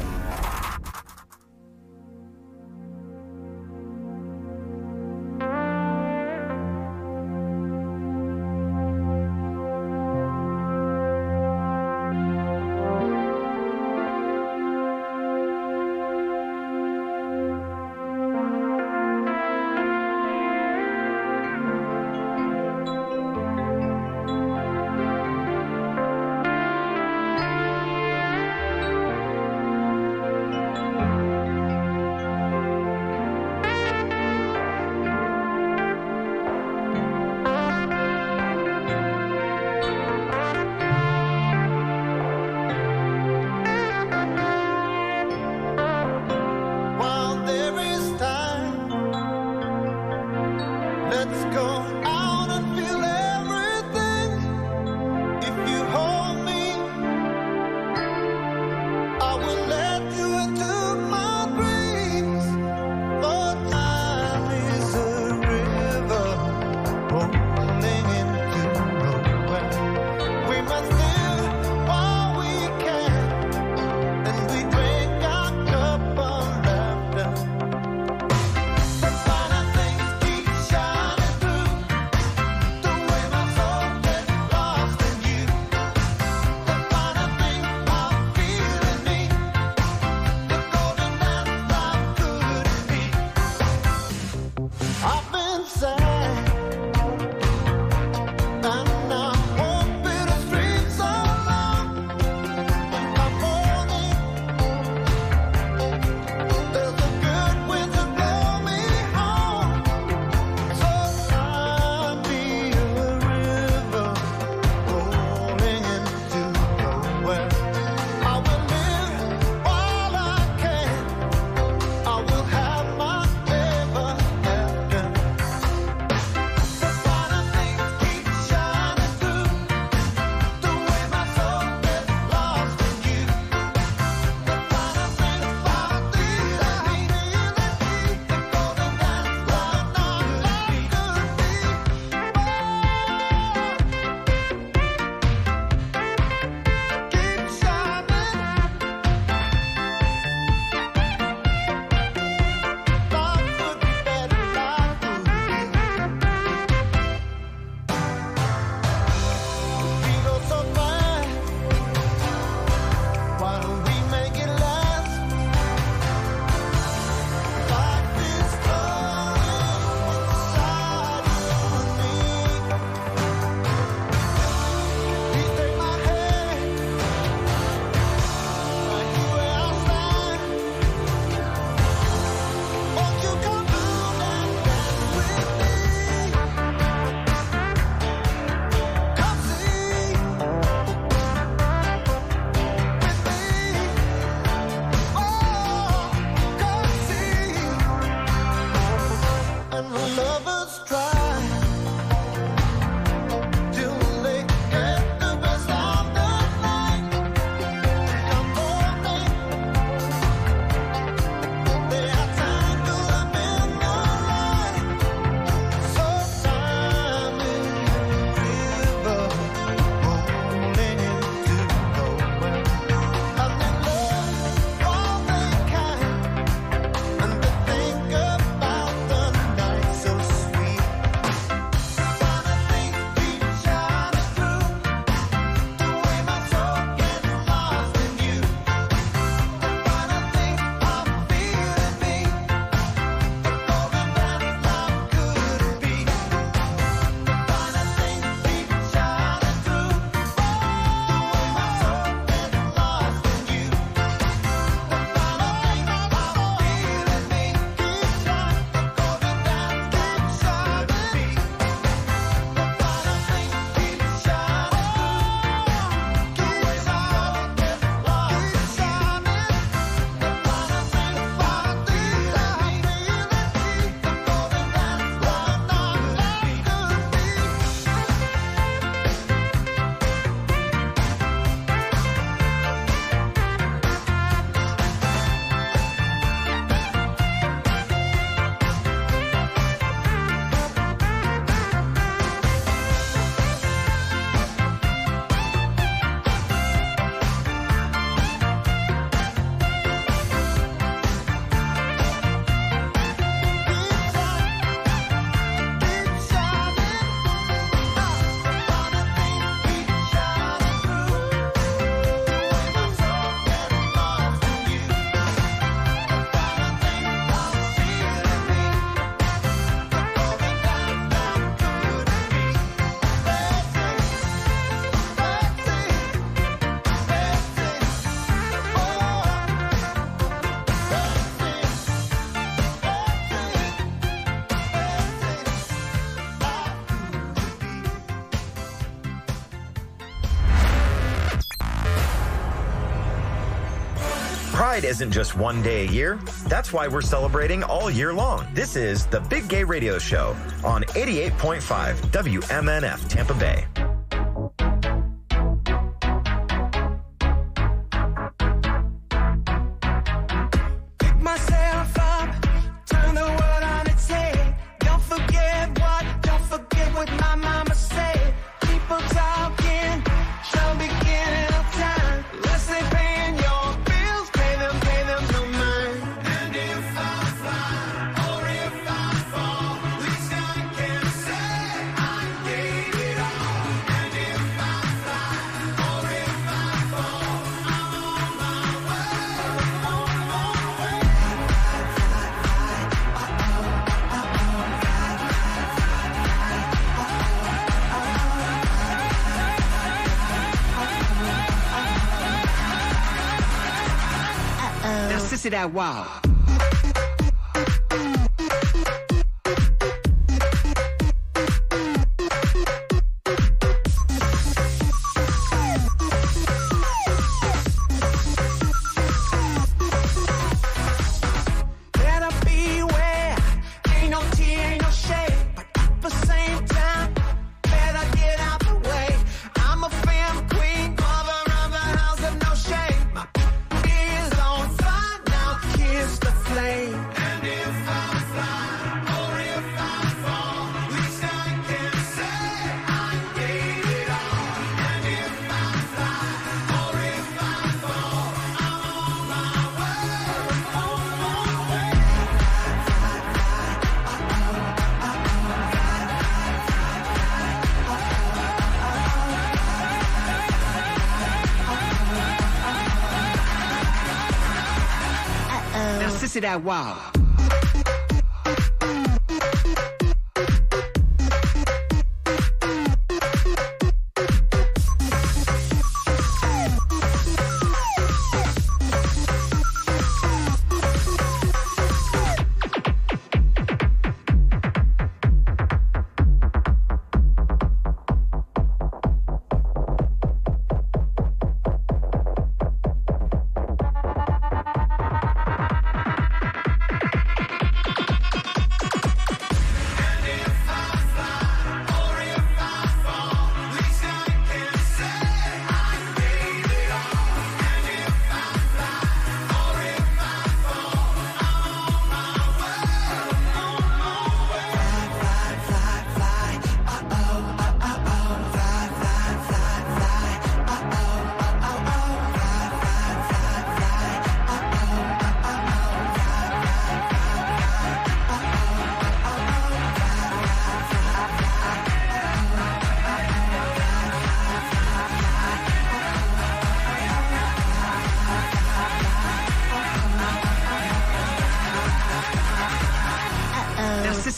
Pride isn't just one day a year. That's why we're celebrating all year long. This is the Big Gay Radio Show on 88.5 WMNF Tampa Bay. Wow. Wow.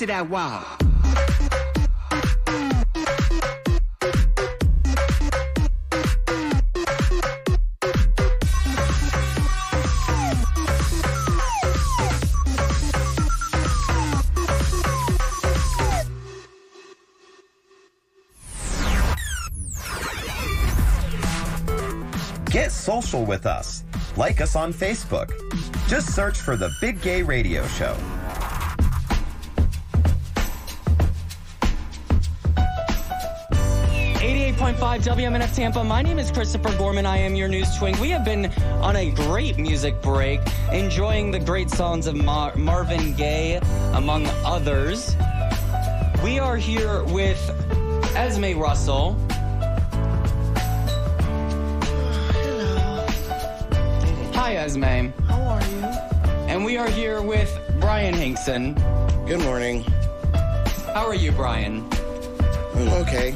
Sissy that wow. Get social with us. Like us on Facebook. Just search for the Big Gay Radio Show. Eighty-eight point five WMNF Tampa. My name is Christopher Gorman. I am your news twin. We have been on a great music break, enjoying the great songs of Mar- Marvin Gaye, among others. We are here with Esme Russell. Hello. Hi, Esme. How are you? And we are here with Brian Hinkson. Good morning. How are you, Brian? I'm okay.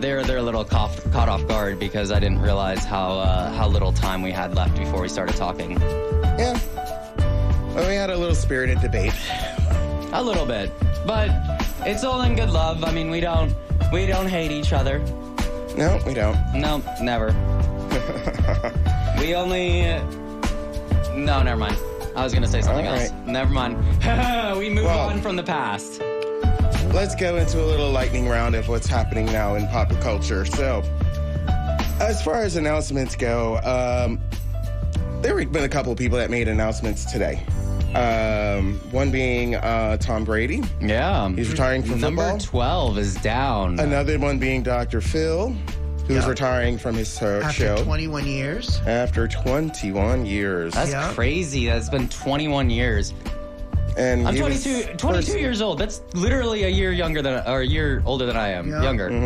They're they're a little caught, caught off guard because I didn't realize how uh, how little time we had left before we started talking. Yeah. Well, we had a little spirited debate. A little bit, but it's all in good love. I mean, we don't we don't hate each other. No, we don't. No, never. [laughs] we only. No, never mind. I was gonna say something else. Never mind. [laughs] we move Well- on from the past. Let's go into a little lightning round of what's happening now in pop culture. So, As far as announcements go, um, there have been a couple of people that made announcements today. Um, one being uh, Tom Brady. Yeah. He's retiring from Number football. 12 is down. Another one being Dr. Phil, who's Yeah. retiring from his uh, After show 21 years. after 21 years. That's Yeah. crazy. That's been 21 years. And I'm 22, 22 years old. That's literally a year younger than, or a year older than I am. Yeah. Younger. Mhm.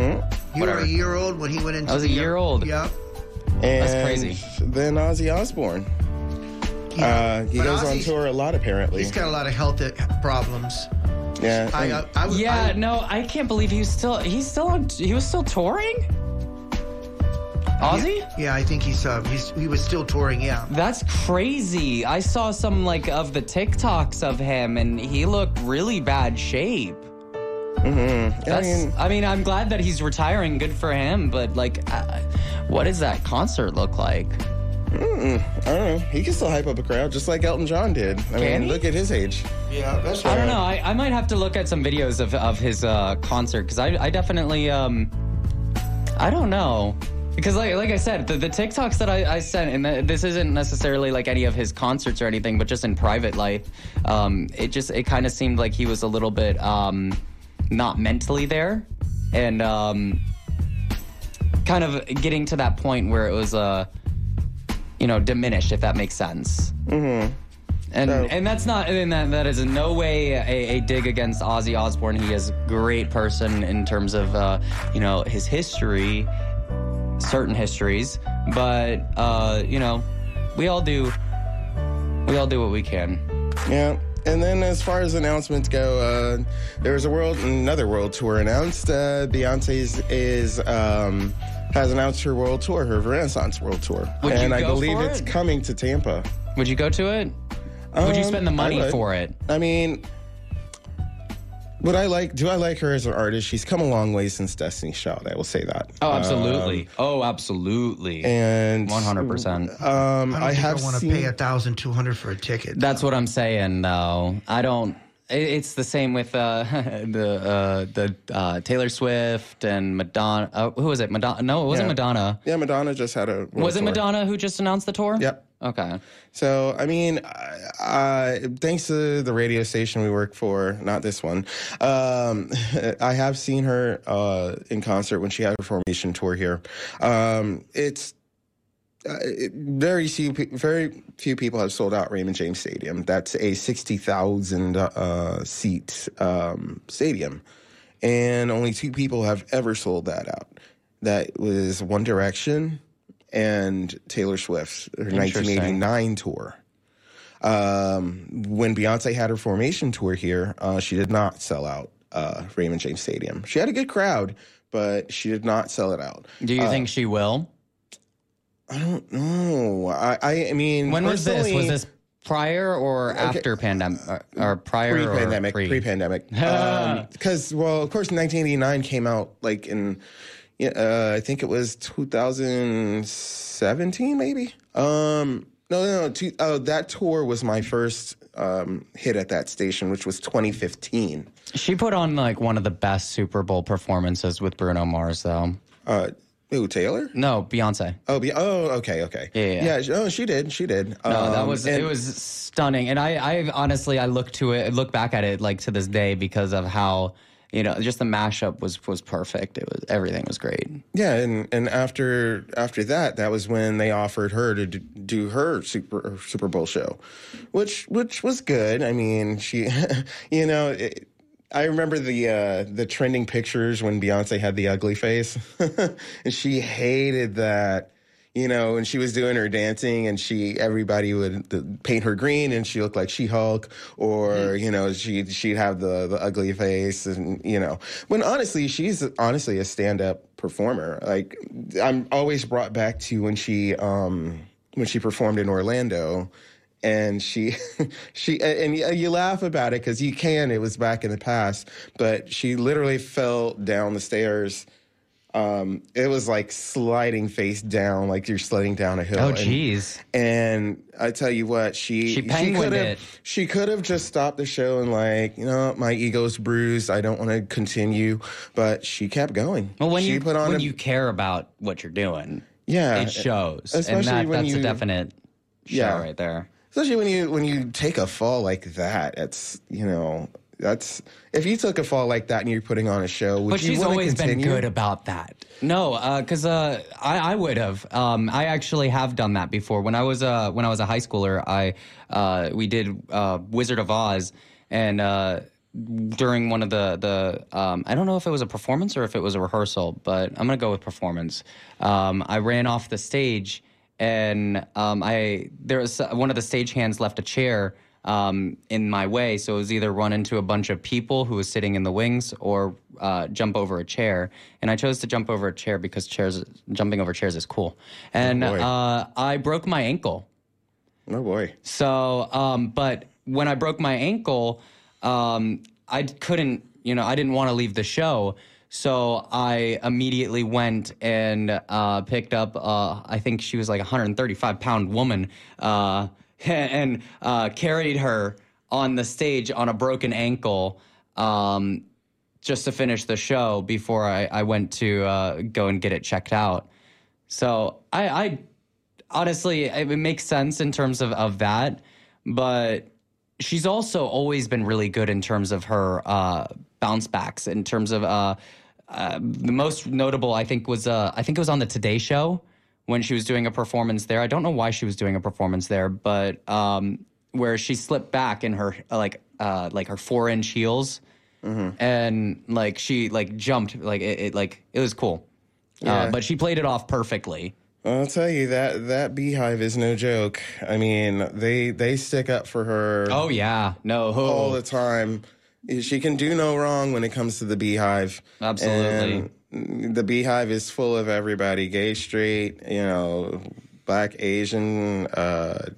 You were Whatever. a year old when he went into I was a the year old. Yeah. And That's crazy. Then Ozzy Osbourne. yeah. Uh, he But goes on Ozzy's- tour a lot, apparently. He's got a lot of health problems. yeah. I, and- I, was- Yeah, I, no, I can't believe he was still, he's still on, he was still touring? Ozzy? Yeah, I think he's, uh, he's he was still touring. Yeah. That's crazy. I saw some like of the TikToks of him and he looked really bad shape. Mm-hmm. I mean, I mean, I'm glad that he's retiring. Good for him. But like, uh, what does that concert look like? mm, I don't know. He can still hype up a crowd, just like Elton John did. I Can mean, he? look at his age. Yeah, that's right. I don't know. I, I might have to look at some videos of, of his uh, concert because I, I definitely um I don't know because like like I said the, the TikToks that I, I sent and th- this isn't necessarily like any of his concerts or anything but just in private life um it just it kind of seemed like he was a little bit um not mentally there and um kind of getting to that point where it was uh you know diminished if that makes sense. Mm-hmm. And So- and that's not and that that is in no way a, a dig against Ozzy Osbourne. He is a great person in terms of uh, you know his history, certain histories, but uh, you know we all do we all do what we can. Yeah. And then, as far as announcements go, uh, there's a world, another world tour announced. Uh, Beyonce's is um, has announced her world tour, her Renaissance world tour, Would and I believe it's it? coming to Tampa. Would you go to it? Would you Um, spend the money for it? I mean, would I like? Do I like her as an artist? She's come a long way since Destiny's Child. I will say that. Oh, absolutely. oh, absolutely. Um, and one hundred percent. Um, I don't I, have I want to pay a thousand two hundred for a ticket. That's what I'm saying, though. I don't. it- It's the same with uh, [laughs] the uh, the uh, Taylor Swift and Madonna. Uh, who was it? Madonna? No, it wasn't Yeah. Madonna. yeah, Madonna just had a. Was it tour. Madonna who just announced the tour? Yep. Okay. So, I mean, uh, thanks to the radio station we work for, not this one, um, [laughs] I have seen her uh, in concert when she had her formation tour here. Um, it's uh, it, very few, very few people have sold out Raymond James Stadium. That's a sixty thousand uh, seat um, stadium, and only two people have ever sold that out. That was One Direction and Taylor Swift, her 1989 tour. Um, when Beyonce had her formation tour here, uh, she did not sell out uh, Raymond James Stadium. She had a good crowd, but she did not sell it out. Do you Uh, think she will? I don't know. I, I, I mean, When was this? Was this prior or Okay. after pandemic? Or, or prior or pre-pandemic, pre? pre-pandemic. [laughs] Because well, of course, 1989 came out like in, yeah, uh, I think it was 2017, maybe. Um, no, no, no. Two, oh, that tour was my first um, hit at that station, which was 2015. She put on like one of the best Super Bowl performances with Bruno Mars, though. Uh, who Taylor? No, Beyonce. Oh, be, oh, okay, okay. Yeah, yeah. yeah. Oh, she did. She did. No, that Um, was and- it was stunning, and I, I honestly I look to it, look back at it like to this day because of how you know just the mashup was was perfect. It was everything was great. Yeah, and and after after that, that was when they offered her to do her Super Super Bowl show, which which was good. I mean, she, [laughs] you know, it, I remember the uh, the trending pictures when Beyonce had the ugly face, [laughs] and she hated that. You know, and she was doing her dancing, and she everybody would paint her green, and she looked like She Hulk, or you know, she she'd have the the ugly face, and you know, when honestly, she's honestly a stand up performer. Like I'm always brought back to when she um when she performed in Orlando. And she, [laughs] she, and you laugh about it because you can. It was back in the past, but she literally fell down the stairs um, it was like sliding face down, like you're sliding down a hill. Oh, jeez. And, I tell you what, she She penguined could have she could have just stopped the show and like, you know, my ego's bruised. I don't want to continue, but she kept going. Well, when she you put on when a, you care about what you're doing, Yeah, it shows, and especially that, when that's a you- definite show Yeah. right there. Especially when you when you take a fall like that, it's you know that's if you took a fall like that and you're putting on a show, would But you she's wanna always been continue? good about that. No, because uh, I, I would have. Um, I actually have done that before. When I was uh, when I was a high schooler, I uh, we did uh, Wizard of Oz, and uh, during one of the the um, I don't know if it was a performance or if it was a rehearsal, but I'm gonna go with performance. Um, I ran off the stage, and um, I there was one of the stagehands left a chair um, in my way. So it was either run into a bunch of people who was sitting in the wings or uh, jump over a chair. And I chose to jump over a chair because chairs, jumping over chairs is cool. And boy. uh, I broke my ankle. Oh boy. So, um, but when I broke my ankle, um, I couldn't, you know, I didn't want to leave the show. So I immediately went and uh, picked up, uh, I think she was like a 135 pound woman, uh, [laughs] and uh, carried her on the stage on a broken ankle um, just to finish the show before I, I went to uh, go and get it checked out. So I, I honestly, it makes sense in terms of, of that, but she's also always been really good in terms of her uh, bounce backs. In terms of uh, uh, the most notable, I think was uh, I think it was on the Today Show when she was doing a performance there. I don't know why she was doing a performance there, but um, where she slipped back in her like uh, like her four inch heels. And like she like jumped like it, it like it was cool, Yeah. uh, but she played it off perfectly. I'll tell you that that BeyHive is no joke. I mean, they they stick up for her. Oh yeah, no all the time. She can do no wrong when it comes to the BeyHive. Absolutely. And the BeyHive is full of everybody: gay, straight, you know, black, Asian, uh,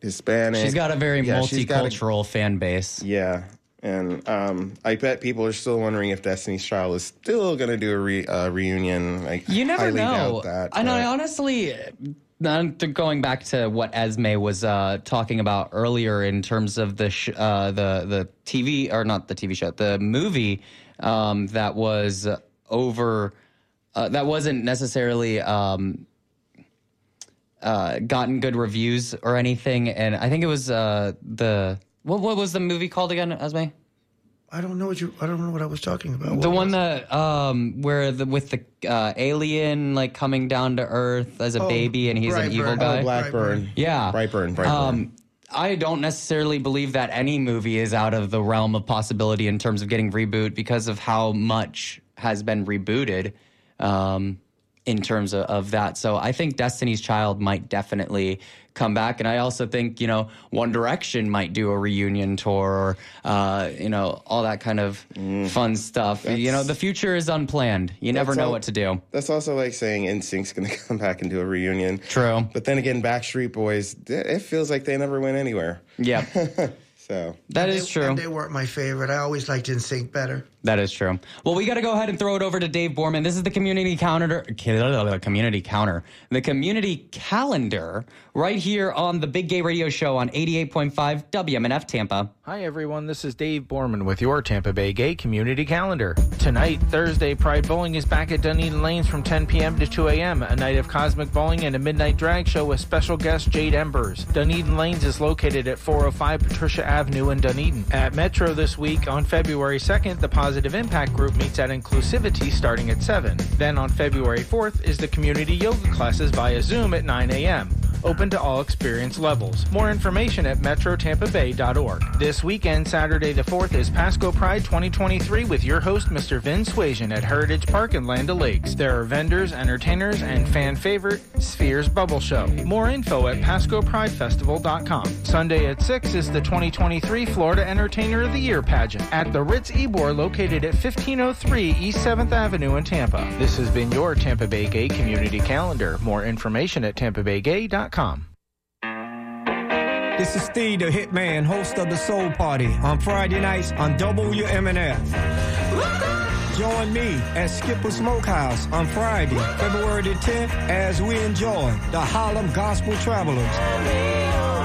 Hispanic. She's got a very Yeah, she's a- multicultural fan base. Yeah. And um, I bet people are still wondering if Destiny's Child is still going to do a re- uh, reunion. Like, You never know. that. I know. but- I honestly, going back to what Esme was uh, talking about earlier in terms of the sh- uh, the the TV or not the TV show, the movie um, that was over. Uh, that wasn't necessarily um, uh, gotten good reviews or anything, and I think it was uh, the what what was the movie called again, Esme? I don't know what you. I don't know what I was talking about. The one that um where the with the uh, alien like coming down to Earth as a Oh, baby and he's an Brightburn. evil Oh, guy. Blackburn. Yeah. Brightburn. Brightburn. Um, I don't necessarily believe that any movie is out of the realm of possibility in terms of getting reboot because of how much has been rebooted um, in terms of, of that. So I think Destiny's Child might definitely come back. And I also think, you know, One Direction might do a reunion tour or, uh, you know, all that kind of fun stuff. You know, the future is unplanned. You never know all- what to do. That's also like saying NSYNC's going [laughs] to come back and do a reunion. True. But then again, Backstreet Boys, it feels like they never went anywhere. Yeah. [laughs] so That and is they- true. and they weren't my favorite. I always liked NSYNC better. That is true. Well, we got to go ahead and throw it over to Dave Borman. This is the community counter, [laughs] community counter, the community calendar right here on the Big Gay Radio Show on 88.5 WMNF Tampa. Hi, everyone. This is Dave Borman with your Tampa Bay Gay Community Calendar. Tonight, Thursday, Pride Bowling is back at Dunedin Lanes from 10 p.m. to 2 a.m. A night of cosmic bowling and a midnight drag show with special guest Jade Embers. Dunedin Lanes is located at 405 Patricia Avenue in Dunedin. At Metro this week, on February 2nd, the Positive Impact Group meets at Inclusivity starting at 7. Then on February 4th is the community yoga classes via Zoom at 9 a.m open to all experience levels. More information at metrotampabay.org. This weekend, Saturday the 4th, is Pasco Pride 2023 with your host, Mr. Vin Suasion at Heritage Park in Land Lakes. There are vendors, entertainers, and fan favorite Spheres Bubble Show. More info at PascoPrideFestival.com. Sunday at 6 is the 2023 Florida Entertainer of the Year pageant at the Ritz Ybor located at 1503 East 7th Avenue in Tampa. This has been your Tampa Bay Gay Community Calendar. More information at tampabaygay.com. This is Steve, the Hitman, host of the Soul Party on Friday nights on WMNF. Join me at Skipper Smokehouse on Friday, February the 10th, as we enjoy the Harlem Gospel Travelers.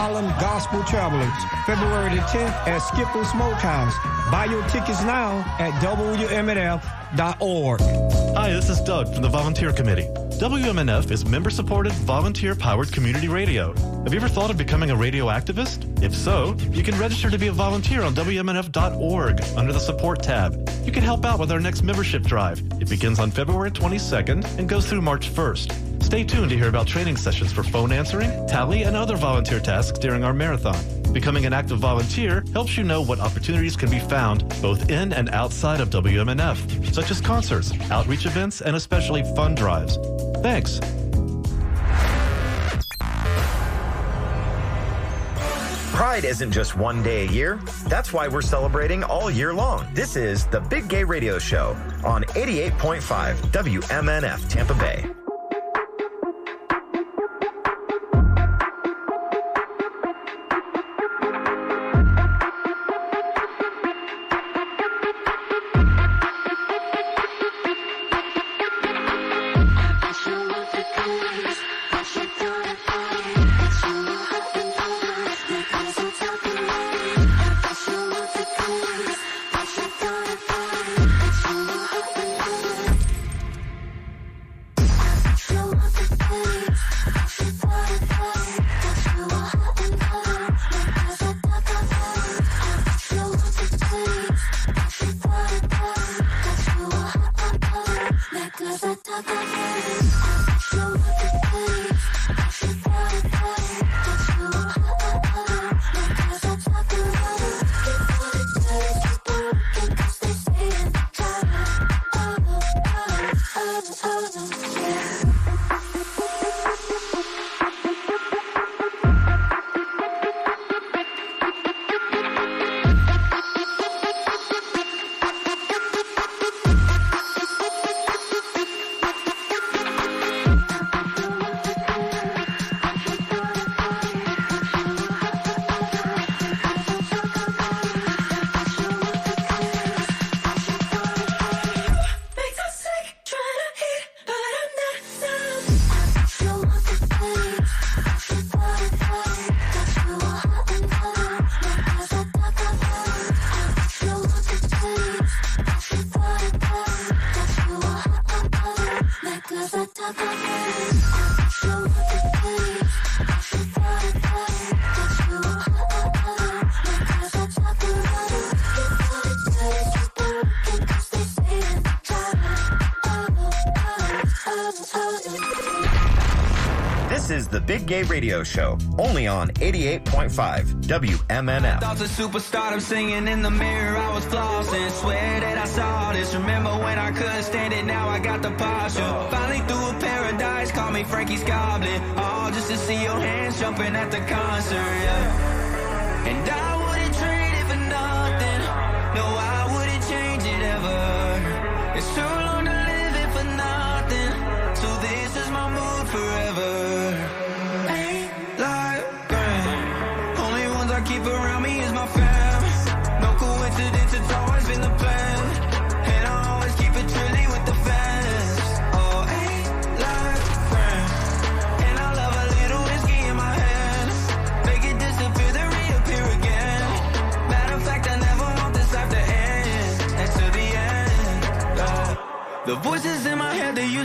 Gospel Travelers, February the 10th at Skipper Smokehouse. Buy your tickets now at WMNF.org. Hi, this is Doug from the Volunteer Committee. WMNF is member supported, volunteer powered community radio. Have you ever thought of becoming a radio activist? If so, you can register to be a volunteer on WMNF.org under the support tab. You can help out with our next membership drive. It begins on February 22nd and goes through March 1st. Stay tuned to hear about training sessions for phone answering, tally, and other volunteer tasks during our marathon. Becoming an active volunteer helps you know what opportunities can be found both in and outside of WMNF, such as concerts, outreach events, and especially fund drives. Thanks. Pride isn't just one day a year. That's why we're celebrating all year long. This is the Big Gay Radio Show on 88.5 WMNF Tampa Bay. Gay Radio Show, only on 88.5 WMNF. Thoughts of superstardom singing in the mirror. I was flossing. Swear that I saw this. Remember when I couldn't stand it? Now I got the posture. Finally through a paradise. Call me Frankie's Goblin. All just to see your hands jumping at the concert. Yeah. And I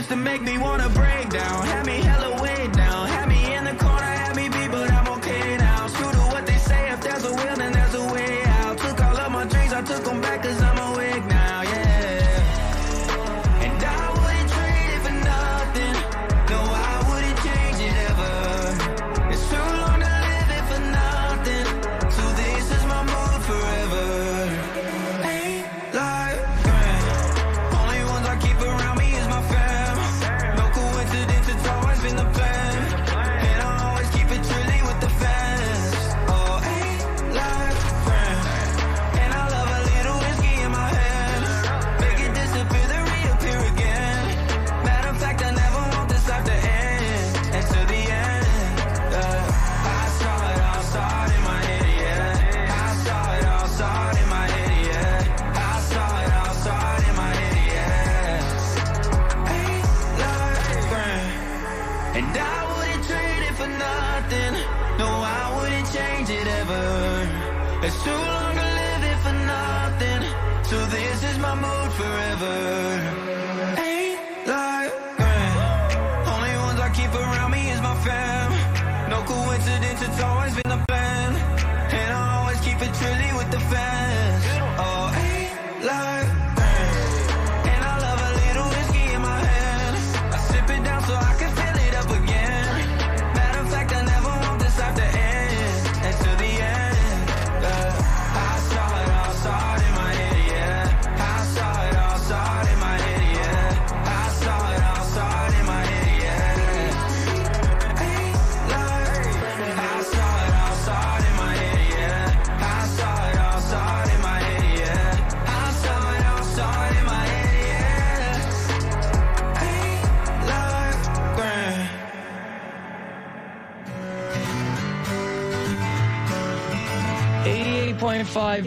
used to make me wanna break down. Had me hella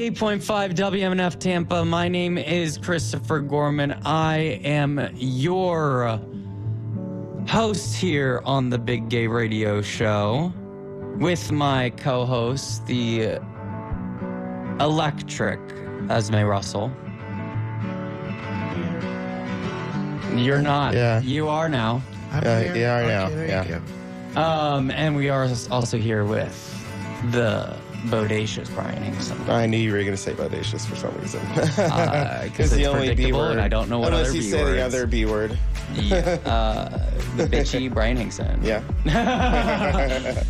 88.5, 8.5 WMNF Tampa. My name is Christopher Gorman. I am your host here on the Big Gay Radio Show with my co host, the electric Esme Russell. You're not. Yeah. You are now. Uh, yeah, I know. Yeah. Um, and we are also here with the bodacious Brian Hinkson. I knew you were going to say bodacious for some reason. Uh, 'cause It's the only B word. and I don't know what Unless other you B say the other B word. Yeah, uh, the bitchy [laughs] Brian Hinkson. Yeah. [laughs]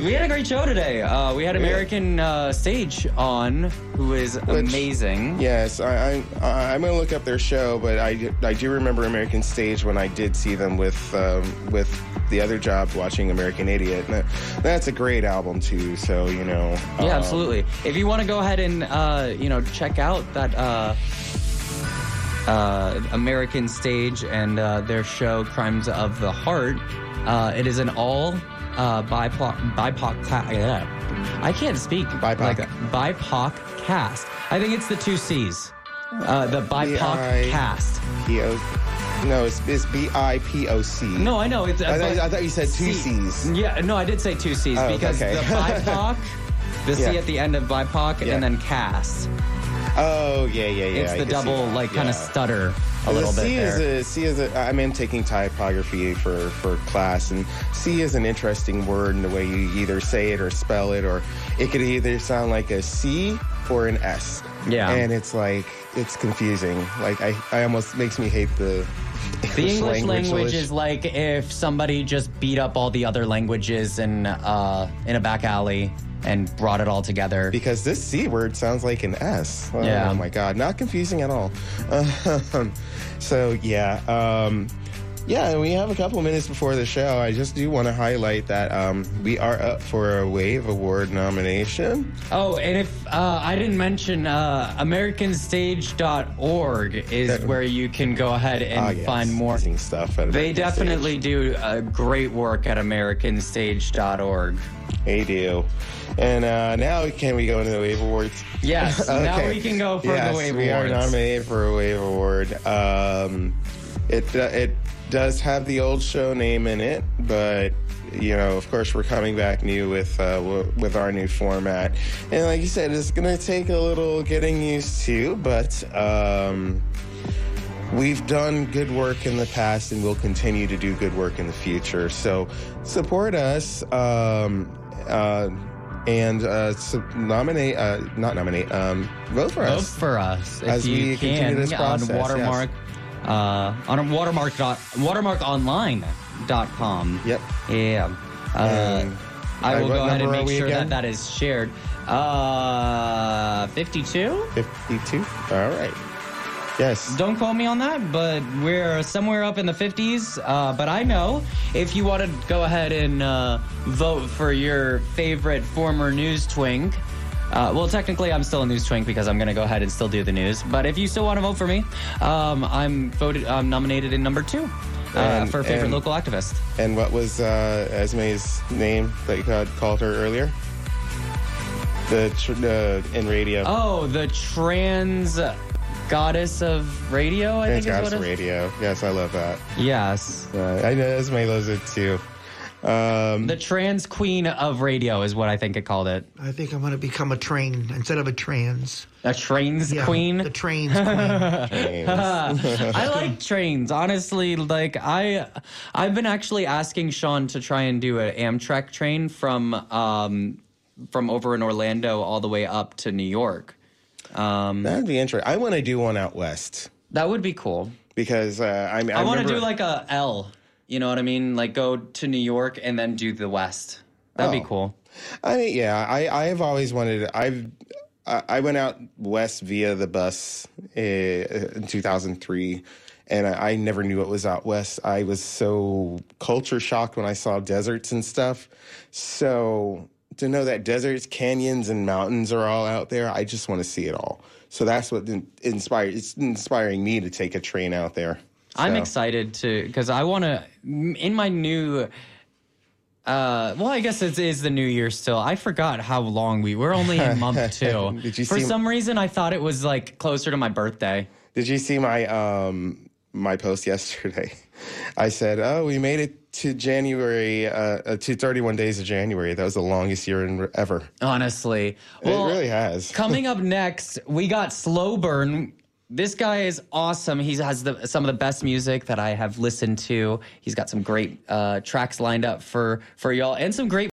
we had a great show today. Uh, we had American uh, Stage on, who is Which- amazing. Yes, I, I'm. I- I'm going to look up their show, but I, I do remember American Stage when I did see them with um, with the other job watching American Idiot. That, that's a great album too. So you know. Yeah, um, absolutely. If you want to go ahead and uh, you know check out that uh, uh, American Stage and uh, their show Crimes of the Heart, uh, it is an all uh, BIPOC BIPOC yeah. I can't speak BIPOC like a BIPOC cast. I think it's the two C's. Uh, the BIPOC B-I- cast. No, it's, it's B I P O C. No, I know. It's, I, thought- I thought you said two C's. Yeah, no, I did say two C's Oh, because okay. the [laughs] BIPOC, the C Yeah. at the end of BIPOC, Yeah. and then cast. Oh yeah, yeah, yeah. It's I the can see double, that. like, kinda Yeah. stutter a little bit C there. Is a, C is a, I mean, taking typography for, for class, and C is an interesting word in the way you either say it or spell it, or it could either sound like a C or an S. Yeah. And it's like, it's confusing. Like, I, I almost makes me hate the The English language, language. is like if somebody just beat up all the other languages in uh, in a back alley and brought it all together. Because this C word sounds like an S. Oh, Yeah. my God. Not confusing at all. Um, [laughs] so, yeah. Um, yeah, and we have a couple minutes before the show. I just do want to highlight that um, we are up for a Wave Award nomination. Oh, and if uh, I didn't mention, uh, AmericanStage.org is where you can go ahead and Ah, yes, find more stuff. At They definitely do uh, great work at AmericanStage.org. They do. And uh, now, can we go into the Wave Awards? Yes, [laughs] now we can go for the Yes, Wave we Awards. are nominated for a Wave Award. Um, it uh, it does have the old show name in it, but you know, of course, we're coming back new with uh, w- with our new format, and like you said, it's gonna take a little getting used to, but. Um, We've done good work in the past and we'll continue to do good work in the future. So support us um, uh, and uh, so nominate, uh, not nominate, um, vote for Vote us. Vote for us if as you we can continue this process. on yes. Uh, on watermark dot watermarkonline.com. Yep. Yeah. Uh, I will go ahead and make sure again? that that is shared. Uh, 52? 52? All right. Yes. Don't quote me on that, but we're somewhere up in the 50s. Uh, but I know if you want to go ahead and uh, vote for your favorite former news twink. Uh, well, technically, I'm still a news twink because I'm going to go ahead and still do the news. But if you still want to vote for me, um, I'm voted. I'm nominated in number two uh, And- for favorite and- local activist. And what was uh, Esme's name that you had called her earlier? The tr- uh, in radio. Oh, the trans goddess of radio. I think is Transgoddess what it- Radio. Yes, I love that. Yes. Uh, I know Esme loves it too. Um, The trans queen of radio is what I think it called it. I think I'm going to become a train instead of a trans. A trains Yeah, queen. The trains queen. [laughs] I like trains, honestly. Like I, I've been actually asking Sean to try and do an Amtrak train from um, from over in Orlando all the way up to New York. Um, That'd be interesting. I want to do one out west that would be cool. because uh, I, I, I, want to do like a L. You know what I mean? Like go to New York and then do the West. That'd be Oh. cool. I mean, yeah, I I've always wanted. I've I I went out west via the bus uh, in 2003, and I, I never knew it was out west. I was so culture shocked when I saw deserts and stuff. So to know that deserts, canyons, and mountains are all out there, I just want to see it all. So that's what in- inspired. It's inspiring me to take a train out there. I'm excited to because I want to in my new. Uh, well, I guess it is the new year still. I forgot how long we we're only in month [laughs] two. Did you For see- some reason, I thought it was like closer to my birthday. Did you see my um my post [laughs] yesterday? I said, "Oh, we made it to January, uh, uh, to 31 days of January. That was the longest year in ever." Honestly, it really has. Coming [laughs] up next, we got Slow Burn. This guy is awesome. He has the, some of the best music that I have listened to. He's got some great uh, tracks lined up for for y'all, and some great